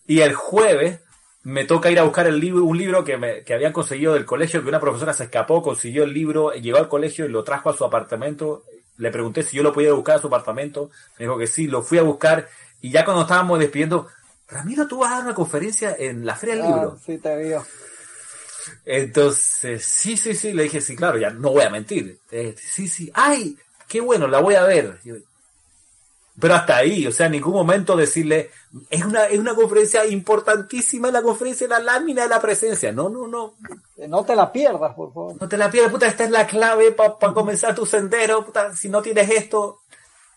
Y el jueves me toca ir a buscar el libro, un libro que, me, que habían conseguido del colegio, que una profesora se escapó, consiguió el libro, llegó al colegio y lo trajo a su apartamento. Le pregunté si yo lo podía buscar a su apartamento. Me dijo que sí, lo fui a buscar. Y ya cuando estábamos despidiendo, Ramiro, tú vas a dar una conferencia en la Feria del Libro. Sí, te vio. Entonces, sí, sí, sí, le dije, sí, claro, ya no voy a mentir. Eh, sí, sí, ay, qué bueno, la voy a ver. Pero hasta ahí, o sea, en ningún momento decirle, es una, es una conferencia importantísima, la conferencia de la lámina de la presencia. No, no, no. No te la pierdas, por favor. No te la pierdas, puta, esta es la clave para comenzar tu sendero, puta, si no tienes esto.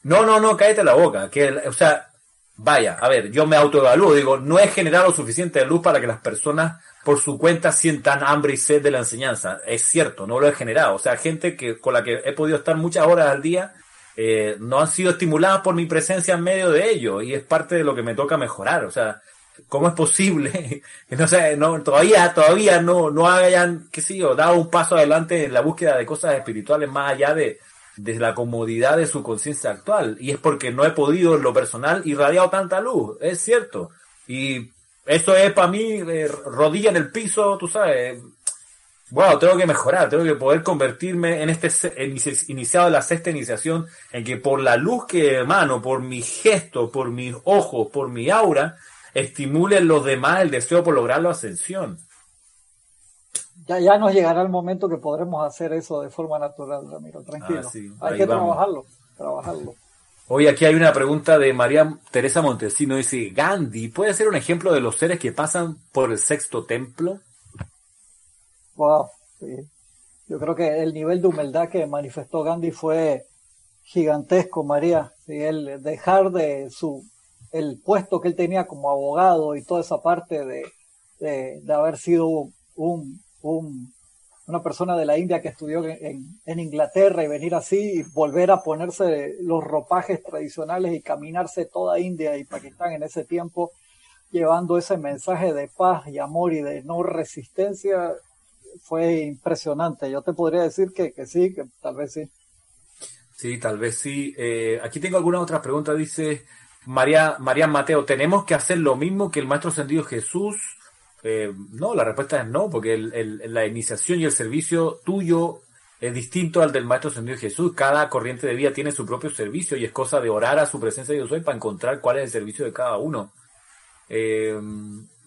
No, no, no, cállate la boca. Que, o sea, vaya, a ver, yo me autoevalúo, digo, no he generado suficiente luz para que las personas por su cuenta sientan hambre y sed de la enseñanza. Es cierto, no lo he generado. O sea, gente que con la que he podido estar muchas horas al día eh, no han sido estimuladas por mi presencia en medio de ello y es parte de lo que me toca mejorar. O sea, ¿cómo es posible que no sé, no, todavía, todavía no, no hayan, qué sé yo, dado un paso adelante en la búsqueda de cosas espirituales más allá de, de la comodidad de su conciencia actual? Y es porque no he podido en lo personal irradiar tanta luz, es cierto. Y esto es para mí eh, rodilla en el piso, tú sabes. Bueno, tengo que mejorar, tengo que poder convertirme en este iniciado de la sexta iniciación, en que por la luz que emano, por mi gesto, por mis ojos, por mi aura, estimule en los demás el deseo por lograr la ascensión. Ya, ya nos llegará el momento que podremos hacer eso de forma natural, Ramiro, tranquilo. Ah, Hay que trabajarlo, trabajarlo. Hoy aquí hay una pregunta de María Teresa Montesino. Dice, Gandhi, ¿puede ser un ejemplo de los seres que pasan por el sexto templo? Wow, Yo creo que el nivel de humildad que manifestó Gandhi fue gigantesco, María. ¿sí? El dejar de su el puesto que él tenía como abogado y toda esa parte de, de, haber sido un, un una persona de la India que estudió en, en, Inglaterra y venir así y volver a ponerse los ropajes tradicionales y caminarse toda India y Pakistán en ese tiempo, llevando ese mensaje de paz y amor y de no resistencia, fue impresionante. Yo te podría decir que, que sí, que tal vez sí. Sí, tal vez sí. Eh, aquí tengo alguna otra pregunta. Dice María, María Mateo, ¿tenemos que hacer lo mismo que el Maestro Ascendido Jesús? Eh, no, la respuesta es no, porque la iniciación y el servicio tuyo es distinto al del Maestro Ascendido Jesús. Cada corriente de vida tiene su propio servicio y es cosa de orar a su presencia Dios hoy para encontrar cuál es el servicio de cada uno. Eh,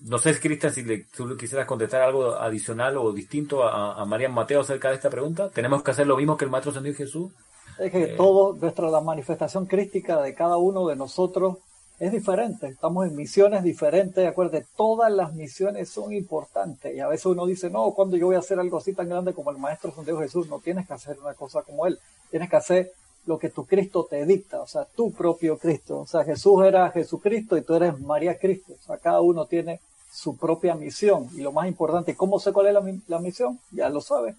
no sé, Cristian, si le, tú quisieras contestar algo adicional o distinto a, María Mateo acerca de esta pregunta. ¿Tenemos que hacer lo mismo que el Maestro Ascendido Jesús? Es que todo, nuestra la manifestación crística de cada uno de nosotros es diferente, estamos en misiones diferentes, acuérdate, todas las misiones son importantes y a veces uno dice, no, cuando yo voy a hacer algo así tan grande como el Maestro Santiago Jesús, no tienes que hacer una cosa como él, tienes que hacer lo que tu Cristo te dicta, o sea, tu propio Cristo, o sea, Jesús era Jesucristo y tú eres María Cristo, o sea, cada uno tiene su propia misión y lo más importante, ¿cómo sé cuál es la, la misión? Ya lo sabes,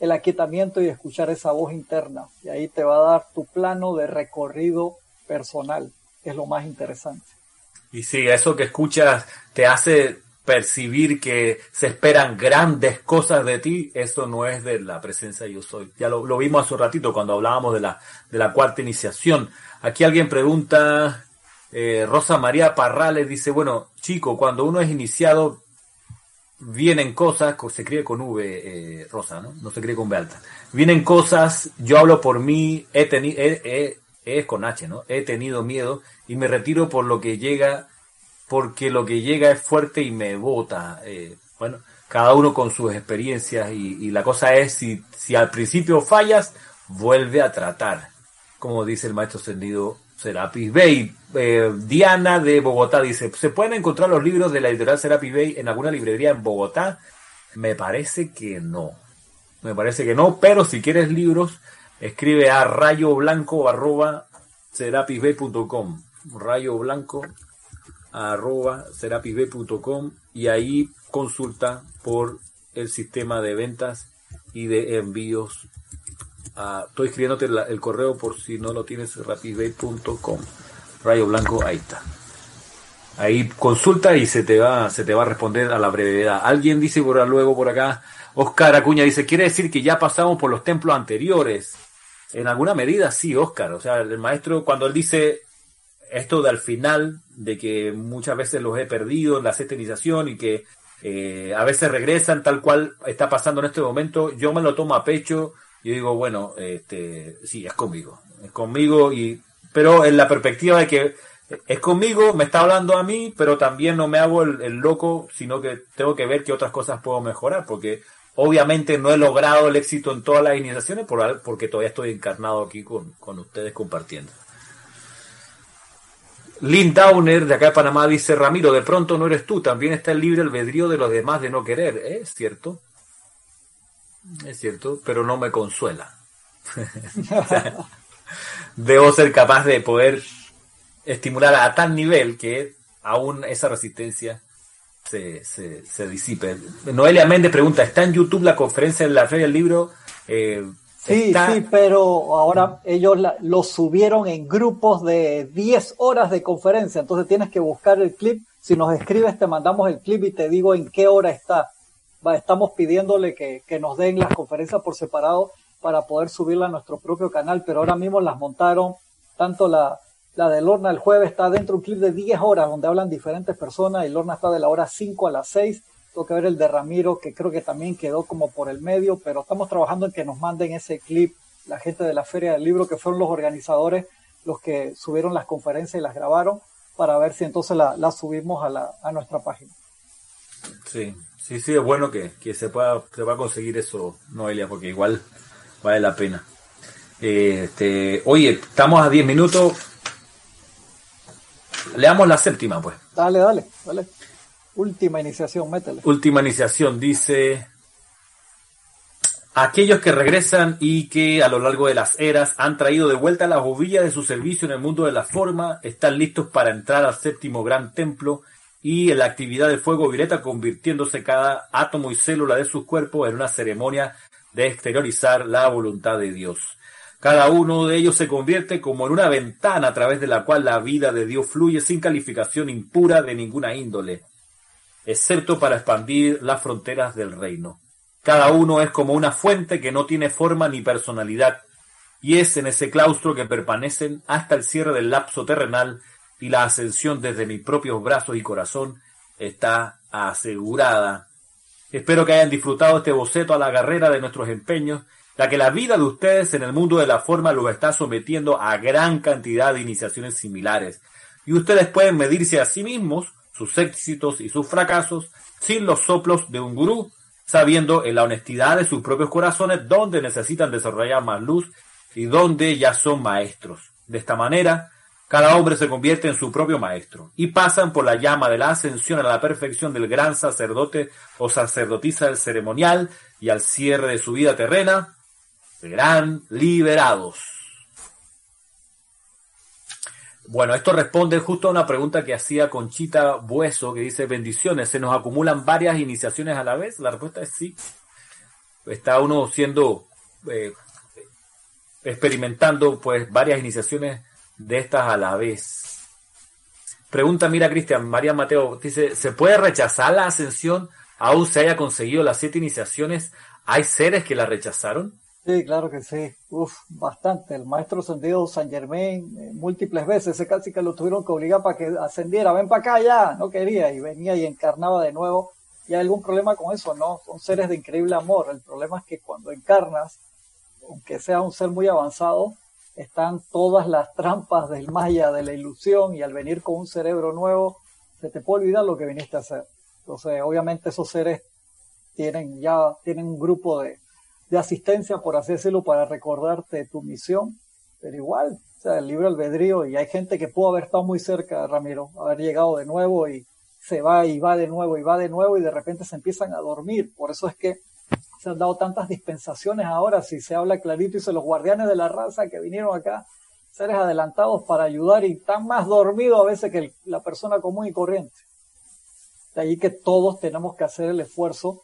el aquietamiento y escuchar esa voz interna y ahí te va a dar tu plano de recorrido personal es lo más interesante. Y sí, eso que escuchas te hace percibir que se esperan grandes cosas de ti, eso no es de la presencia yo soy. Ya lo, vimos hace un ratito cuando hablábamos de la, de la cuarta iniciación. Aquí alguien pregunta, eh, Rosa María Parrales dice, bueno, chico, cuando uno es iniciado, vienen cosas, se cree con V, eh, Rosa, ¿no? No se cree con V alta. Vienen cosas, yo hablo por mí, he tenido, es con H, ¿no? He tenido miedo y me retiro por lo que llega, porque lo que llega es fuerte y me bota. Eh, bueno, cada uno con sus experiencias y, la cosa es, si, si al principio fallas, vuelve a tratar, como dice el maestro Sendido Serapis Bay. Eh, Diana de Bogotá dice, ¿se pueden encontrar los libros de la editorial Serapis Bay en alguna librería en Bogotá? Me parece que no. Me parece que no, pero si quieres libros, escribe a rayo blanco arroba serapisbay.com. Rayo blanco arroba serapisbay.com y ahí consulta por el sistema de ventas y de envíos estoy escribiéndote el correo por si no lo tienes, rapidbay.com. Rayo Blanco, ahí está. Ahí consulta y se te va, se te va a responder a la brevedad. Alguien dice por luego por acá, Oscar Acuña dice, quiere decir que ya pasamos por los templos anteriores. En alguna medida sí, Oscar. O sea, el maestro cuando él dice esto de al final, de que muchas veces los he perdido en la cestinización y que eh, a veces regresan tal cual está pasando en este momento, yo me lo tomo a pecho yo digo, bueno, este, sí, es conmigo, es conmigo, y, pero en la perspectiva de que es conmigo, me está hablando a mí, pero también no me hago el, loco, sino que tengo que ver qué otras cosas puedo mejorar, porque obviamente no he logrado el éxito en todas las iniciaciones porque todavía estoy encarnado aquí con, con ustedes compartiendo. Lynn Downer de acá de Panamá dice, Ramiro, de pronto no eres tú, también está el libre albedrío de los demás de no querer, ¿es cierto? Es cierto, pero no me consuela. debo ser capaz de poder estimular a tal nivel que aún esa resistencia se, se, disipe. Noelia Méndez pregunta, ¿está en YouTube la conferencia de la Feria del Libro? Eh, sí, sí, pero ahora ellos lo subieron en grupos de 10 horas de conferencia, entonces tienes que buscar el clip. Si nos escribes, te mandamos el clip y te digo en qué hora está estamos pidiéndole que, nos den las conferencias por separado para poder subirla a nuestro propio canal, pero ahora mismo las montaron, tanto la, la de Lorna el jueves está dentro de un clip de 10 horas donde hablan diferentes personas y Lorna está de la hora 5 a las 6. Tengo que ver el de Ramiro que creo que también quedó como por el medio, pero estamos trabajando en que nos manden ese clip la gente de la Feria del Libro, que fueron los organizadores los que subieron las conferencias y las grabaron, para ver si entonces la, la subimos a, la, a nuestra página. Sí, Sí, sí, es bueno que, se, pueda, se pueda conseguir eso, Noelia, porque igual vale la pena. Este, oye, estamos a 10 minutos. Leamos la séptima, pues. Dale, dale, dale. Última iniciación, métele. Última iniciación, dice. Aquellos que regresan y que a lo largo de las eras han traído de vuelta las bobillas de su servicio en el mundo de la forma, están listos para entrar al séptimo gran templo y la actividad del fuego violeta convirtiéndose cada átomo y célula de su cuerpo en una ceremonia de exteriorizar la voluntad de Dios. Cada uno de ellos se convierte como en una ventana a través de la cual la vida de Dios fluye sin calificación impura de ninguna índole, excepto para expandir las fronteras del reino. Cada uno es como una fuente que no tiene forma ni personalidad, y es en ese claustro que permanecen hasta el cierre del lapso terrenal y la ascensión desde mis propios brazos y corazón está asegurada. Espero que hayan disfrutado este boceto a la carrera de nuestros empeños, la que la vida de ustedes en el mundo de la forma los está sometiendo a gran cantidad de iniciaciones similares. Y ustedes pueden medirse a sí mismos, sus éxitos y sus fracasos, sin los soplos de un gurú, sabiendo en la honestidad de sus propios corazones dónde necesitan desarrollar más luz y dónde ya son maestros. De esta manera, cada hombre se convierte en su propio maestro y pasan por la llama de la ascensión a la perfección del gran sacerdote o sacerdotisa del ceremonial y al cierre de su vida terrena serán liberados. Bueno, esto responde justo a una pregunta que hacía Conchita Bueso, que dice, bendiciones, ¿se nos acumulan varias iniciaciones a la vez? La respuesta es sí. Está uno siendo, eh, experimentando pues varias iniciaciones de estas a la vez. Pregunta, mira, Cristian, María Mateo, dice, ¿se puede rechazar la ascensión aún se haya conseguido las siete iniciaciones? ¿Hay seres que la rechazaron? Sí, claro que sí. Uf, bastante. El maestro ascendido San Germain eh, múltiples veces, ese casi que lo tuvieron que obligar para que ascendiera. Ven para acá ya, no quería y venía y encarnaba de nuevo. Y hay algún problema con eso, ¿no? Son seres de increíble amor. El problema es que cuando encarnas, aunque sea un ser muy avanzado, están todas las trampas del maya, de la ilusión, y al venir con un cerebro nuevo, se te puede olvidar lo que viniste a hacer. Entonces, obviamente esos seres tienen ya, tienen un grupo de, de asistencia, por decirlo, para recordarte tu misión, pero igual, o sea, el libre albedrío, y hay gente que pudo haber estado muy cerca, Ramiro, haber llegado de nuevo y se va y va de nuevo y va de nuevo y de repente se empiezan a dormir. Por eso es que se han dado tantas dispensaciones ahora, si se habla clarito, dice los guardianes de la raza que vinieron acá, seres adelantados para ayudar y están más dormidos a veces que la persona común y corriente. De ahí que todos tenemos que hacer el esfuerzo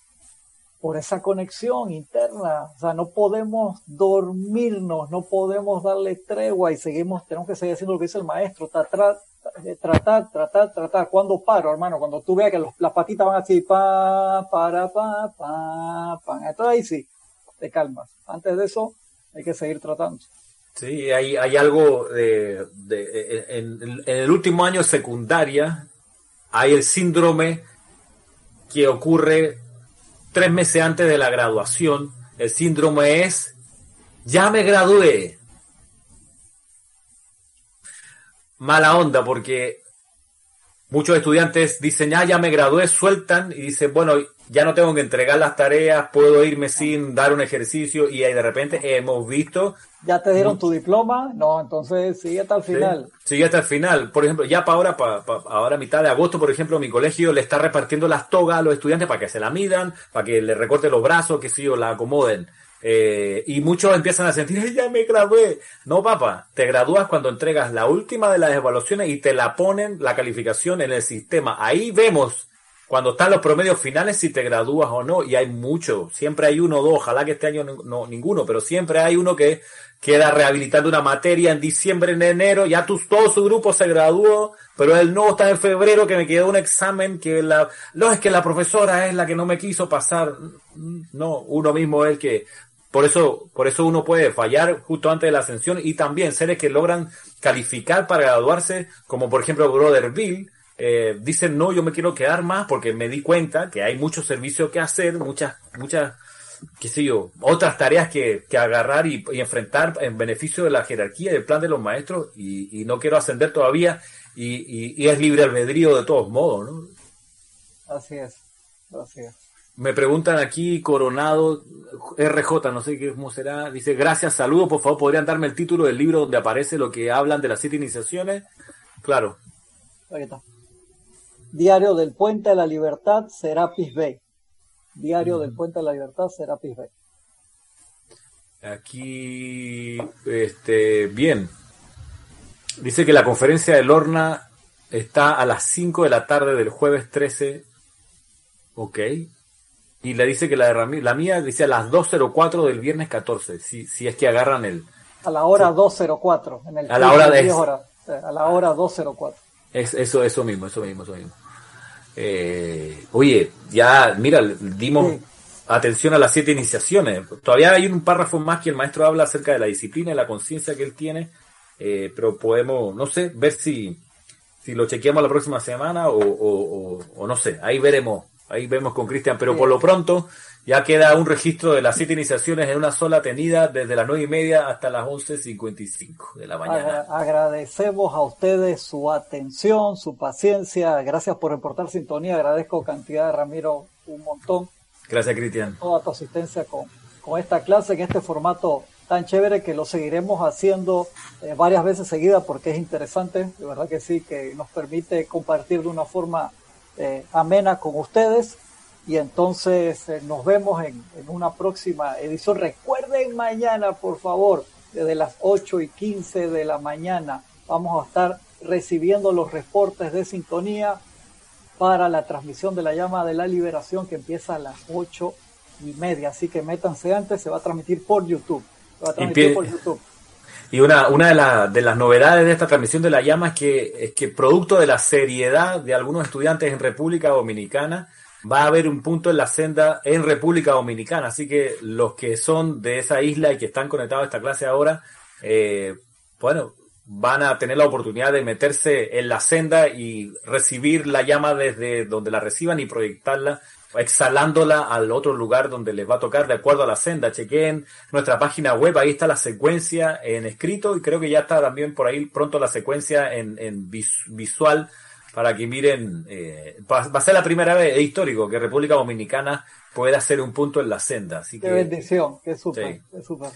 por esa conexión interna. O sea, no podemos dormirnos, no podemos darle tregua y seguimos, tenemos que seguir haciendo lo que dice el maestro, tratar, tratar, tratar, tratar. ¿Cuándo paro, hermano? Cuando tú veas que las patitas van así, pa, para, pa, pa, pa. Entonces ahí sí, te calmas. Antes de eso, hay que seguir tratando. Sí, hay, hay algo de, de en, en el último año secundaria, hay el síndrome que ocurre tres meses antes de la graduación, el síndrome es, ya me gradué. Mala onda porque muchos estudiantes dicen, ah, ya me gradué, sueltan y dicen, bueno, ya no tengo que entregar las tareas, puedo irme sin dar un ejercicio y ahí de repente hemos visto... ¿Ya te dieron tu diploma? No, entonces sigue hasta el final. sigue hasta el final. Por ejemplo, ya para ahora, para, ahora mitad de agosto, por ejemplo, mi colegio le está repartiendo las togas a los estudiantes para que se la midan, para que le recorten los brazos, que sí, o la acomoden. Eh, y muchos empiezan a sentir, ya me gradué. No, papá, te gradúas cuando entregas la última de las evaluaciones y te la ponen la calificación en el sistema. Ahí vemos cuando están los promedios finales si te gradúas o no, y hay muchos, siempre hay uno o dos, ojalá que este año no, ninguno, pero siempre hay uno que queda rehabilitando una materia en diciembre, en enero, ya tu, todo su grupo se graduó, pero él no está en febrero que me quedó un examen que la, no es que la profesora es la que no me quiso pasar, no, uno mismo es el que, por eso, por eso uno puede fallar justo antes de la ascensión y también seres que logran calificar para graduarse, como por ejemplo Brother Bill, eh, dicen, no, yo me quiero quedar más porque me di cuenta que hay mucho servicio que hacer, muchas, muchas, qué sé yo, otras tareas que, que agarrar y, enfrentar en beneficio de la jerarquía del plan de los maestros y, no quiero ascender todavía y, es libre albedrío de todos modos, ¿no? Así es, así es. Me preguntan aquí, Coronado, RJ, no sé cómo será, dice, gracias, saludos, por favor, ¿podrían darme el título del libro donde aparece lo que hablan de las siete iniciaciones? Claro. Ahí está. Diario del Puente de la Libertad, Serapis Bay. Diario del Puente de la Libertad, Serapis Bay. Aquí, este, bien. Dice que la conferencia de Lorna está a las 5 de la tarde del jueves 13. Ok. Y le dice que la de la mía dice a las 2.04 del viernes 14, si, si es que agarran el... A la hora 2.04, en el a la hora de... a la hora 2.04. Es, eso, eso mismo, eso mismo, eso mismo. Eh, oye, ya, mira, dimos atención a las siete iniciaciones. Todavía hay un párrafo más que el maestro habla acerca de la disciplina y la conciencia que él tiene, eh, pero podemos, no sé, ver si, si lo chequeamos la próxima semana o, o, o, no sé, ahí veremos, ahí vemos con Cristian, pero por lo pronto ya queda un registro de las siete iniciaciones en una sola tenida desde las nueve y media hasta las once cincuenta y cinco de la mañana. agradecemos a ustedes su atención, su paciencia. Gracias por reportar sintonía. Agradezco cantidad, Ramiro, un montón. Gracias, Cristian. Toda tu asistencia con, con esta clase, en este formato tan chévere que lo seguiremos haciendo eh, varias veces seguidas porque es interesante, de verdad que sí, que nos permite compartir de una forma eh, amena con ustedes y entonces eh, nos vemos en, una próxima edición. Recuerden mañana, por favor, desde las 8 y 15 de la mañana vamos a estar recibiendo los reportes de sintonía para la transmisión de la llama de la liberación que empieza a las 8 y media. Así que métanse antes, se va a transmitir por YouTube. Se va a transmitir por YouTube. Y una, una de, de, las novedades de esta transmisión de la llama es que, es que producto de la seriedad de algunos estudiantes en República Dominicana, va a haber un punto en la senda en República Dominicana. Así que los que son de esa isla y que están conectados a esta clase ahora, eh, bueno, van a tener la oportunidad de meterse en la senda y recibir la llama desde donde la reciban y proyectarla exhalándola al otro lugar donde les va a tocar de acuerdo a la senda. Chequen nuestra página web, ahí está la secuencia en escrito y creo que ya está también por ahí pronto la secuencia en, en visual para que miren, eh, va, a ser la primera vez, es histórico, que República Dominicana pueda hacer un punto en la senda. Así qué bendición, qué súper, qué súper.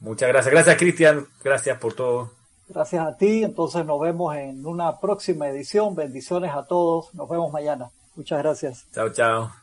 Muchas gracias, gracias Cristian, gracias por todo. Gracias a ti, entonces nos vemos en una próxima edición, bendiciones a todos, nos vemos mañana. Muchas gracias. Chao, chao.